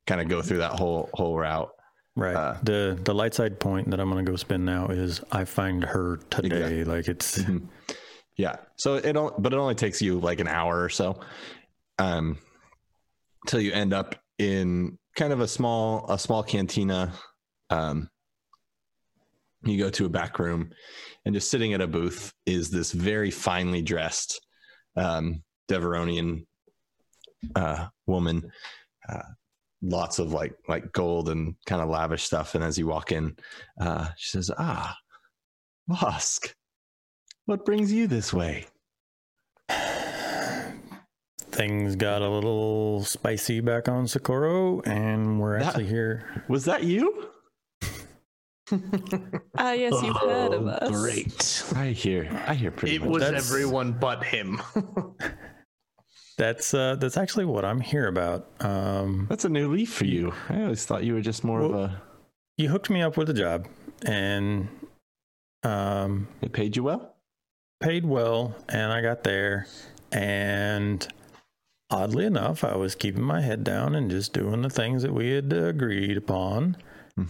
kind of go through that whole whole route. Right. Uh, the the light side point that I'm gonna go spin now is I find her today. Exactly. Like it's Mhm. Yeah. So it don't, but it only takes you like an hour or so, um, till you end up in kind of a small a small cantina. Um, you go to a back room, and just sitting at a booth is this very finely dressed um, Devaronian uh, woman. Uh, lots of like like gold and kind of lavish stuff. And as you walk in, uh, she says, "Ah, Vosk." What brings you this way? Things got a little spicy back on Socorro, and we're That- actually here. Was that you? Ah, yes, you've heard of Oh, us. Great. I hear. I hear pretty much. It much. was That's- everyone but him. That's uh, that's actually what I'm here about. Um, That's a new leaf for you. I always thought you were just more of a. you hooked me up with a job, and um, It paid you well. paid well, and I got there, and oddly enough, I was keeping my head down and just doing the things that we had agreed upon.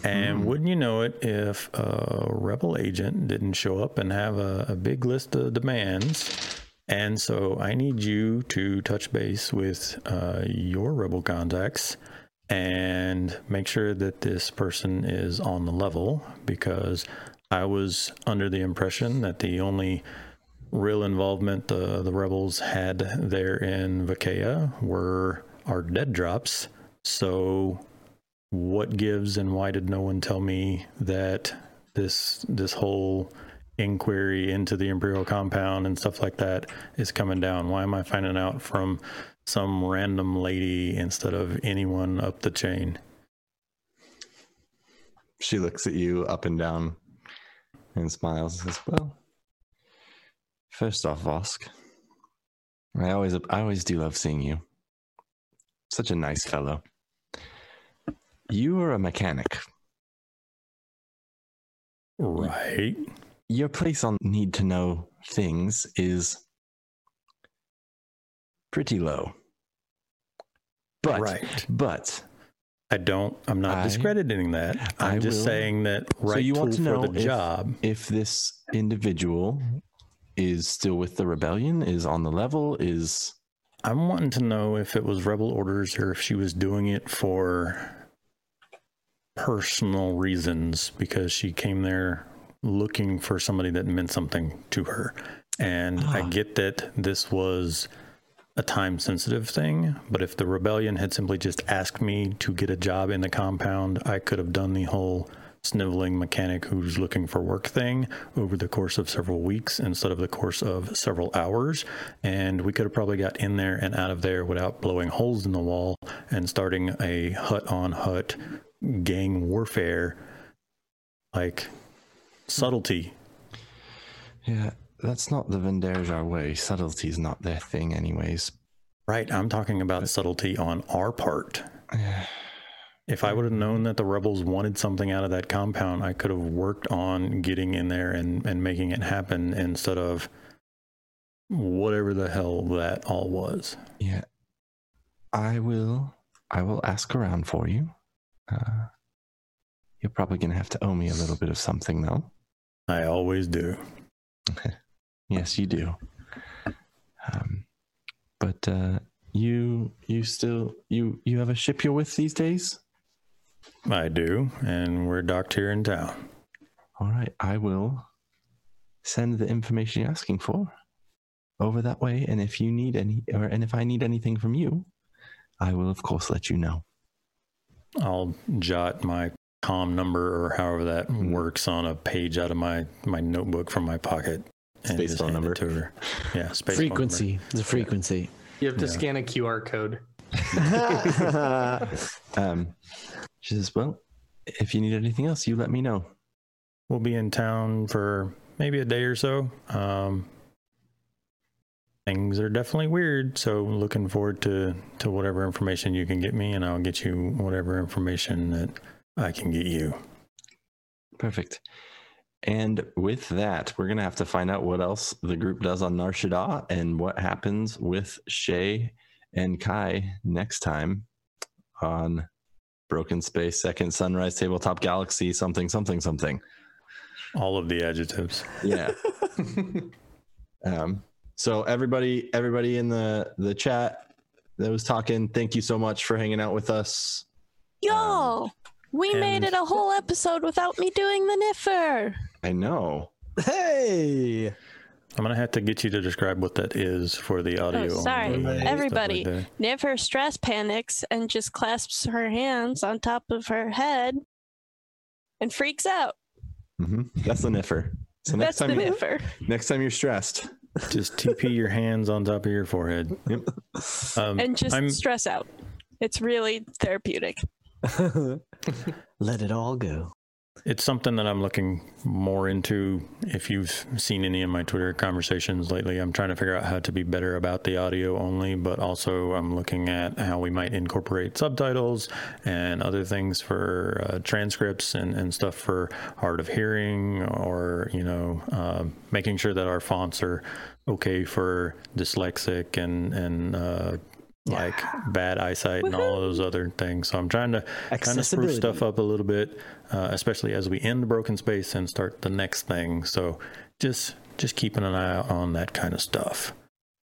And Mhm. wouldn't you know it, if a rebel agent didn't show up and have a, a big list of demands. And so I need you to touch base with uh, your rebel contacts and make sure that this person is on the level because I was under the impression that the only real involvement the, the rebels had there in Vakea were our dead drops. So what gives and why did no one tell me that this this whole inquiry into the imperial compound and stuff like that is coming down why am i finding out from some random lady instead of anyone up the chain She looks at you up and down, and smiles. as "Well, first off, Vosk, I always, I always do love seeing you. Such a nice fellow. You are a mechanic. right your place on need to know things is pretty low. But right but i don't i'm not I- discrediting that i'm I just will- saying that right so you want to for know the if- job if this individual is still with the rebellion, is on the level, is I'm wanting to know if it was rebel orders or if she was doing it for personal reasons because she came there looking for somebody that meant something to her. And I Ah. get that this was a time sensitive thing, but if the rebellion had simply just asked me to get a job in the compound, I could have done the whole sniveling mechanic who's looking for work thing over the course of several weeks instead of the course of several hours. And we could have probably got in there and out of there without blowing holes in the wall and starting a Hutt on Hutt gang warfare. Like subtlety. yeah, that's not the Venderjar way. Subtlety's not their thing, anyways. Right. I'm talking about subtlety on our part. If I would have known that the rebels wanted something out of that compound, I could have worked on getting in there and, and making it happen instead of whatever the hell that all was. Yeah, I will. I will ask around for you. Uh, you're probably gonna have to owe me a little bit of something, though. I always do. Yes, you do. Um, but uh, you you still you you have a ship you're with these days. I do. And we're docked here in town. All right, I will send the information you're asking for over that way, and if you need any, or and if I need anything from you, I will of course let you know. I'll jot my com number or however that Hmm. works on a page out of my, my notebook from my pocket. and Space phone number. it To her. Yeah, space frequency. The frequency. You have to Yeah. scan a QR code. Um, she says, "Well, if you need anything else, you let me know." We'll be in town for maybe a day or so. Um, things are definitely weird, so looking forward to to whatever information you can get me, and I'll get you whatever information that I can get you. Perfect. And with that, we're gonna have to find out what else the group does on Nar Shaddaa and what happens with Shay and Kai next time on Broken Space, Second Sunrise, Tabletop Galaxy, something, something, something. All of the adjectives. Yeah. um, so everybody, everybody in the the chat that was talking, thank you so much for hanging out with us. Yo, we made it a whole episode without me doing the niffer. I know. Hey, I'm gonna have to get you to describe what that is for the audio. Oh, sorry. only and stuff Everybody. like that. Niffer stress panics and just clasps her hands on top of her head and freaks out. hmm That's the niffer. So next That's the time, niffer. next time you're stressed, Just TP your hands on top of your forehead. Yep. Um, And just I'm stress out. It's really therapeutic. let it all go. It's something that I'm looking more into. If you've seen any of my Twitter conversations lately, I'm trying to figure out how to be better about the audio only, but also I'm looking at how we might incorporate subtitles and other things for uh, transcripts and, and stuff for hard of hearing, or, you know, uh, making sure that our fonts are okay for dyslexic and, and, uh, like bad eyesight and all those other things. So I'm trying to kind of spruce stuff up a little bit, uh, especially as we end the Broken Space and start the next thing. So just just keeping an eye on that kind of stuff.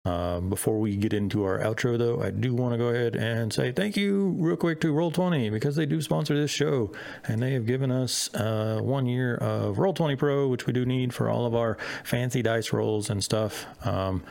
Um, before we get into our outro, though, I do want to go ahead and say thank you real quick to Roll20 because they do sponsor this show and they have given us uh, one year of Roll20 Pro, which we do need for all of our fancy dice rolls and stuff. Um,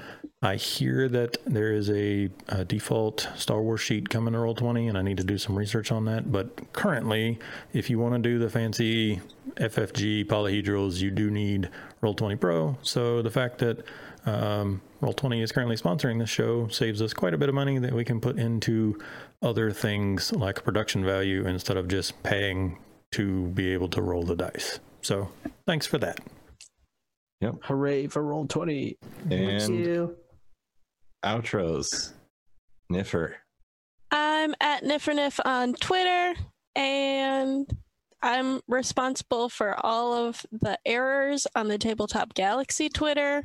I hear that there is a, a default Star Wars sheet coming to Roll20, and I need to do some research on that. But currently, if you want to do the fancy FFG polyhedrals, you do need Roll20 Pro. So the fact that um, Roll20 is currently sponsoring this show saves us quite a bit of money that we can put into other things like production value instead of just paying to be able to roll the dice. So thanks for that. Yep. Hooray for Roll20! and outros. Niffer. I'm at Nifferniff on Twitter, and I'm responsible for all of the errors on the Tabletop Galaxy Twitter,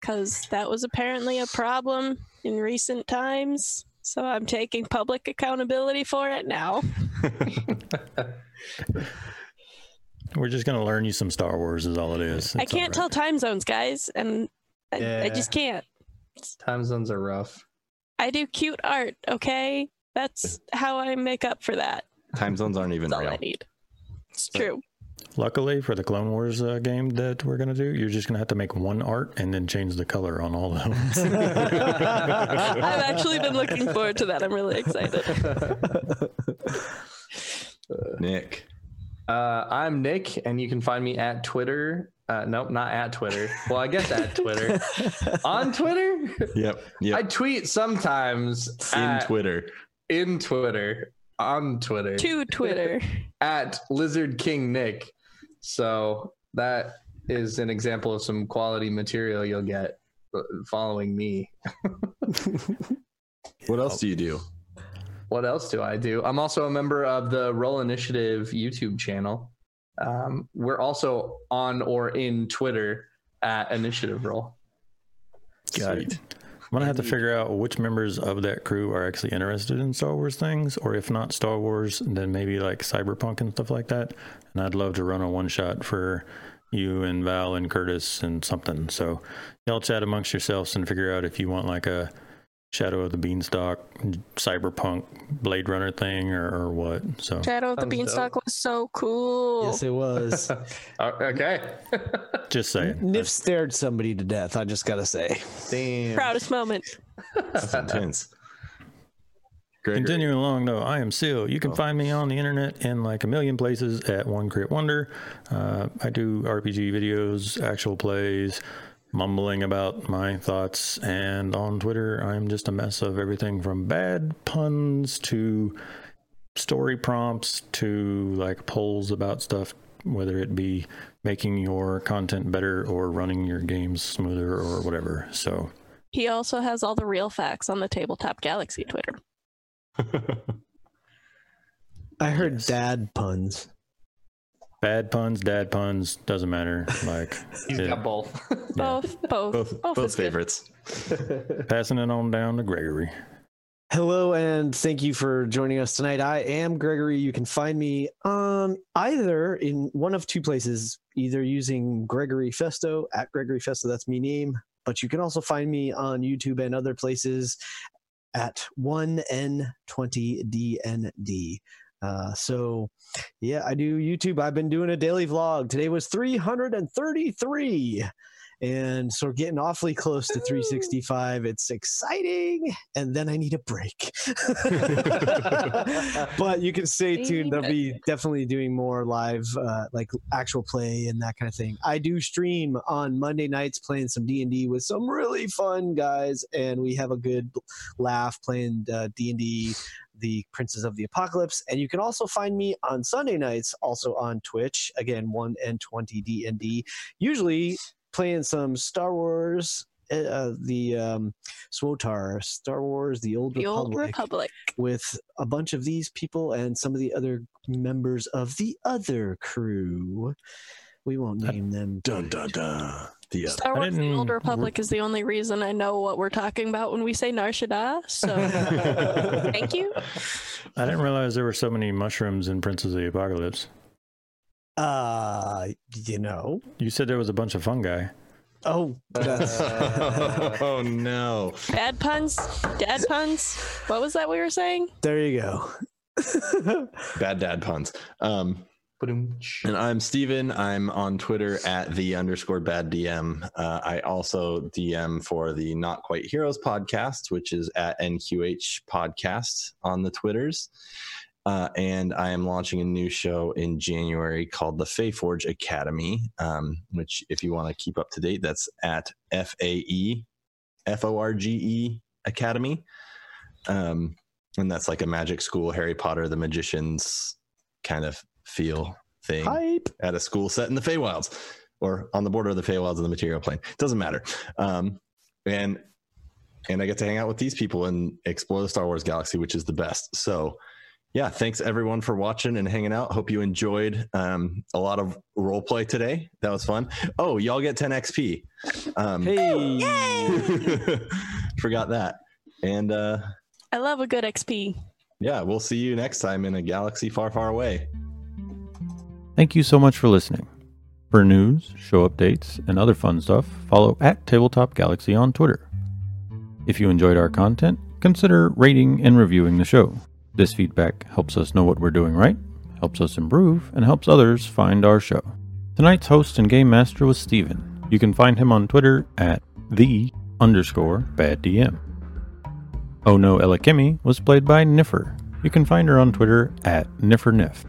because that was apparently a problem in recent times. So I'm taking public accountability for it now. We're just going to learn you some Star Wars, is all it is. I It's all can't right. tell time zones, guys, and I, I just can't. Time zones are rough. I do cute art, okay? That's how I make up for that. Time zones aren't even That's all real. I need. It's true. Luckily for the Clone Wars uh, game that we're going to do, you're just going to have to make one art and then change the color on all of them. I've actually been looking forward to that. I'm really excited. Nick. Uh, I'm Nick, and you can find me at Twitter. Uh, nope, not at Twitter. Well, I guess at Twitter. On Twitter, Yep. I tweet sometimes In at- Twitter. in Twitter, on Twitter, to Twitter. at Lizard King Nick. So that is an example of some quality material you'll get uh, following me. What else do you do? What else do I do? I'm also a member of the Roll Initiative YouTube channel. Um, we're also on or in Twitter at Initiative Roll. Got it. I'm going to have to figure out which members of that crew are actually interested in Star Wars things, or if not Star Wars, then maybe like Cyberpunk and stuff like that. And I'd love to run a one shot for you and Val and Curtis and something. So y'all chat amongst yourselves and figure out if you want like a Shadow of the Beanstalk, Cyberpunk, Blade Runner thing or, or what. So Shadow of the Sounds Beanstalk was so cool. yes, it was. Uh, okay. just say it. Nif stared somebody to death. I just gotta say. Damn. Proudest moment. That's intense. Gregory. Continuing along though, I am Seal. You can find me on the internet in like a million places at One Crit Wonder. Uh, I do RPG videos, actual plays, mumbling about my thoughts, and on Twitter, I'm just a mess of everything from bad puns to story prompts to like polls about stuff, whether it be making your content better or running your games smoother or whatever. So He also has all the real facts on the Tabletop Galaxy Twitter. I heard Yes. dad puns. Bad puns, dad puns, doesn't matter. Like He's yeah. got both. Both, both, Both both, both favorites. passing it on down to Gregory. Hello and thank you for joining us tonight. I am Gregory. You can find me um either in one of two places, either using Gregory Festo at Gregory Festo, that's me name, but you can also find me on YouTube and other places at 1N20DND. Uh, so yeah, I do YouTube. I've been doing a daily vlog. Today was 333 and so we're getting awfully close to 365 it's exciting. And then i need a break. But you can stay tuned. They'll be definitely doing more live uh, like actual play and that kind of thing. I do stream on monday nights playing some d&d with some really fun guys and we have a good laugh playing uh, d&d the Princes of the Apocalypse. And you can also find me on Sunday nights, also on Twitch. Again, 1N20DND. Usually playing some Star Wars, uh, the um, SWTOR, Star Wars, the Old The Republic, Old Republic. with a bunch of these people and some of the other members of the other crew. We won't Uh, name them. Dun dun dun. The other. Star Wars: The didn't Old re- Republic is the only reason I know what we're talking about when we say Nar Shaddaa. So thank you. I didn't realize there were so many mushrooms in Princes of the Apocalypse. Uh, you know. You said there was a bunch of fungi. Oh, that's. oh no. Bad puns, dad puns. What was that we were saying? there you go. Bad dad puns. Um, Ba-dum. And I'm Steven. I'm on Twitter at the underscore bad DM. Uh, I also DM for the Not Quite Heroes podcast, which is at NQH podcast on the Twitters. Uh, and I am launching a new show in January called the Faeforge Academy, um, which, if you want to keep up to date, that's at F A E F O R G E Academy. Um, and that's like a magic school, Harry Potter, the magicians kind of feel thing Hype. at a school set in the Feywilds or on the border of the Feywilds and the material plane. Doesn't matter. Um, and and I get to hang out with these people and explore the Star Wars galaxy, which is the best. So yeah, thanks everyone for watching and hanging out. Hope you enjoyed um, a lot of role play today. That was fun. Oh, y'all get 10 XP. Um, Hey. forgot that. And uh, I love a good XP. yeah, we'll see you next time in a galaxy far, far away. Thank you so much for listening. For news, show updates, and other fun stuff, follow at Tabletop Galaxy on Twitter. If you enjoyed our content, consider rating and reviewing the show. This feedback helps us know what we're doing right, helps us improve, and helps others find our show. Tonight's host and game master was Steven. You can find him on Twitter at the underscore bad DM. Oh No Elikimi was played by Niffer. You can find her on Twitter at NifferNiff.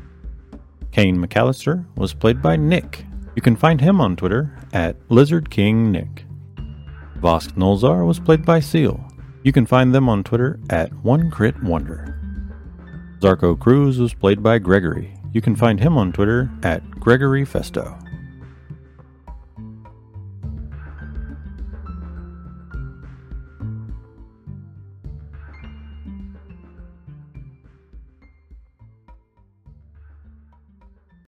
Kane McAllister was played by Nick. You can find him on Twitter at Lizard King Nick. Vosk Nolzar was played by Seal. You can find them on Twitter at One Crit Wonder. Zarko Cruz was played by Gregory. You can find him on Twitter at Gregory Festo.